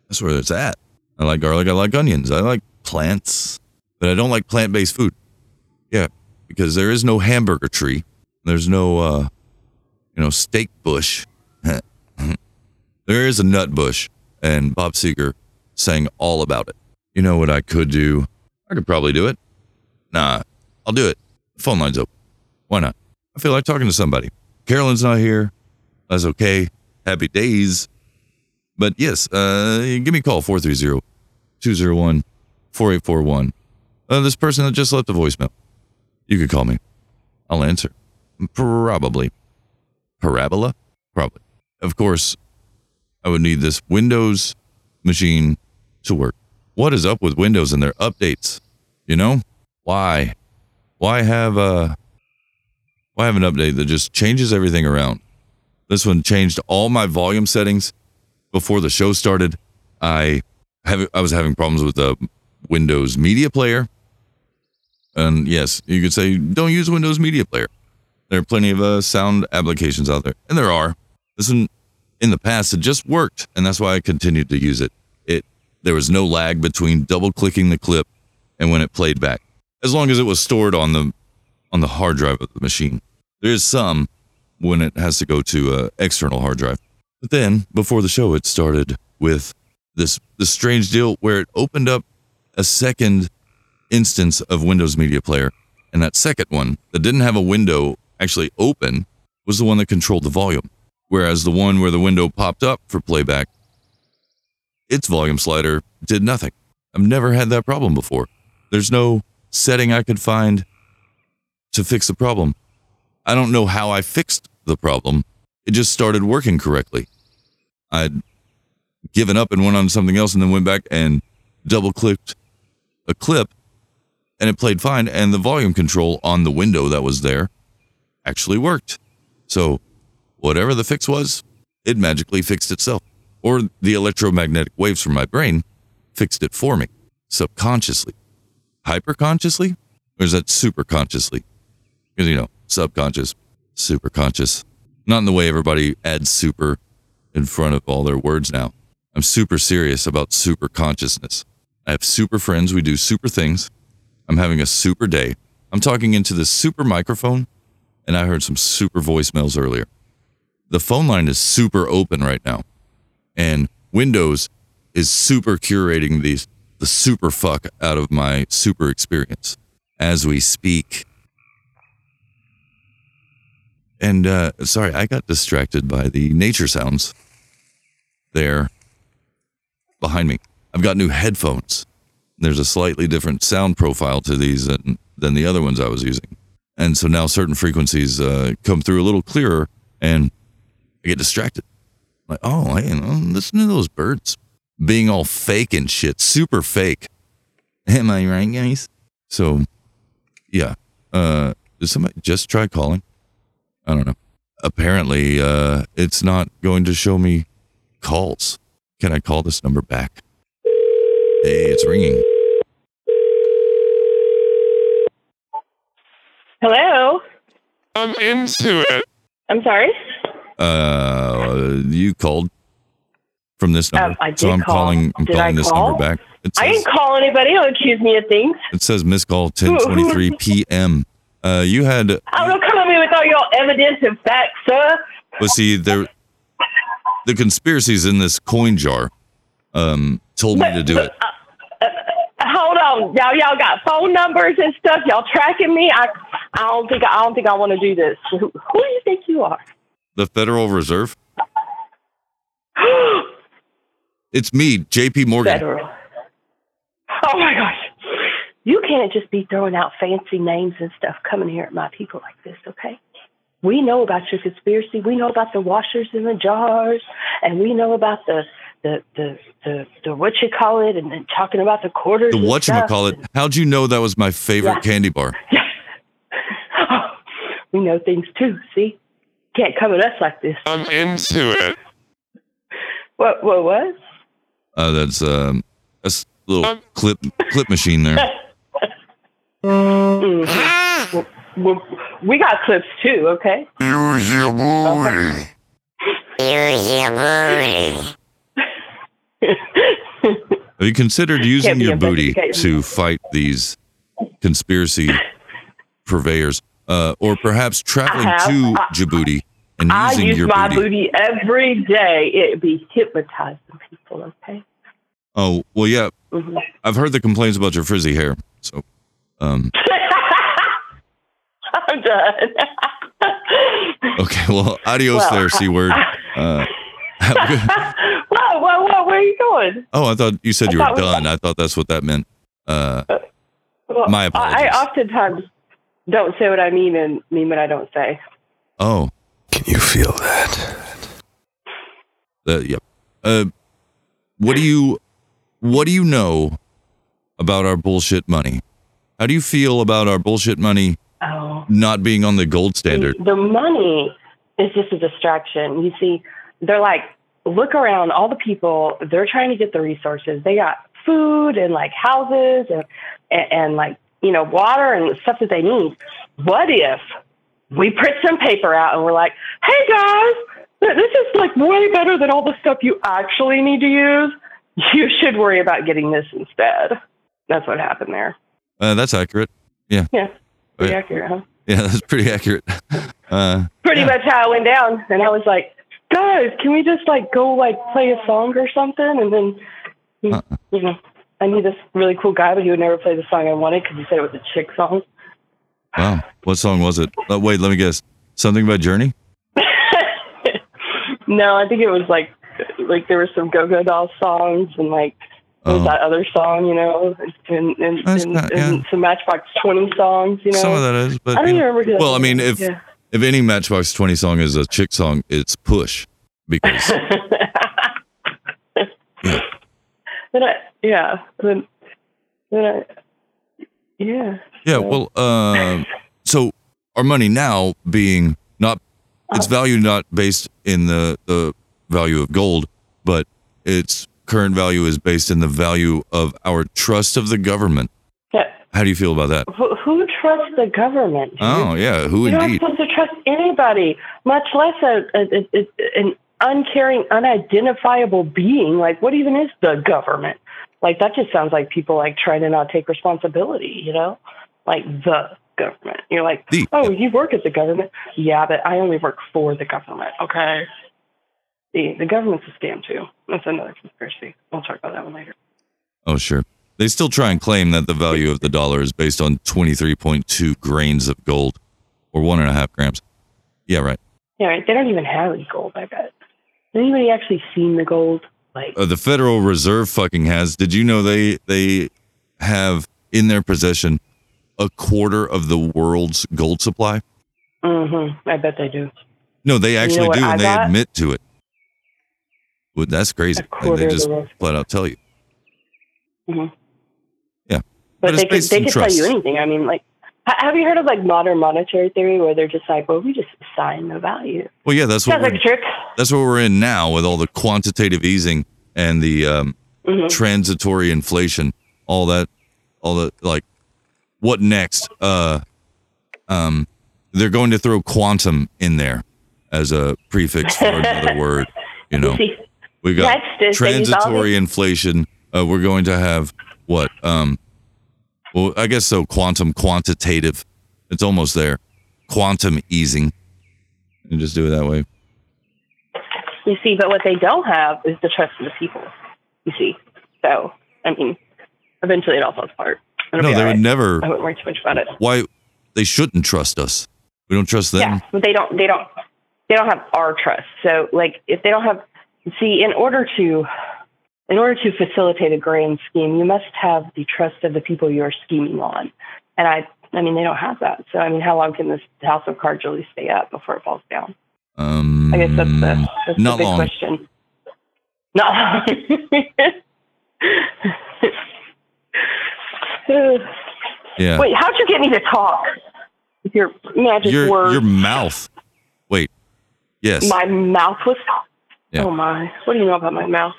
that's where it's at. I like garlic, I like onions, I like plants, but I don't like plant-based food. Yeah, because there is no hamburger tree. There's no uh you know, steak bush. there is a nut bush, and Bob Seger saying all about it. You know what I could do? I could probably do it. Nah, I'll do it. phone line's open. Why not? I feel like talking to somebody. Carolyn's not here. That's okay. Happy days. But yes, uh, give me a call 430 201 4841. Uh, this person that just left a voicemail. You could call me. I'll answer. Probably. Parabola? Probably. Of course, I would need this Windows machine to work. What is up with Windows and their updates? You know? Why? Why have a why have an update that just changes everything around? This one changed all my volume settings before the show started. I have I was having problems with the Windows Media Player. And yes, you could say don't use Windows Media Player. There are plenty of uh, sound applications out there, and there are. This one in the past it just worked, and that's why I continued to use it. It there was no lag between double clicking the clip and when it played back, as long as it was stored on the on the hard drive of the machine. There is some when it has to go to a external hard drive. But then before the show, it started with this this strange deal where it opened up a second instance of Windows Media Player, and that second one that didn't have a window actually open was the one that controlled the volume, whereas the one where the window popped up for playback, its volume slider did nothing. I've never had that problem before. There's no setting I could find to fix the problem. I don't know how I fixed the problem. It just started working correctly. I'd given up and went on to something else and then went back and double clicked a clip and it played fine. And the volume control on the window that was there actually worked. So, whatever the fix was, it magically fixed itself. Or the electromagnetic waves from my brain fixed it for me subconsciously. Hyperconsciously? Or is that superconsciously? Because, you know, subconscious, superconscious. Not in the way everybody adds super in front of all their words now. I'm super serious about super consciousness. I have super friends. We do super things. I'm having a super day. I'm talking into this super microphone, and I heard some super voicemails earlier. The phone line is super open right now, and Windows is super curating these the super fuck out of my super experience as we speak. And uh, sorry, I got distracted by the nature sounds there behind me. I've got new headphones. There's a slightly different sound profile to these than, than the other ones I was using. And so now certain frequencies uh, come through a little clearer and I get distracted. Like, oh, hey, listen to those birds being all fake and shit, super fake. Am I right, guys? So, yeah. Uh, did somebody just try calling? I don't know. Apparently, uh, it's not going to show me calls. Can I call this number back? Hey, it's ringing. Hello. I'm into it. I'm sorry. Uh, you called from this number, Um, I did so I'm call. calling. I'm Did calling I this call? number back. It I says, didn't call anybody. Don't accuse me of things. it says missed call 10:23 p.m. Uh, you had, I don't come at me with all your evidence and facts, sir. well, see, there, the conspiracies in this coin jar, um, told me to do it. Hold on, y'all. Y'all got phone numbers and stuff. Y'all tracking me. I, I don't think. I don't think I want to do this. Who, who do you think you are? The Federal Reserve. It's me, J.P. Morgan. Federal. Oh my gosh. You can't just be throwing out fancy names and stuff coming here at my people like this, okay? We know about your conspiracy. We know about the washers and the jars, and we know about the the the the, the what you call it, and then talking about the quarters. The what you call it? How'd you know that was my favorite Yeah. candy bar? We know things too. See, can't come at us like this. I'm into it. What? What? was? Uh, that's um, a s- little clip clip machine there. Mhm. we, we got clips too. Okay. Use your booty. Use your booty. Have you considered using your booty to fight these conspiracy purveyors, uh, or perhaps traveling to I- Djibouti and I using use your my booty? booty every day. It'd be hypnotizing people. Okay. Oh well, yeah. Mhm. I've heard the complaints about your frizzy hair. So, um, I'm done. okay. Well, adios Well, there, c word. Uh, have a good- whoa, whoa, whoa! Where are you going? oh, I thought you said I you were thought we- done. I thought that's what that meant. Uh, Well, My I, apologies. I oftentimes don't say what I mean and mean what I don't say. oh, Can you feel that? uh, yep. Uh, what do you, what do you know about our bullshit money? How do you feel about our bullshit money Oh. not being on the gold standard? The money is just a distraction. You see, they're like, look around, all the people, they're trying to get the resources. They got food and like houses and, and, and like, you know, water and stuff that they need. What if we print some paper out and we're like, hey guys, this is like way better than all the stuff you actually need to use. You should worry about getting this instead. That's what happened there. Uh, that's accurate. Yeah. Yeah. Pretty Right. accurate, huh? Yeah, that's pretty accurate. Uh, pretty yeah. much how it went down. And I was like, guys, can we just like go like play a song or something? And then, you, Uh-uh. you know, I knew this really cool guy, but he would never play the song I wanted because he said it was a chick song. Wow. What song was it? Oh, wait, let me guess. Something by Journey? No, I think it was like, like there were some Goo Goo Dolls songs and like was Oh. that other song, you know, and and, and, not- and yeah. some Matchbox Twenty songs, you know. Some of that is, but I don't you know- remember. well, I mean, if Yeah. If any Matchbox Twenty song is a chick song, it's Push because then I, yeah, then, then I, yeah. yeah. Well, um, so our money now being not its value not based in the the value of gold, but its current value is based in the value of our trust of the government. Yeah. How do you feel about that? Who, who trusts the government? Oh yeah, who You're not indeed? supposed to trust anybody, much less a, a, a, an uncaring, unidentifiable being. Like, what even is the government? Like, that just sounds like people like trying to not take responsibility. You know, like the government. You're like, oh, you work at the government. Yeah, but I only work for the government. Okay. The the government's a scam too. That's another conspiracy. We'll talk about that one later. Oh, sure. They still try and claim that the value of the dollar is based on 23.2 grains of gold or one and a half grams. Yeah, right. Yeah, right. They don't even have any gold. I bet. Has anybody actually seen the gold? Like, Uh, the Federal Reserve fucking has. Did you know they they have in their possession a quarter of the world's gold supply? mm-hmm. I bet they do. No, they You know actually do, I and they got? admit to it. Well, that's crazy. They of the just flat out tell you. hmm Yeah, But, they could they could tell you anything. I mean, like, have you heard of like modern monetary theory, where they're just like, well, we just assign the value. Well, yeah, that's what Sounds like we're, a trick. that's what we're in now with all the quantitative easing and the um, Mhm. transitory inflation, all that, all the like, what next? Uh, um, they're going to throw quantum in there as a prefix for another word. You know, we got transitory inflation. Uh, we're going to have what? Um, well, I guess so. Quantum quantitative. It's almost there. Quantum easing. And just do it that way. You see, but what they don't have is the trust of the people. You see, so I mean, eventually it all falls apart. It'll No, they all would never- I wouldn't worry too much about it. Why? They shouldn't trust us. We don't trust them. Yeah, but they don't. They don't. They don't have our trust. So, like, if they don't have, see, in order to, in order to facilitate a grand scheme, you must have the trust of the people you are scheming on. And I, I mean, they don't have that. So, I mean, how long can this house of cards really stay up before it falls down? Um, I guess that's the that's not the big long. question. Not Yeah. Wait, how'd you get me to talk? With your magic your words. your mouth. Wait. Yes. My mouth was. Yeah. Oh my! What do you know about my mouth?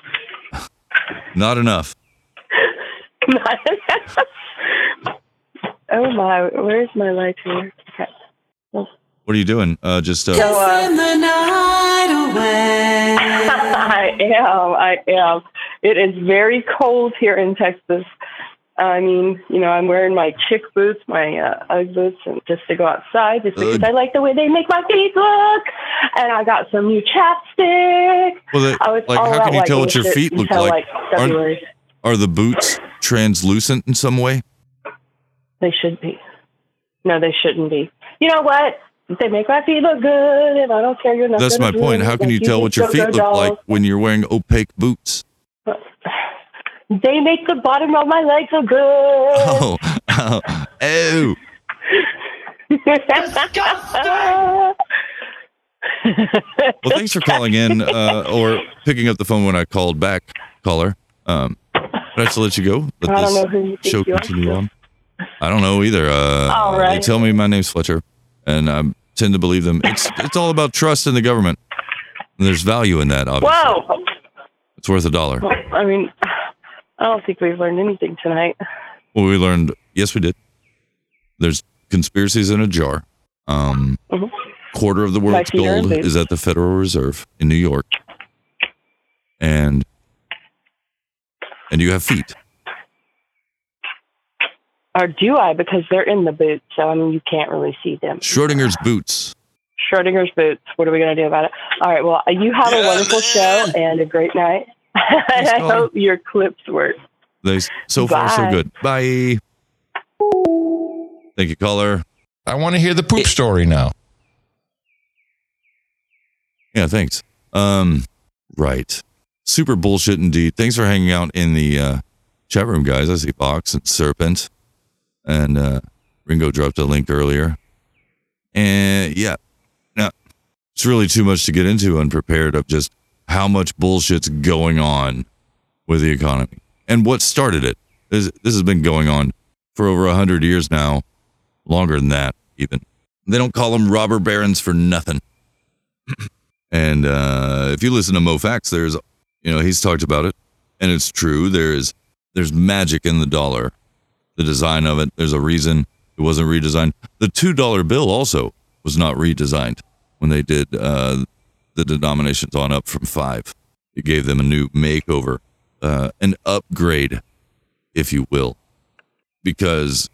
Not enough. oh my! Where's my light here? Okay. What are you doing? Uh, just uh, So, uh, the night away. I am. I am. It is very cold here in Texas. I mean, you know, I'm wearing my chick boots, my uh, UGG boots, and just to go outside, just because Ugh. I like the way they make my feet look. And I got some new chapstick. Well, the- I was like, how can you like tell what your feet look like? like. Are the boots translucent in some way? They should be. No, they shouldn't be. You know what? They make my feet look good, and I don't care. You're not. That's my point. How can you tell what your feet look dolls. like when you're wearing opaque boots? They make the bottom of my legs look good. Oh, oh, oh. Well, thanks for calling in uh, or picking up the phone when I called back, caller. Um, but I have to let you go. Let I don't know who you show continue on. I don't know either. Uh, All They tell me my name's Fletcher, and I tend to believe them. It's it's all about trust in the government. And there's value in that. Obviously, Whoa! it's worth a dollar. I mean, I don't think we've learned anything tonight. Well, we learned. Yes, we did. There's conspiracies in a jar. Um, Mhm. quarter of the world's Like Peter and gold Boots. is at the Federal Reserve in New York, and and you have feet. Or do I? Because they're in the boots, so I mean, you can't really see them. Schrodinger's boots. Schrodinger's boots. What are we going to do about it? All right. Well, you have a wonderful show and a great night. And I hope your clips work. They so far so good. Bye. Thank you, caller. I want to hear the poop story now. Yeah, thanks. Um, right. Super bullshit indeed. Thanks for hanging out in the uh, chat room, guys. I see Box and Serpent, and uh, Ringo dropped a link earlier. And yeah, now it's really too much to get into unprepared of just how much bullshit's going on with the economy and what started it. This, this has been going on for over a hundred years now, longer than that even. They don't call them robber barons for nothing. And uh, if you listen to Mo Facts, there's, you know, he's talked about it, and it's true. There is, there's magic in the dollar, the design of it. There's a reason it wasn't redesigned. The two dollar bill also was not redesigned when they did uh, the denominations on up from five. It gave them a new makeover, uh, an upgrade, if you will, because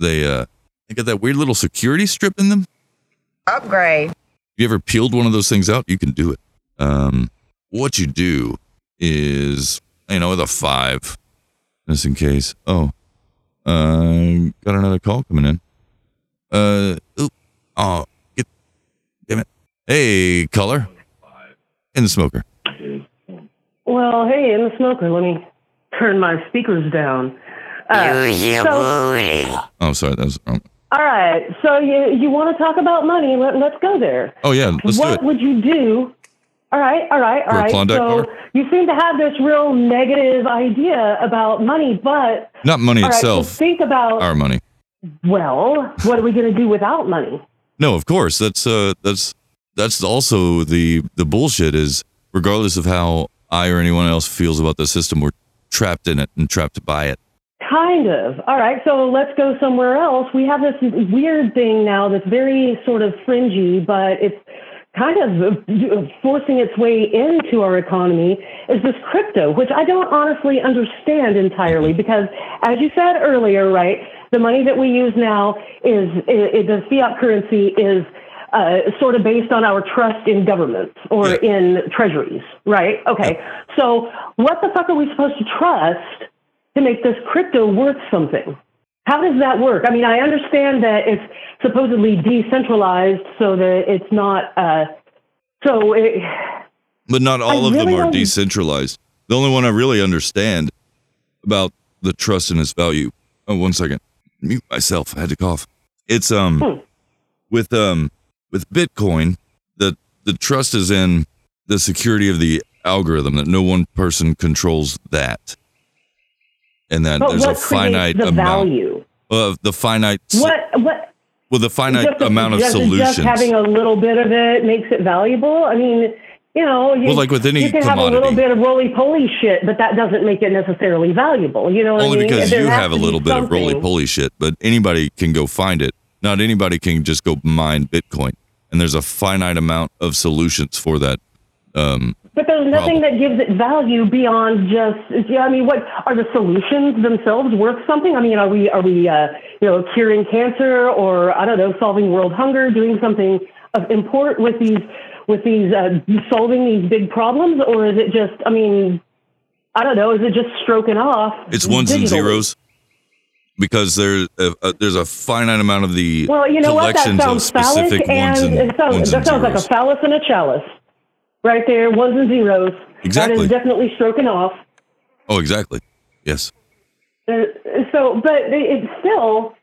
they uh, they got that weird little security strip in them. Upgrade. You ever peeled one of those things out, you can do it. Um, what you do is, you know, with a five, just in case. Oh, uh, got another call coming in. Uh, oop, oh, get, damn it. Hey, color, in the smoker. Well, hey, in the smoker, let me turn my speakers down. Uh, so, Oh, sorry, that was wrong. all right, so you you want to talk about money? Let, let's go there. Oh yeah, let's do what it. would you do? All right, all right, all For a right. Klondike So bar? you seem to have this real negative idea about money, but Not money all right, so itself. think about Our money. well, what are we going to do without money? No, of course. That's uh that's that's also the the bullshit is regardless of how I or anyone else feels about the system, we're trapped in it and trapped by it. Kind of. All right, so let's go somewhere else. We have this weird thing now that's very sort of fringy, but it's kind of forcing its way into our economy is this crypto, which I don't honestly understand entirely mm-hmm. because, as you said earlier, right, the money that we use now is, i i the fiat currency is uh, sort of based on our trust in governments or in treasuries, right? Okay, so what the fuck are we supposed to trust to make this crypto worth something? How does that work? I mean, I understand that it's supposedly decentralized so that it's not, uh, so it, But not all I of them are decentralized. The only one I really understand about the trust and its value. Oh, one second. Mute myself. I had to cough. It's um Hmm. with um with Bitcoin, the the trust is in the security of the algorithm that no one person controls that. And that but there's a finite the amount value? of the finite What, what, with a finite just, amount of just, solutions. Just having a little bit of it makes it valuable. I mean, you know, you, Well, like with any you can have a little bit of roly poly shit, but that doesn't make it necessarily valuable. You know Only I mean? because There you have a be little bit of roly-poly shit, but anybody can go find it. Not anybody can just go mine Bitcoin. And there's a finite amount of solutions for that. Um, But there's nothing that gives it value beyond just. Yeah, I mean, what are the solutions themselves worth something? I mean, are we are we uh, you know curing cancer or I don't know solving world hunger, doing something of import with these with these uh, solving these big problems, or is it just? I mean, I don't know. Is it just stroking off? It's ones and zeros because there's a, a, there's a finite amount of the Well, you know what? That sounds phallic, ones and and, it sounds, ones that and sounds like a phallus and a chalice, right there. Ones and zeros. Exactly. is definitely stroking off. oh, exactly. Yes. Uh, so, but it- it's still.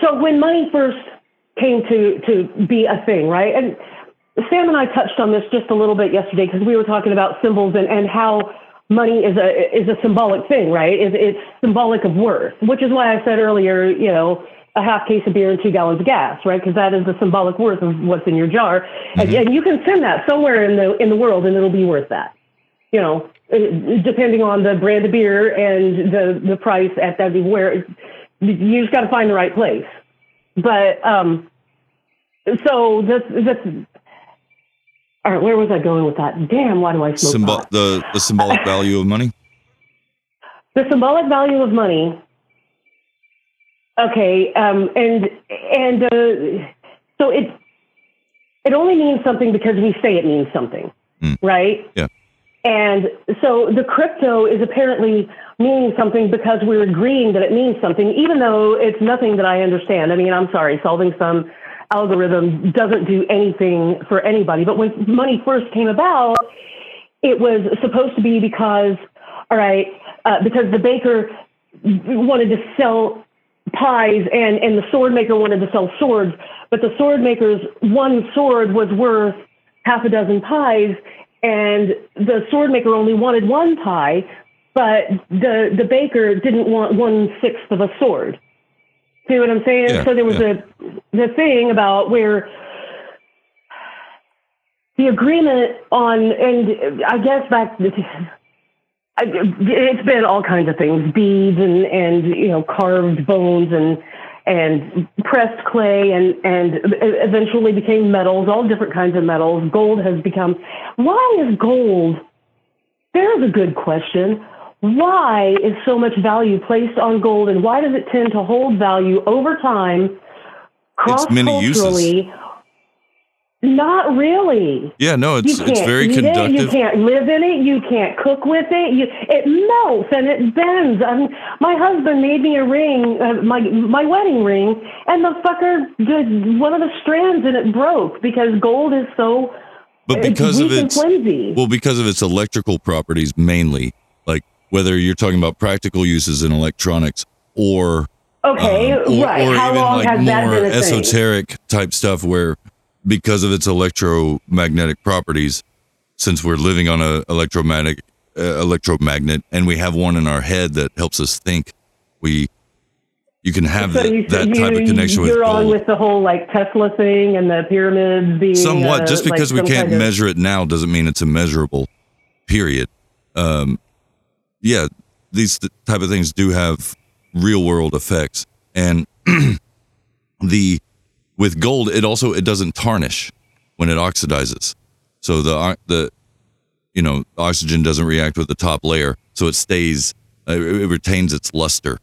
So when money first came to to be a thing, right? And Sam and I touched on this just a little bit yesterday because we were talking about symbols and and how money is a is a symbolic thing, right? It's, it's symbolic of worth, which is why I said earlier, you know, a half case of beer and two gallons of gas, right? Because that is the symbolic worth of what's in your jar, and, and you can send that somewhere in the in the world, and it'll be worth that you know, depending on the brand of beer and the the price at that where you just got to find the right place. But um, so that's that's all right. Where was I going with that? Damn, why do I smoke Symbol the the symbolic value of money. The symbolic value of money. Okay, um, and and uh, so it it only means something because we say it means something, right? Yeah. And so the crypto is apparently meaning something because we're agreeing that it means something, even though it's nothing that I understand. I mean, I'm sorry, solving some algorithm doesn't do anything for anybody. But when money first came about, it was supposed to be because, all right, uh, because the baker wanted to sell pies and, and the sword maker wanted to sell swords, but the sword maker's one sword was worth half a dozen pies and the sword maker only wanted one pie, but the the baker didn't want one sixth of a sword. See what I'm saying? Yeah, so there was a the thing about where the agreement on, and I guess back, it's been all kinds of things, beads and and you know carved bones and and pressed clay and and eventually became metals, all different kinds of metals. Gold has become. Why is gold? There's a good question. Why is so much value placed on gold, and why does it tend to hold value over time, cross It's many uses. culturally? Not really. Yeah, no, it's it's very conductive. It, you can't live in it. You can't cook with it. You, it melts and it bends. I mean, my husband made me a ring, uh, my my wedding ring, and the fucker, the, one of the strands in it broke because gold is so. But it's because of its flimsy. well, because of its electrical properties mainly, whether you're talking about practical uses in electronics or Okay, um, or, right. or How even long like has that more been a thing? esoteric type stuff where because of its electromagnetic properties since we're living on a electromagnetic uh, electromagnet and we have one in our head that helps us think we you can have So that, you, that you, type of connection with You're on gold with the whole like Tesla thing and the pyramids being somewhat uh, just like because we can't kind of- measure it now doesn't mean it's immeasurable period um yeah these th- type of things do have real world effects and the with gold it also it doesn't tarnish when it oxidizes so the the you know oxygen doesn't react with the top layer so it stays uh, it, it retains its luster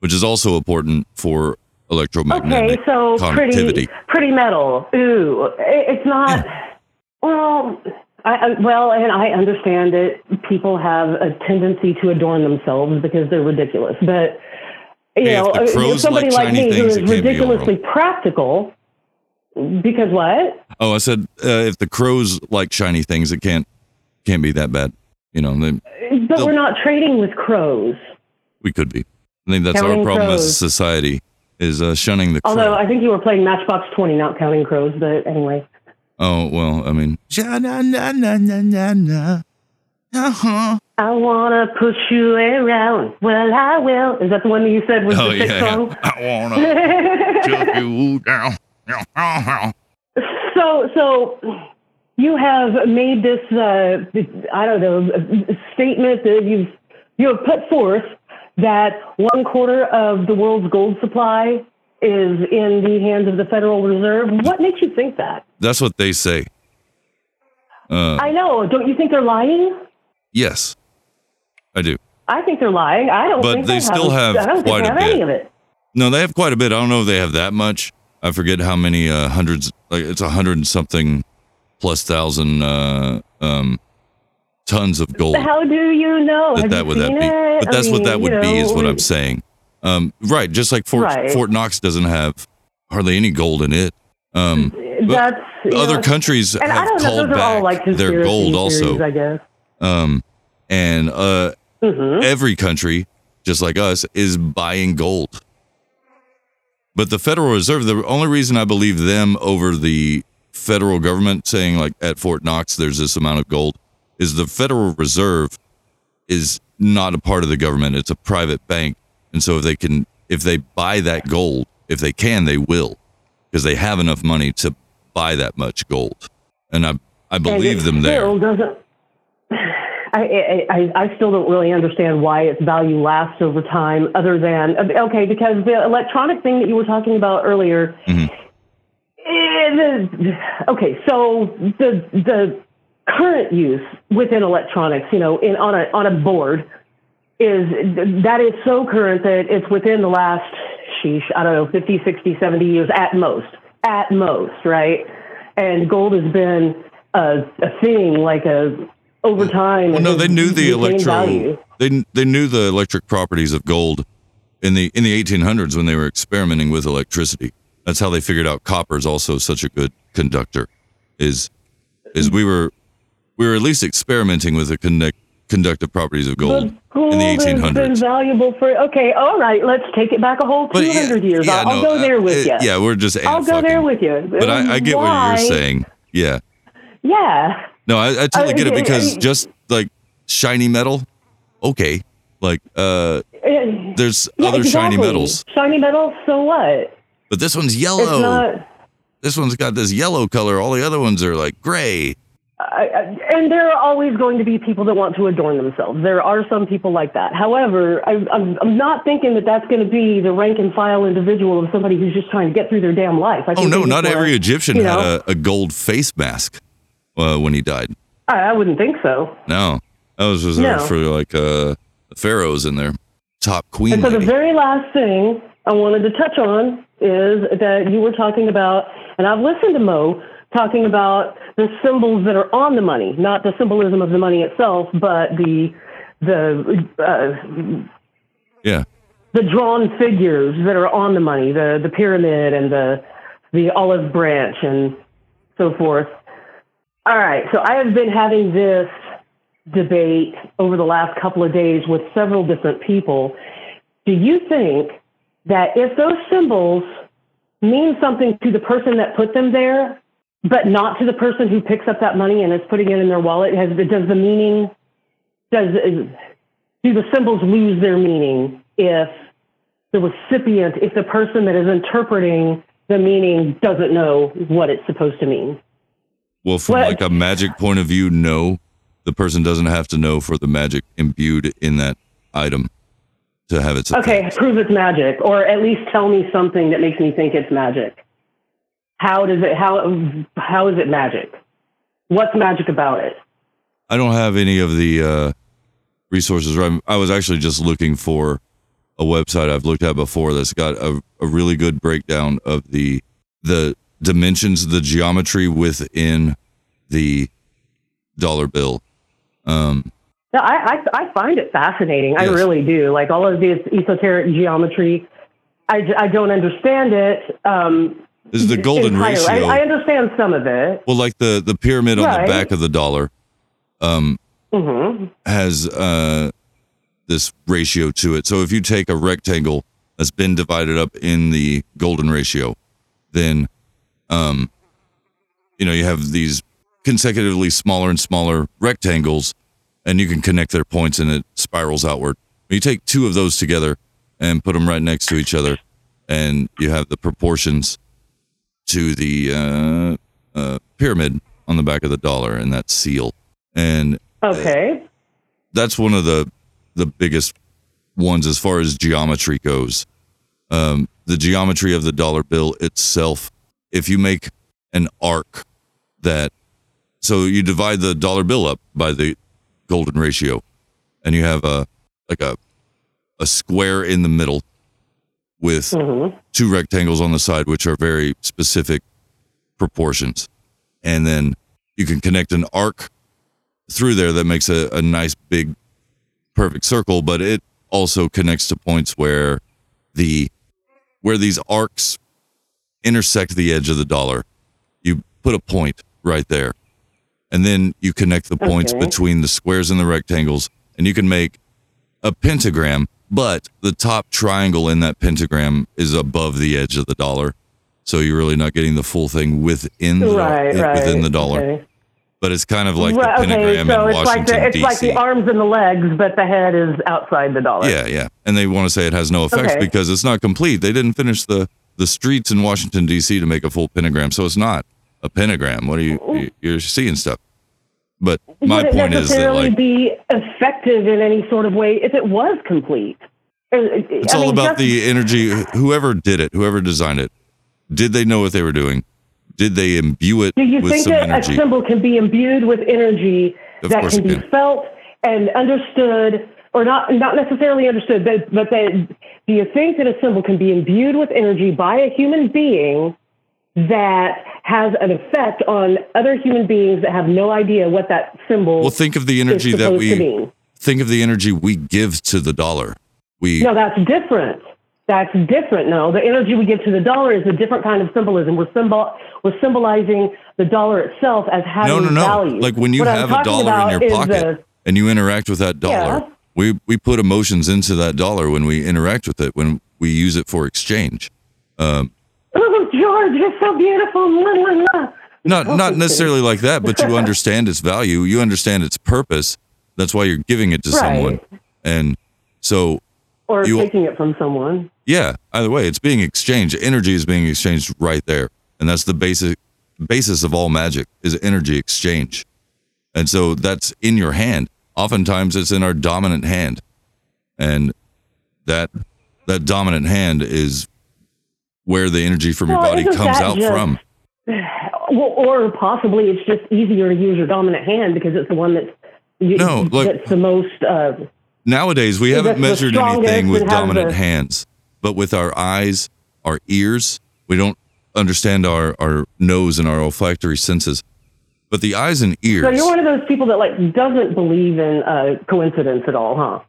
which is also important for electromagnetic Okay, so conductivity pretty pretty metal. Ooh, it- it's not. Well, I, I well, and I understand it. People have a tendency to adorn themselves because they're ridiculous. But you Hey, if know, uh, somebody like like me who things, is it be ridiculously practical. Because what? Oh, I said uh, if the crows like shiny things, it can't can't be that bad. You know, they, But we're not trading with crows. we could be. I think that's our Counting problem as a society is uh, shunning the crow. Although I think you were playing Matchbox Twenty, not counting crows. But anyway. Oh well, I mean. Uh-huh. I wanna push you around. Well, I will. Is that the one that you said was Oh, the sixth yeah. song? I wanna Chuck you down. So, so you have made this, uh, I don't know, statement that you've you have put forth that one quarter of the world's gold supply is in the hands of the Federal Reserve. What makes you think that? That's what they say. Uh, I know. Don't you think they're lying? yes, I do. I think they're lying. I don't But think they still have I don't quite think a they have any bit. of it. No, they have quite a bit. I don't know if they have that much. I forget how many uh, hundreds. Like it's a hundred and something plus thousand uh, um, tons of gold. How do you know? that Have that you would that be? it? But I that's what that would you be, is what I'm saying. Um, right, just like Fort Right. Fort Knox doesn't have hardly any gold in it. Um, That's other know, countries and I have don't know, called all back like their gold also. I guess. Um, and uh, Mhm. every country, just like us, is buying gold. But the Federal Reserve, the only reason I believe them over the federal government saying like at Fort Knox there's this amount of gold is the Federal Reserve is not a part of the government. It's a private bank. And so if they can if they buy that gold, if they can, they will because they have enough money to buy that much gold. And I I believe them there. I, I I still don't really understand why its value lasts over time, other than okay, because the electronic thing that you were talking about earlier. Mm-hmm. okay, so the the current use within electronics, you know, in on a on a board, is that is so current that it's within the last, sheesh, I don't know, 50, 60, 70 years at most, at most, right? And gold has been a, a thing, like a over time. Well, no, they knew the electro. value. They they knew the electric properties of gold in the in the 1800s when they were experimenting with electricity. That's how they figured out copper is also such a good conductor. Is is we were we were at least experimenting with a connect, conductive properties of gold Gold in the has been 1800s. valuable for. Okay, all right, let's take it back a whole 200 yeah, years. yeah, I'll, I'll go there uh, with uh, you. yeah, we're just I'll go there with you. But I, I get what you're saying. Yeah. Yeah. No, I, I totally Uh, get it because I- just like shiny metal, okay. Like uh there's yeah, other shiny metals. Shiny metals. So what? But this one's It's yellow. not. This one's got this yellow color. All the other ones are like gray. I, and there are always going to be people that want to adorn themselves. There are some people like that. However, I, I'm, I'm not thinking that that's going to be the rank and file individual of somebody who's just trying to get through their damn life. I Oh no, not every Egyptian you had a, a gold face mask uh, when he died. I, I wouldn't think so. No, that was reserved No. for like uh, the pharaohs and their top queen And so the very last thing I wanted to touch on is that you were talking about, and I've listened to Mo talking about the symbols that are on the money, not the symbolism of the money itself, but the the uh, yeah. the drawn figures that are on the money, the the pyramid and the the olive branch and so forth. All right, so I have been having this debate over the last couple of days with several different people. Do you think that if those symbols mean something to the person that put them there, but not to the person who picks up that money and is putting it in their wallet, has does the meaning does do the symbols lose their meaning if the recipient, if the person that is interpreting the meaning doesn't know what it's supposed to mean? Well, from What- like a magic point of view, no. The person doesn't have to know for the magic imbued in that item to have its Okay, prove it's magic, or at least tell me something that makes me think it's magic. How does it? How how is it magic? What's magic about it? I don't have any of the uh, resources. Right, I was actually just looking for a website I've looked at before that's got a, a really good breakdown of the the dimensions, the geometry within the dollar bill. Um, No, I, I I find it fascinating. I really do. Like all of this esoteric geometry, I, I don't understand it. Um, This is the golden ratio. I, I understand some of it. well, like the the pyramid on Right. the back of the dollar, um, hmm has uh, this ratio to it. So if you take a rectangle that's been divided up in the golden ratio, then um, you know you have these consecutively smaller and smaller rectangles, and you can connect their points, and it spirals outward. You take two of those together and put them right next to each other, and you have the proportions to the uh, uh, pyramid on the back of the dollar, and that seal. And Okay. that's one of the the biggest ones as far as geometry goes. Um, the geometry of the dollar bill itself. If you make an arc that, so you divide the dollar bill up by the golden ratio, and you have a like a a square in the middle with mm-hmm. two rectangles on the side, which are very specific proportions, and then you can connect an arc through there that makes a, a nice big perfect circle, but it also connects to points where the where these arcs intersect the edge of the dollar. You put a point right there. And then you connect the points Okay. between the squares and the rectangles, and you can make a pentagram, but the top triangle in that pentagram is above the edge of the dollar. So you're really not getting the full thing within the, Right, eh, right, within the dollar. okay. But it's kind of like Right, the okay, pentagram so in it's like Washington, the it's D.C. like the arms and the legs, but the head is outside the dollar. Yeah, yeah. And they want to say it has no effects Okay. because it's not complete. They didn't finish the the streets in Washington D.C. to make a full pentagram, so it's not a pentagram. What are you mm. you- you're seeing stuff? But my Would point is that necessarily like be effective in any sort of way if it was complete? Uh, it's all about the energy. Whoever did it, whoever designed it, did they know what they were doing? Did they imbue it Do you think that energy? a symbol can be imbued with energy Of that can be can. felt and understood, or not not necessarily understood, but but that do you think that a symbol can be imbued with energy by a human being that has an effect on other human beings that have no idea what that symbol? well, think of the energy that we think of the energy we give to the dollar. We No, that's different. That's different. No, the energy we give to the dollar is a different kind of symbolism. We're symbol we're symbolizing the dollar itself as having no, no, no. value. Like when you What have a dollar in your pocket and you interact with that dollar, Yeah. we we put emotions into that dollar when we interact with it when we use it for exchange. Um, oh, George, you're so beautiful. Not oh, not necessarily like that, but you understand its value. You understand its purpose. That's why you're giving it to Right. someone. And so, Or you- taking it from someone. yeah, either way, it's being exchanged. Energy is being exchanged right there, and that's the basic basis of all magic is energy exchange. And so that's in your hand. Oftentimes, it's in our dominant hand, and that that dominant hand is where the energy from your Well, body comes out just- from. Well, or possibly it's just easier to use your dominant hand because it's the one that's you, No, look- that's the most. Uh, Nowadays, we haven't measured anything with dominant the- hands, but with our eyes, our ears, we don't understand our, our nose and our olfactory senses. But the eyes and ears, so you're one of those people that like doesn't believe in uh, coincidence at all, huh?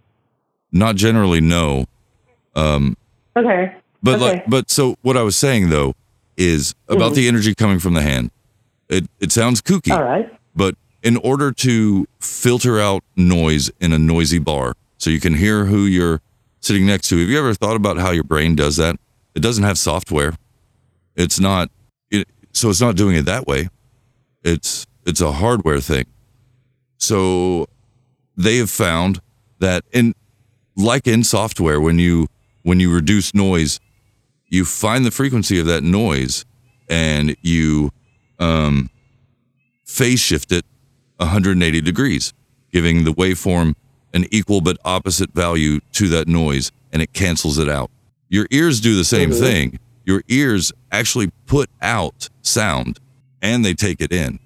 not generally no. Um, Okay. But okay. like, but so what I was saying though is about Mhm. the energy coming from the hand. It it sounds kooky, All right. but in order to filter out noise in a noisy bar, so you can hear who you're sitting next to, have you ever thought about how your brain does that? It doesn't have software. It's not, it, so it's not doing it that way. It's it's a hardware thing. So they have found that in like in software, when you when you reduce noise, you find the frequency of that noise and you um, phase shift it 180 degrees, giving the waveform an equal but opposite value to that noise, and it cancels it out. Your ears do the same Mhm. thing. Your ears actually put out sound and they take it in,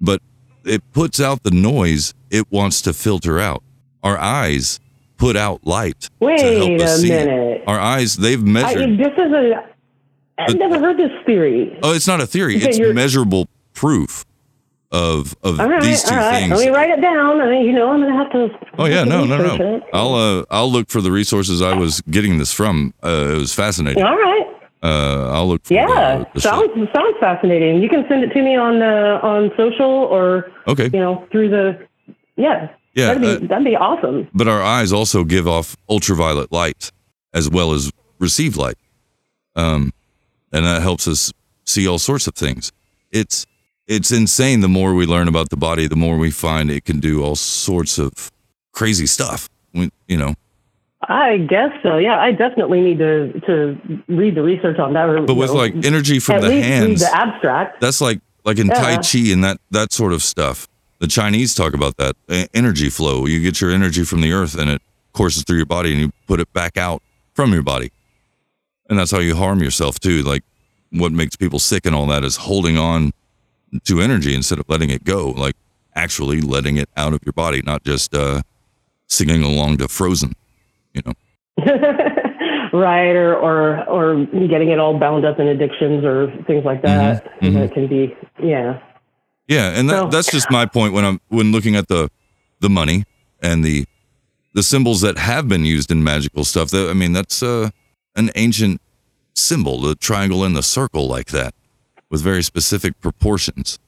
but it puts out the noise it wants to filter out. Our eyes put out light to help Wait us a see. it. minute. Our eyes, they've measured. I, this is a. I've never heard this theory. Oh, it's not a theory. It's measurable proof of of right, these two all right. things. Let me write it down. I mean, you know, I'm gonna have to. Oh yeah, no, no, no. it. I'll uh, I'll look for the resources I was getting this from. Uh, it was fascinating. All right. Uh, I'll look for Yeah, the, the sounds sounds fascinating. You can send it to me on uh, on social or Okay. you know through the yeah. Yeah, that'd be uh, that'd be awesome. But our eyes also give off ultraviolet light as well as receive light. Um, and that helps us see all sorts of things. It's it's insane. The more we learn about the body, the more we find it can do all sorts of crazy stuff. We, you know, I guess so. Yeah, I definitely need to to read the research on that. Or, but with know, like energy from the hands, the abstract. That's like like in Tai Chi and that that sort of stuff. The Chinese talk about that energy flow. You get your energy from the earth and it courses through your body and you put it back out from your body. And that's how you harm yourself too. Like what makes people sick and all that is holding on to energy instead of letting it go. Like actually letting it out of your body, not just uh, singing along to Frozen. You know. right, or or or getting it all bound up in addictions or things like that. Mhm, mhm. That can be yeah. Yeah, and that, that's just my point when I'm when looking at the the money and the the symbols that have been used in magical stuff. That I mean, that's uh, an ancient symbol, the triangle and the circle, like that, with very specific proportions.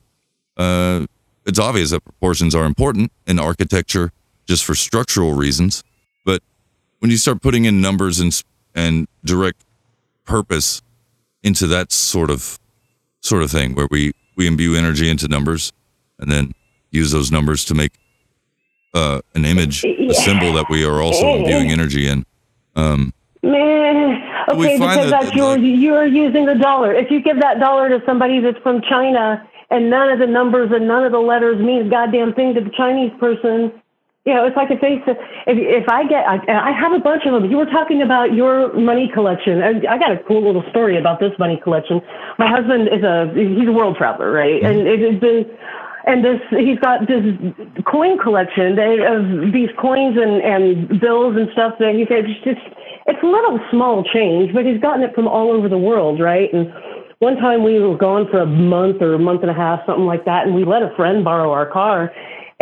Uh, it's obvious that proportions are important in architecture, just for structural reasons. But when you start putting in numbers and and direct purpose into that sort of sort of thing, where we we imbue energy into numbers and then use those numbers to make uh, an image, a symbol that we are also imbuing energy in. Um. Okay, because that- that's you're you're using the dollar. If you give that dollar to somebody that's from China and none of the numbers and none of the letters mean a goddamn thing to the Chinese person, you know, it's like if they said, if if I get, I, I have a bunch of them. You were talking about your money collection. I, I got a cool little story about this money collection. My husband is a he's a world traveler, right? And mm-hmm. it has been and this he's got this coin collection of these coins and and bills and stuff that he said it's just it's little small change, but he's gotten it from all over the world, right? And one time we were gone for a month or a month and a half, something like that, and we let a friend borrow our car.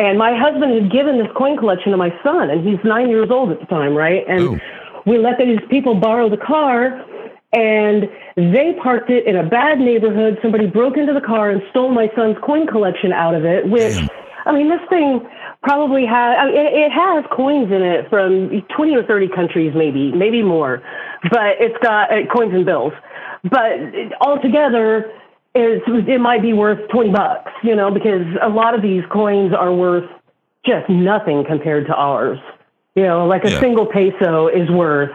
And my husband had given this coin collection to my son, and he's nine years old at the time, right? And we let these people borrow the car, and they parked it in a bad neighborhood. Somebody broke into the car and stole my son's coin collection out of it, which, I mean, this thing probably has, I mean, it, it has coins in it from 20 or 30 countries, maybe, maybe more, but it's got uh, coins and bills. But altogether, it's, it might be worth 20 bucks, you know, because a lot of these coins are worth just nothing compared to ours. You know, like a Yeah. single peso is worth,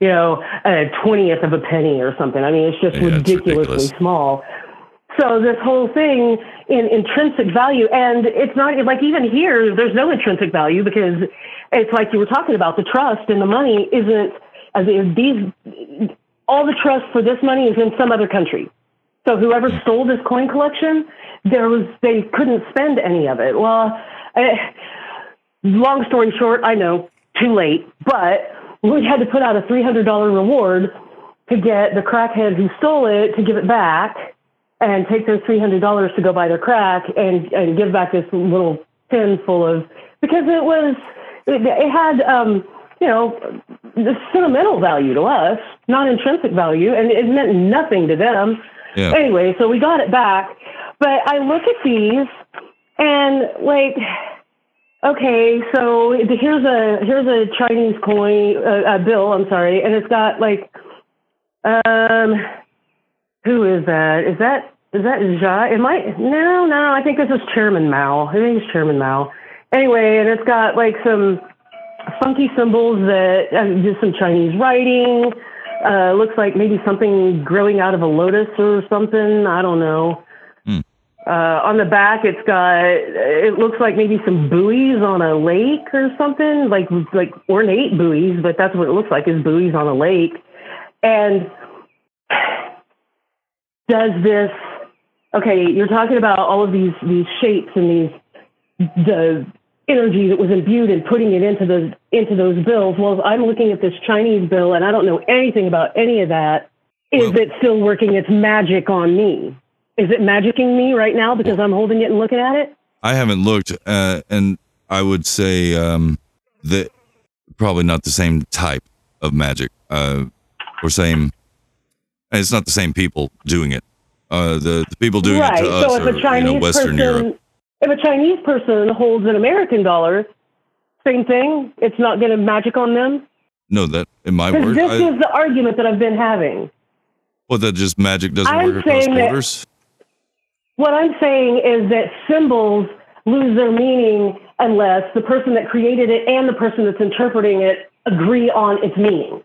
you know, a twentieth of a penny or something. I mean, it's just Yeah, it's ridiculously ridiculous. small. So this whole thing in intrinsic value, and it's not like even here, there's no intrinsic value because it's like you were talking about the trust and the money isn't. I mean, these all the trust for this money is in some other country. So whoever stole this coin collection, there was they couldn't spend any of it. Well, eh, long story short, I know too late, but we had to put out a three hundred dollar reward to get the crackhead who stole it to give it back and take their three hundred dollars to go buy their crack and and give back this little tin full of because it was it, it had um you know the sentimental value to us, not intrinsic value, and it meant nothing to them. Yeah. Anyway, so we got it back, but I look at these and like okay, so here's a here's a Chinese coin, uh, a bill. I'm sorry, and it's got like, um, who is that? Is that is that Jia? It might no no. I think this is Chairman Mao. I think it's Chairman Mao. Anyway, and it's got like some funky symbols that uh, just some Chinese writing. Uh, looks like maybe something growing out of a lotus or something. I don't know. Uh, on the back, it's got, it looks like maybe some buoys on a lake or something, like, like ornate buoys, but that's what it looks like is buoys on a lake. And does this, okay, you're talking about all of these, these shapes and these, the energy that was imbued in putting it into those, into those bills. Well, I'm looking at this Chinese bill and I don't know anything about any of that. Is it still working its magic on me? Is it magicking me right now because I'm holding it and looking at it? I haven't looked, uh, and I would say um, that probably not the same type of magic, uh, or same. It's not the same people doing it. Uh, the the people doing right. it to us so if are a Chinese you know Western person, Europe. If a Chinese person holds an American dollar, same thing. It's not going to magic on them. No, that in my Because word, this I, is the argument that I've been having. well, that just magic doesn't I'm work across borders. What I'm saying is that symbols lose their meaning unless the person that created it and the person that's interpreting it agree on its meaning.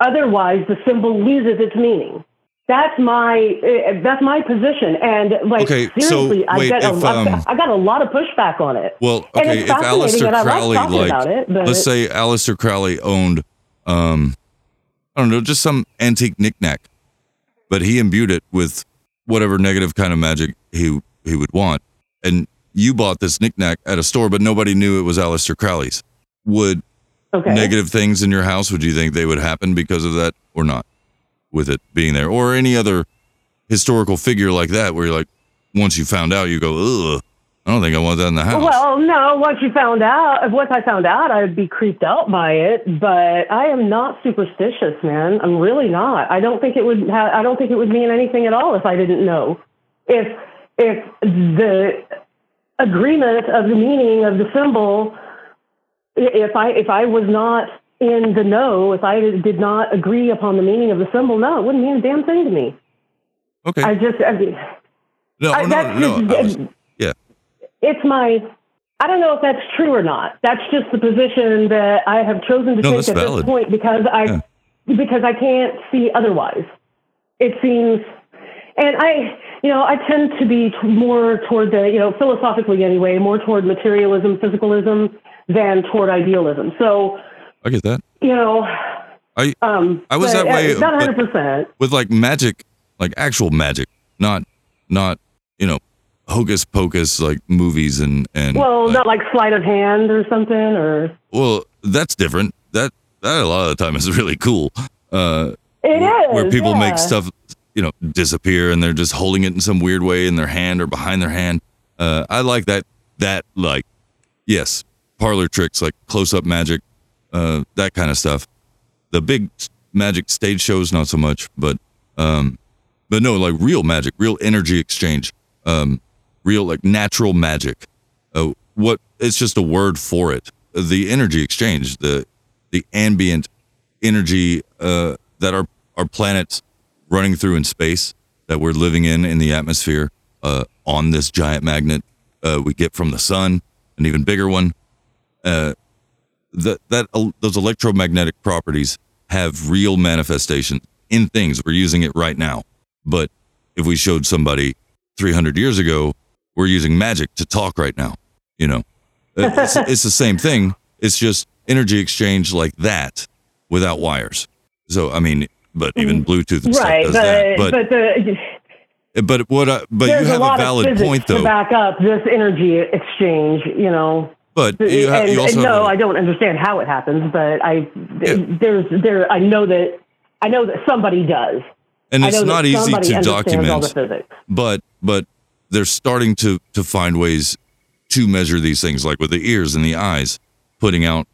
Otherwise, the symbol loses its meaning. That's my uh, that's my position, and like Okay, so seriously, I wait, got a if, lot- um, I got a lot of pushback on it. Well, okay, if and I like Crowley, like, it, let's say Aleister Crowley owned, um, I don't know, just some antique knickknack, but he imbued it with whatever negative kind of magic he he would want, and you bought this knickknack at a store, but nobody knew it was Aleister Crowley's. Would Okay. negative things in your house? Would you think they would happen because of that, or not? With it being there, or any other historical figure like that, where you're like, once you found out, you go, ugh, I don't think I want that in the house. Well, no. Once you found out, once I found out, I'd be creeped out by it. But I am not superstitious, man. I'm really not. I don't think it would. Ha- I don't think it would mean anything at all if I didn't know. If if the agreement of the meaning of the symbol, if I if I was not in the know, if I did not agree upon the meaning of the symbol, no, it wouldn't mean a damn thing to me. Okay. I just. I mean, no, I- no, no. I was, yeah. it's my I don't know if that's true or not. That's just the position that I have chosen to No, take at valid. this point because I because I can't see otherwise. It seems and I you know, I tend to be t- more toward the, you know, philosophically anyway, more toward materialism, physicalism than toward idealism. So, I get that. you know, I um I was that way, not 100%. with like magic, like actual magic, not not you know hocus pocus like movies and and Well, like- not like sleight of hand or something or well that's different. That that a lot of the time is really cool. Uh, It where, where is, people yeah. make stuff you know disappear and they're just holding it in some weird way in their hand or behind their hand. Uh, I like that that like yes parlor tricks like close up magic, uh, that kind of stuff. The big magic stage shows not so much, but um, but no like real magic, real energy exchange, um, real like natural magic. Uh, what it's just a word for it. The energy exchange, the the ambient energy uh, that our our planet's running through in space, that we're living in in the atmosphere uh, on this giant magnet uh, we get from the sun, an even bigger one. Uh, that that those electromagnetic properties have real manifestation in things. We're using it right now, but if we showed somebody 300 years ago, we're using magic to talk right now. You know, Uh, it's, it's the same thing. It's just energy exchange like that without wires. So I mean, but even Bluetooth and Mm-hmm. right, stuff does that. but, But but the but what? I, but you have a, lot a valid point to though. back up this energy exchange. You know, But you, have, and, you also no, a- I don't understand how it happens, but I there's there I know that I know that somebody does. and it's not easy to understands all the document. But but they're starting to to find ways to measure these things, like with the ears and the eyes, putting out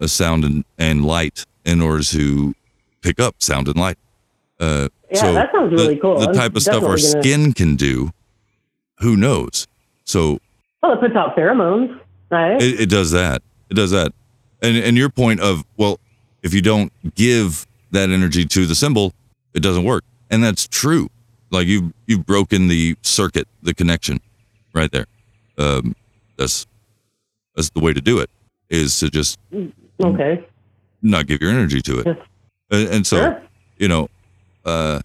a sound and, and light in order to pick up sound and light. Uh, Yeah, so that sounds really the, cool. The I'm type of stuff our gonna- skin can do, who knows? So Well, it puts out pheromones, right? it, it does that. It does that. And and your point of well, if you don't give that energy to the symbol, it doesn't work. And that's true. Like you you've broken the circuit, the connection, right there. Um, that's that's the way to do it. Is to just okay. not give your energy to it. And, and so, Sure. you know, uh,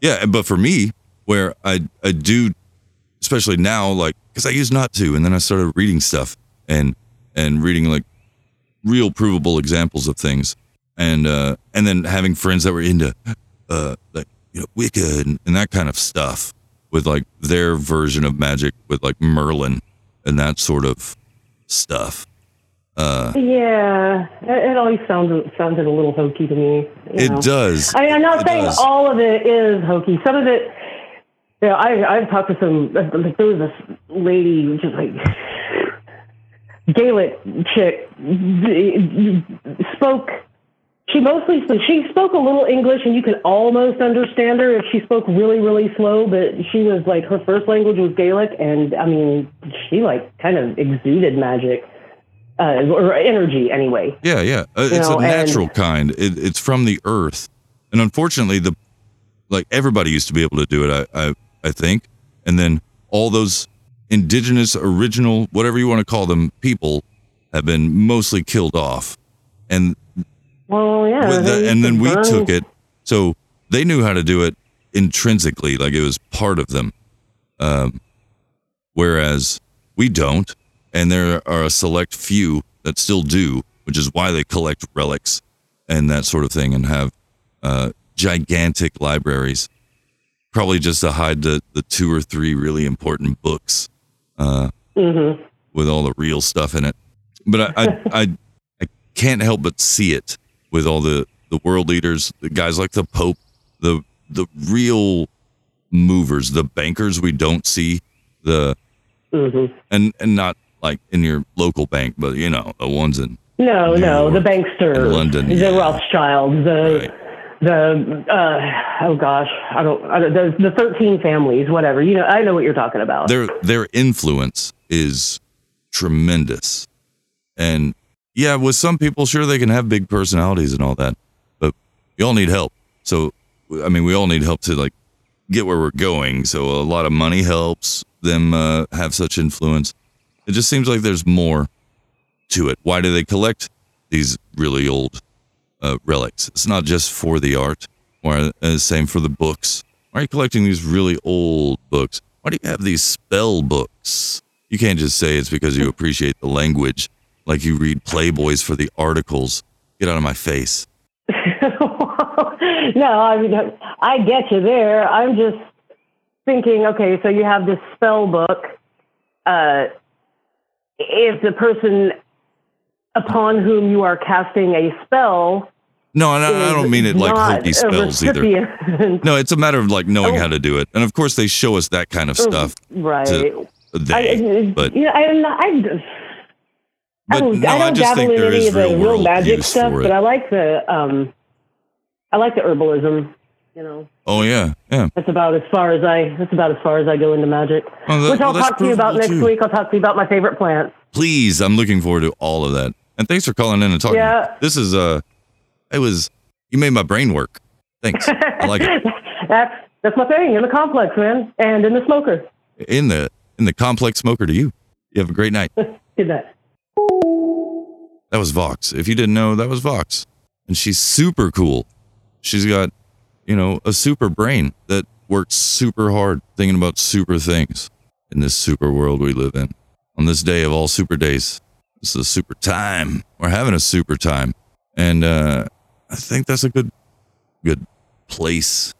yeah. But for me, where I I do, especially now, like because I used not to, and then I started reading stuff and and reading like real provable examples of things, and uh, and then having friends that were into uh, like you know Wicca and, and that kind of stuff with like their version of magic with like Merlin and that sort of stuff. Uh, Yeah, it, it always sounded sounded a little hokey to me. It know. does. I mean, I'm not It saying does. all of it is hokey. Some of it, you know, I I've talked to some. Like, there was this lady, just like Gaelic chick, spoke. She mostly she spoke a little English, and you could almost understand her if she spoke really really slow. But she was like her first language was Gaelic, and I mean, she like kind of exuded magic uh, or energy anyway. Yeah, yeah. Uh, it's know, a and- natural kind. It, it's from the earth, and unfortunately, the like everybody used to be able to do it. I, I, I think, and then all those indigenous, original, whatever you want to call them, people have been mostly killed off, and Well, yeah, the- and then we burn- took it, so they knew how to do it intrinsically, like it was part of them. Um, whereas we don't, and there are a select few that still do, which is why they collect relics and that sort of thing, and have uh, gigantic libraries, probably just to hide the the two or three really important books uh, Mhm. with all the real stuff in it. But I, I, I, I can't help but see it with all the, the world leaders, the guys like the Pope, the the real movers, the bankers we don't see The hmm and and not like in your local bank, but you know the ones in No, no, the in banksters, London, the yeah. Rothschilds, the the uh, oh gosh, I don't, I don't the, the thirteen families, whatever. You know, I know what you're talking about. their their influence is tremendous and yeah with some people sure they can have big personalities and all that but we all need help so i mean we all need help to like get where we're going so a lot of money helps them uh, have such influence it just seems like there's more to it why do they collect these really old uh, relics it's not just for the art or uh, same for the books why are you collecting these really old books why do you have these spell books you can't just say it's because you appreciate the language, like you read Playboys for the articles. Get out of my face. no, I mean, I get you there. I'm just thinking, okay, so you have this spell book. Uh, if the person upon whom you are casting a spell, No, and I, I don't mean it like hokey spells either. No, it's a matter of like knowing how to do it, and of course they show us that kind of stuff. right? to- they, I, but yeah, I'm not, I, I But don't, no, I I don't just dabble think in any of the real real magic stuff, but. I like the um, I like the herbalism. You know, oh yeah, yeah. that's about as far as I that's about as far as I go into magic. Oh, that- Which I'll well, talk to you about next too. week. I'll talk to you about my favorite plants. Please, I'm looking forward to all of that. And thanks for calling in and talking. Yeah. This is uh, it was you made my brain work. Thanks, I like it. that's that's my thing in the complex, man, and in the smoker. In the in the complex smoker to you. You have a great night. Did that. That was Vox. If you didn't know, that was Vox. And she's super cool. She's got, you know, a super brain that works super hard thinking about super things in this super world we live in. On this day of all super days, this is a super time. We're having a super time. And uh, I think that's a good, good place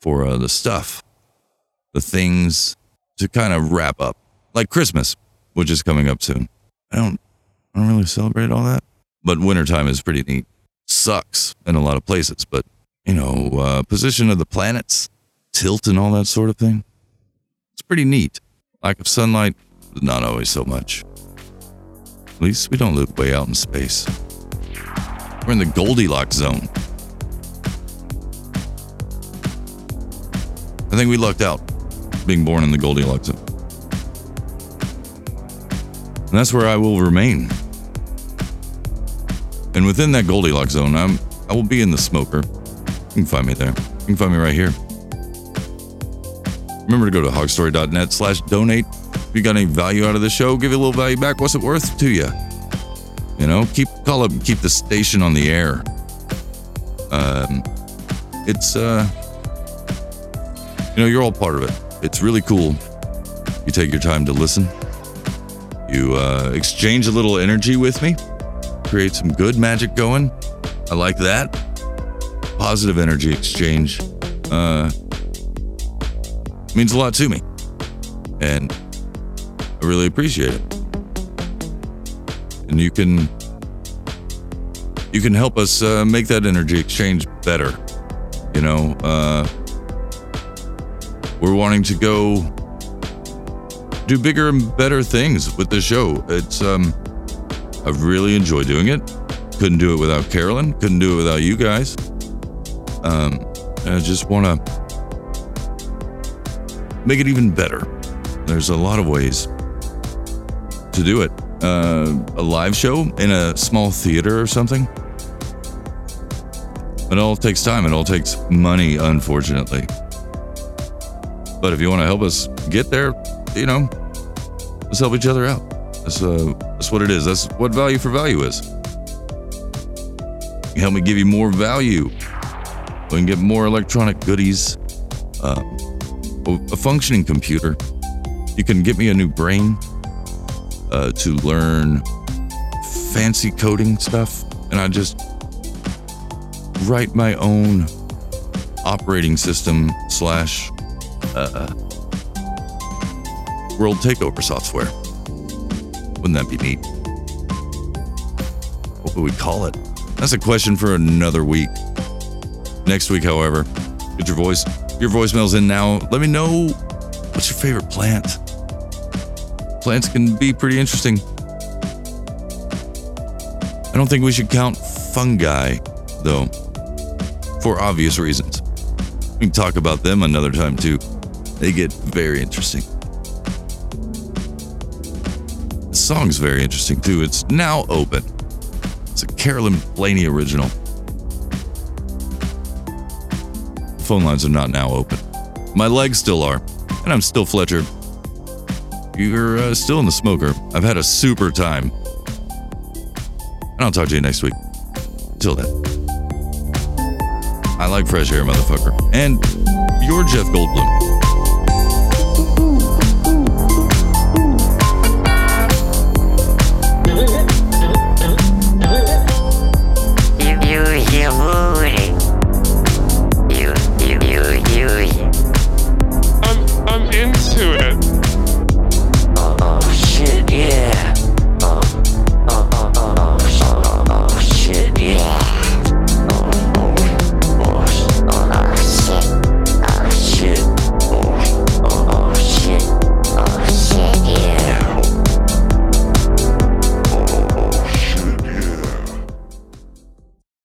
for uh, the stuff, the things to kind of wrap up. Like Christmas, which is coming up soon. I don't I don't really celebrate all that. But wintertime is pretty neat. Sucks in a lot of places, but you know, uh, position of the planets, tilt and all that sort of thing. It's pretty neat. Lack of sunlight, not always so much. At least we don't live way out in space. We're in the Goldilocks zone. I think we lucked out being born in the Goldilocks zone. And that's where I will remain. And within that Goldilocks zone, I'm I will be in the smoker. You can find me there. You can find me right here. Remember to go to hogstory.net slash donate. If you got any value out of the show, give you a little value back. What's it worth to you? You know, keep call up keep the station on the air. Um it's uh you know, you're all part of it. It's really cool. You take your time to listen. You uh, exchange a little energy with me, create some good magic going. I like that. Positive energy exchange uh, means a lot to me. And I really appreciate it. And you can you can help us uh, make that energy exchange better. You know, uh, we're wanting to go do bigger and better things with the show. It's um I really enjoy doing it. Couldn't do it without Carolyn, couldn't do it without you guys. Um I just want to make it even better. There's a lot of ways to do it. Uh, a live show in a small theater or something. It all takes time. It all takes money, unfortunately. But if you want to help us get there, you know, let's help each other out. That's uh, that's what it is. That's what value for value is. You help me give you more value. We can get more electronic goodies, uh, a functioning computer. You can get me a new brain uh, to learn fancy coding stuff, and I just write my own operating system slash uh, world takeover software. Wouldn't that be neat? What would we call it? That's a question for another week. Next week, however, get your voice, your voicemails in now. Let me know what's your favorite plant. Plants can be pretty interesting. I don't think we should count fungi, though, for obvious reasons. We can talk about them another time, too. They get very interesting. The song's very interesting, too. It's now open. It's a Carolyn Blaney original. phone lines are not now open. My legs still are, and I'm still Fletcher. You're uh, still in the smoker. I've had a super time. And I'll talk to you next week. Till then. I like fresh air, motherfucker. And you're Jeff Goldblum.